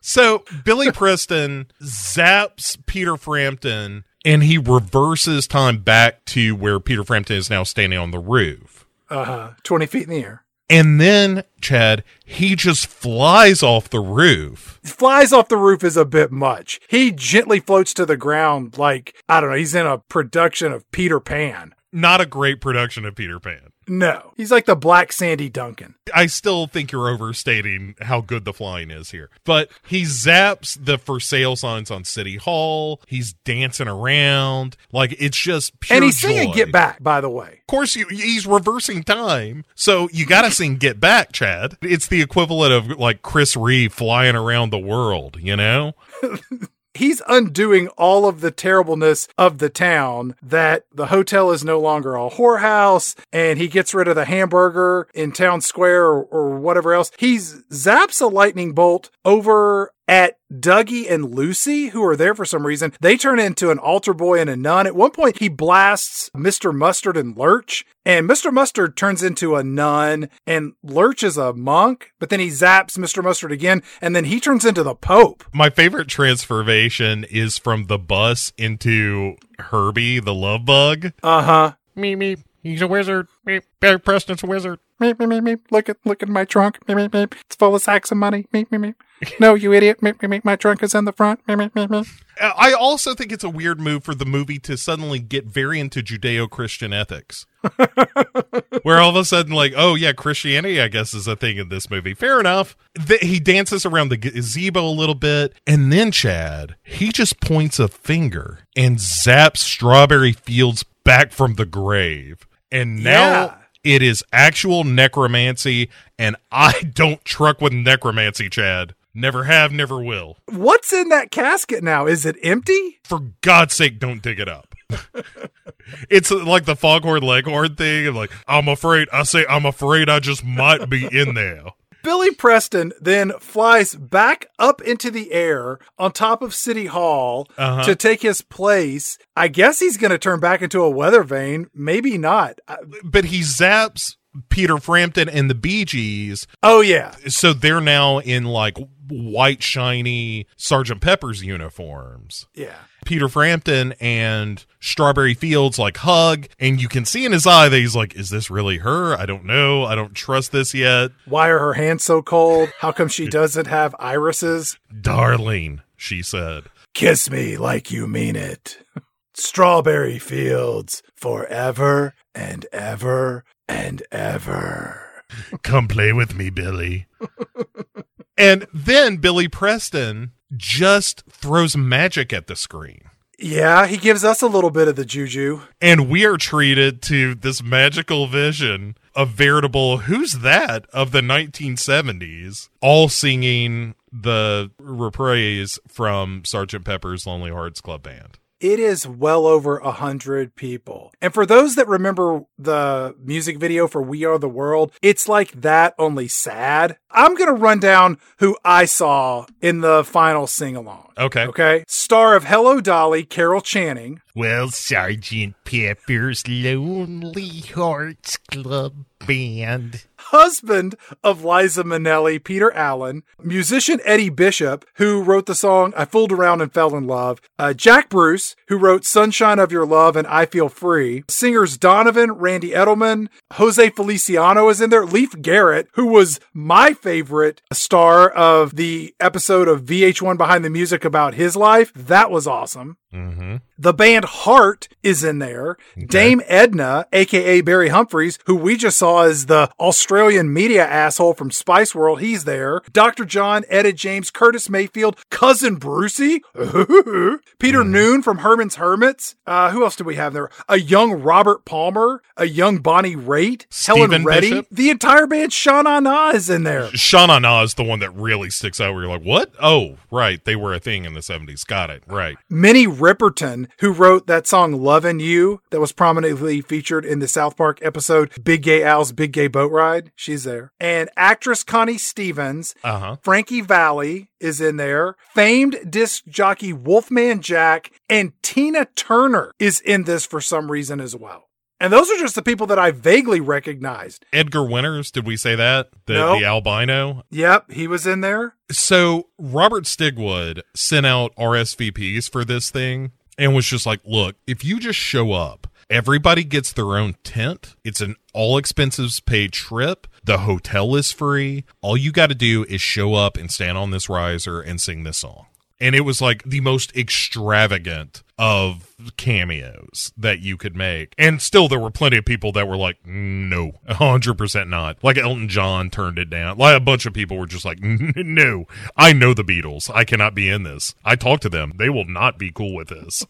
So Billy Preston zaps Peter Frampton and he reverses time back to where Peter Frampton is now standing on the roof. Uh huh. 20 feet in the air. And then, Chad, he just flies off the roof. Flies off the roof is a bit much. He gently floats to the ground like, I don't know, he's in a production of Peter Pan. Not a great production of Peter Pan. No, he's like the Black Sandy Duncan. I still think you're overstating how good the flying is here. But he zaps the for sale signs on City Hall. He's dancing around. Like it's just pure and he's singing joy. "Get Back," by the way. Of course, you, he's reversing time. So you got to sing Get Back, Chad. It's the equivalent of like Chris Reeve flying around the world, you know? he's undoing all of the terribleness of the town that the hotel is no longer a whorehouse and he gets rid of the hamburger in town square or, or whatever else. He zaps a lightning bolt over at Dougie and Lucy, who are there for some reason. They turn into an altar boy and a nun. At one point, he blasts Mr. Mustard and Lurch, and Mr. Mustard turns into a nun, and Lurch is a monk, but then he zaps Mr. Mustard again, and then he turns into the Pope. My favorite transformation is from the bus into Herbie, the love bug. Uh huh. Me, me. He's a wizard. Me, Barry Preston's a wizard. Me, me, me, me. Look at, look at my trunk. Me, me, me. It's full of sacks of money. Me, me, me. No, you idiot. Me, me, me. My trunk is in the front. I also think it's a weird move for the movie to suddenly get very into Judeo Christian ethics. Where all of a sudden, like, oh yeah, Christianity, I guess, is a thing in this movie. Fair enough. Th- he dances around the gazebo a little bit, and then Chad, he just points a finger and zaps Strawberry Fields back from the grave. And now Yeah. it is actual necromancy, and I don't truck with necromancy, Chad. Never have, never will. What's in that casket now? Is it empty? For God's sake, don't dig it up. it's like the Foghorn Leghorn thing. Like, I'm afraid, I say, I'm afraid I just might be in there. Billy Preston then flies back up into the air on top of City Hall Uh-huh. to take his place. I guess he's going to turn back into a weather vane. Maybe not. But he zaps Peter Frampton and the Bee Gees. oh, yeah. So they're now in like white, shiny Sergeant Pepper's uniforms. Yeah. Peter Frampton and Strawberry Fields like hug, and you can see in his eye that he's like, Is this really her? I don't know. I don't trust this yet. Why are her hands so cold? How come she doesn't have irises? Darling, she said. Kiss me like you mean it. Strawberry fields forever and ever and ever. Come play with me, Billy. and then Billy Preston just throws magic at the screen. Yeah, he gives us a little bit of the juju. And we are treated to this magical vision of veritable who's that of the 1970s, all singing the reprise from Sergeant Pepper's Lonely Hearts Club Band. It is well over a hundred people. And for those that remember the music video for We Are the World, it's like that, only sad. I'm going to run down who I saw in the final sing along. Okay. Okay. Star of Hello Dolly, Carol Channing. Well, Sergeant Pepper's Lonely Hearts Club Band. husband of Liza Minnelli, Peter Allen, musician Eddie Bishop, who wrote the song I Fooled Around and Fell in Love, uh, Jack Bruce, who wrote Sunshine of Your Love and I Feel Free, singers Donovan, Randy Edelman, Jose Feliciano is in there, Leif Garrett, who was my favorite star of the episode of VH1 Behind the Music about his life. That was awesome. Mm-hmm. The band Heart is in there. Dame Edna, aka Barry Humphries, who we just saw as the Australian media asshole from Spice World, he's there. Dr. John, Etta James, Curtis Mayfield, Cousin Brucey, Peter Noone from Herman's Hermits. Uh, who else do we have there? A young Robert Palmer, a young Bonnie Raitt, Helen Reddy. Bishop. The entire band Shauna Na is in there. Shauna Na is the one that really sticks out where you're like, what? Oh, right. They were a thing in the 70s. Got it. Right. Minnie Riperton, who wrote that song Lovin' You that was prominently featured in the South Park episode Big Gay Al's Big Gay Boat Ride. She's there. And actress Connie Stevens, Uh huh. Frankie Valli is in there. Famed disc jockey Wolfman Jack and Tina Turner is in this for some reason as well. And those are just the people that I vaguely recognized. Edgar Winters, did we say that? The, No. the albino? Yep, he was in there. So Robert Stigwood sent out RSVPs for this thing and was just like, look, if you just show up, everybody gets their own tent. It's an all expenses paid trip. The hotel is free. All you got to do is show up and stand on this riser and sing this song. And it was like the most extravagant of cameos that you could make. And still, there were plenty of people that were like, no, 100% not. Like Elton John turned it down. Like a bunch of people were just like, no, I know the Beatles. I cannot be in this. I talked to them. They will not be cool with this.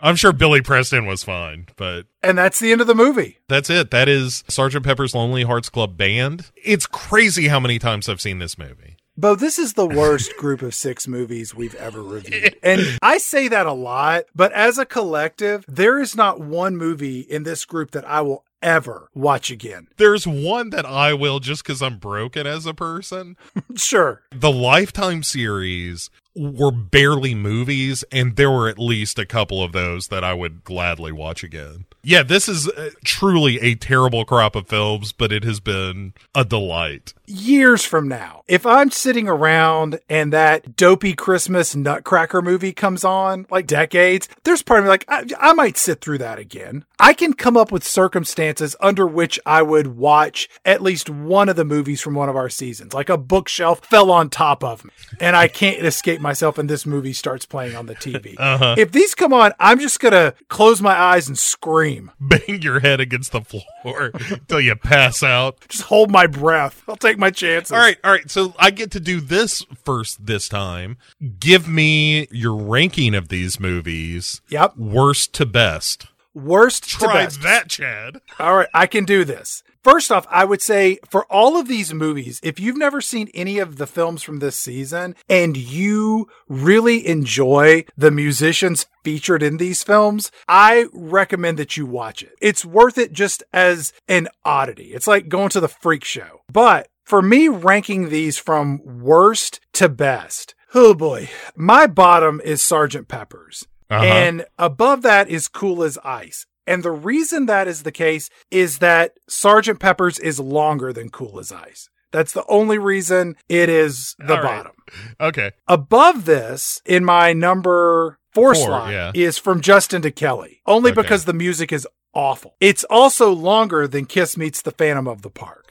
I'm sure Billy Preston was fine, but And that's the end of the movie. that's it. That is Sergeant Pepper's Lonely Hearts Club Band. It's crazy how many times I've seen this movie. Bo, this is the worst group of six movies we've ever reviewed. And I say that a lot, but as a collective, there is not one movie in this group that I will ever watch again. There's one that I will just because I'm broken as a person. Sure. The Lifetime series were barely movies, and there were at least a couple of those that I would gladly watch again. Yeah, this is uh, truly a terrible crop of films, but it has been a delight. Years from now, if I'm sitting around and that dopey Christmas Nutcracker movie comes on, like decades, there's part of me like, I, I might sit through that again. I can come up with circumstances under which I would watch at least one of the movies from one of our seasons. Like a bookshelf fell on top of me and I can't escape myself and this movie starts playing on the TV. Uh-huh. If these come on, I'm just going to close my eyes and scream. Bang your head against the floor until you pass out. Just hold my breath. I'll take my chances. All right, all right. So I get to do this first this time. Give me your ranking of these movies, Yep. worst to best. Worst to Try best. that, Chad. All right, I can do this. First off, I would say for all of these movies, if you've never seen any of the films from this season and you really enjoy the musicians featured in these films, I recommend that you watch it. It's worth it just as an oddity. It's like going to the freak show. But for me, ranking these from worst to best, oh boy, my bottom is Sergeant Pepper's. Uh-huh. And above that is Cool as Ice. And the reason that is the case is that Sergeant Pepper's is longer than Cool as Ice. That's the only reason it is the right. bottom. Okay. Above this, in my number four, Four, slot, yeah. is from Justin to Kelly, only Okay. because the music is awful. It's also longer than Kiss Meets the Phantom of the Park.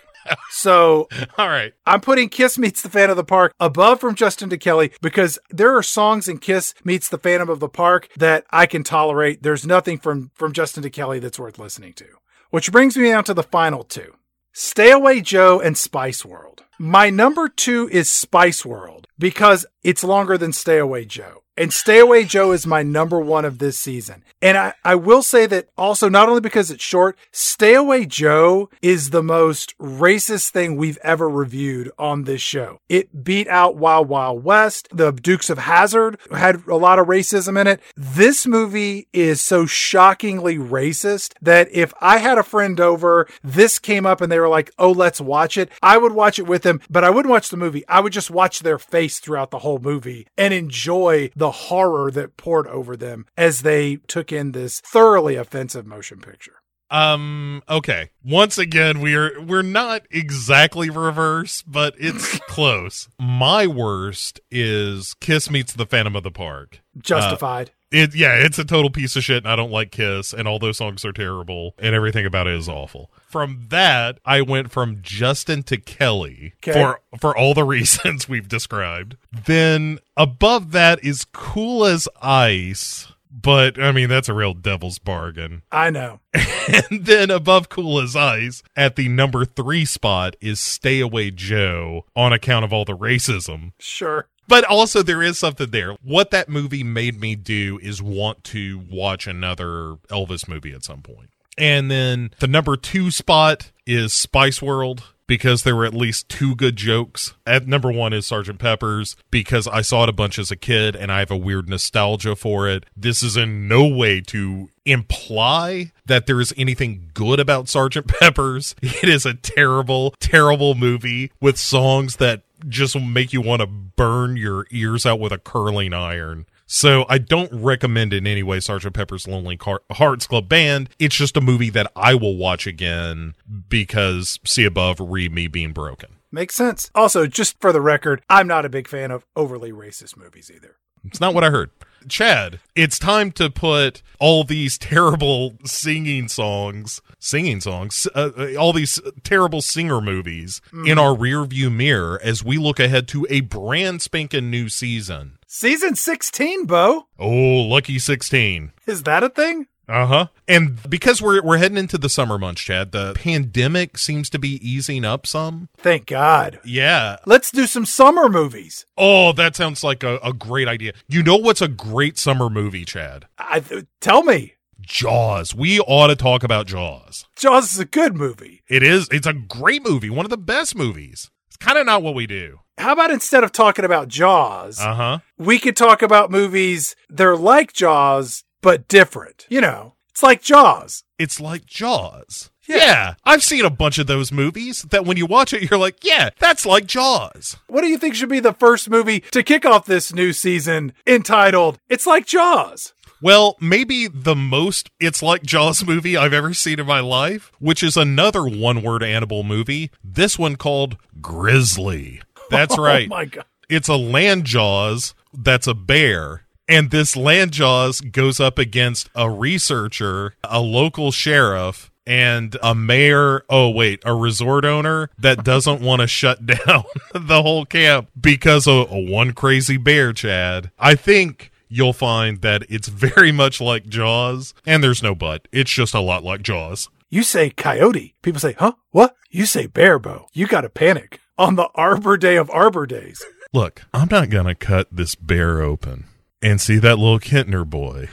So All right. I'm putting Kiss Meets the Phantom of the Park above from Justin to Kelly because there are songs in Kiss Meets the Phantom of the Park that I can tolerate. There's nothing from, from Justin to Kelly that's worth listening to. Which brings me down to the final two Stay Away Joe and Spice World. My number two is Spice World because it's longer than Stay Away Joe. And Stay Away Joe is my number one of this season. And I, I will say that also, not only because it's short, Stay Away Joe is the most racist thing we've ever reviewed on this show. It beat out Wild Wild West. The Dukes of Hazzard had a lot of racism in it. This movie is so shockingly racist that if I had a friend over, this came up and they were like, oh, let's watch it, I would watch it with them, but I wouldn't watch the movie. I would just watch their face throughout the whole movie and enjoy the horror that poured over them as they took in this thoroughly offensive motion picture. Um. Okay. Once again, we are we're not exactly reverse, but it's close. My worst is Kiss meets the Phantom of the Park. Justified. It yeah, it's a total piece of shit, and I don't like Kiss, and all those songs are terrible, and everything about it is awful. From that, I went from Justin to Kelly Okay. for for all the reasons we've described. Then above that is Cool as Ice, but I mean that's a real devil's bargain. I know. And then above Cool as Ice, at the number three spot, is Stay Away Joe on account of all the racism. Sure. But also, there is something there. What that movie made me do is want to watch another Elvis movie at some point. And then the number two spot is Spice World because there were at least two good jokes. At number one is Sergeant Pepper's because I saw it a bunch as a kid and I have a weird nostalgia for it. This is in no way to imply that there is anything good about Sergeant Pepper's. It is a terrible, terrible movie with songs that just make you want to burn your ears out with a curling iron. So I don't recommend in any way Sergeant Pepper's Lonely Hearts Club Band. It's just a movie that I will watch again because see above, read me being broken. Makes sense. Also, just for the record, I'm not a big fan of overly racist movies either. It's not what I heard. Chad, it's time to put all these terrible singing songs, singing songs, uh, uh, all these terrible singer movies in our rear view mirror as we look ahead to a brand spanking new season. Season 16, Bo. Oh, lucky 16. Is that a thing? Uh huh. And because we're we're heading into the summer months, Chad, the pandemic seems to be easing up some. Thank God. Yeah. Let's do some summer movies. Oh, that sounds like a, a great idea. You know what's a great summer movie, Chad? I, tell me. Jaws. We ought to talk about Jaws. Jaws is a good movie. It is. It's a great movie. One of the best movies. It's kind of not what we do. How about instead of talking about Jaws, Uh huh. we could talk about movies they're like Jaws but different. You know, it's like Jaws. It's like Jaws. Yeah. yeah. I've seen a bunch of those movies that when you watch it, you're like, yeah, that's like Jaws. What do you think should be the first movie to kick off this new season entitled It's Like Jaws? Well, maybe the most It's Like Jaws movie I've ever seen in my life, which is another one word animal movie. This one called Grizzly. That's oh right. Oh my God. It's a land jaws that's a bear. And this land jaws goes up against a researcher, a local sheriff, and a mayor. Oh, wait, a resort owner that doesn't want to shut down the whole camp because of a one crazy bear, Chad. I think you'll find that it's very much like Jaws, and there's no but. It's just a lot like Jaws. You say coyote. People say, huh? What? You say bear bow. You got to panic on the Arbor Day of Arbor Days. Look, I'm not going to cut this bear open and see that little Kintner boy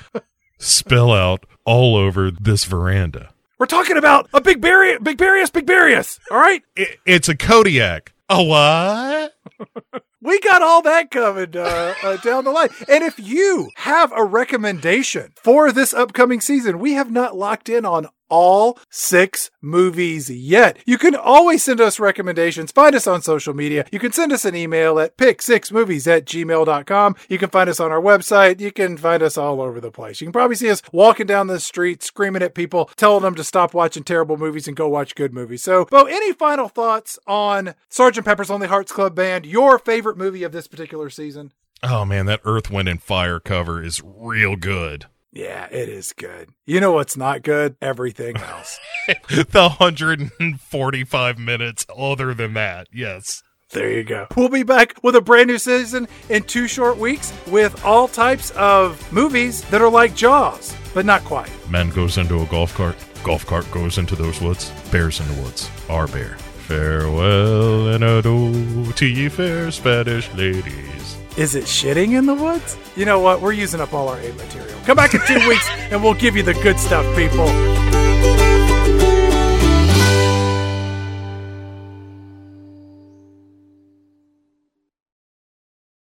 spill out all over this veranda. We're talking about a big berry, big berrius, big berrius. All right. I- it's a Kodiak. A what? We got all that covered uh, uh, down the line. And if you have a recommendation for this upcoming season, we have not locked in on all six movies yet. You can always send us recommendations. Find us on social media. You can send us an email at pick6movies at gmail.com. You can find us on our website. You can find us all over the place. You can probably see us walking down the street, screaming at people, telling them to stop watching terrible movies and go watch good movies. So, Bo, any final thoughts on Sgt. Pepper's Lonely Hearts Club Band, your favorite movie of this particular season? Oh man, that Earth, Wind, and Fire cover is real good. Yeah, it is good. You know what's not good? Everything else. the 145 minutes other than that, yes. There you go. We'll be back with a brand new season in two short weeks with all types of movies that are like Jaws, but not quite. Man goes into a golf cart. Golf cart goes into those woods. Bears in the woods. Our bear. Farewell and adieu to ye fair Spanish ladies. Is it shitting in the woods? You know what? We're using up all our aid material. Come back in two weeks and we'll give you the good stuff, people.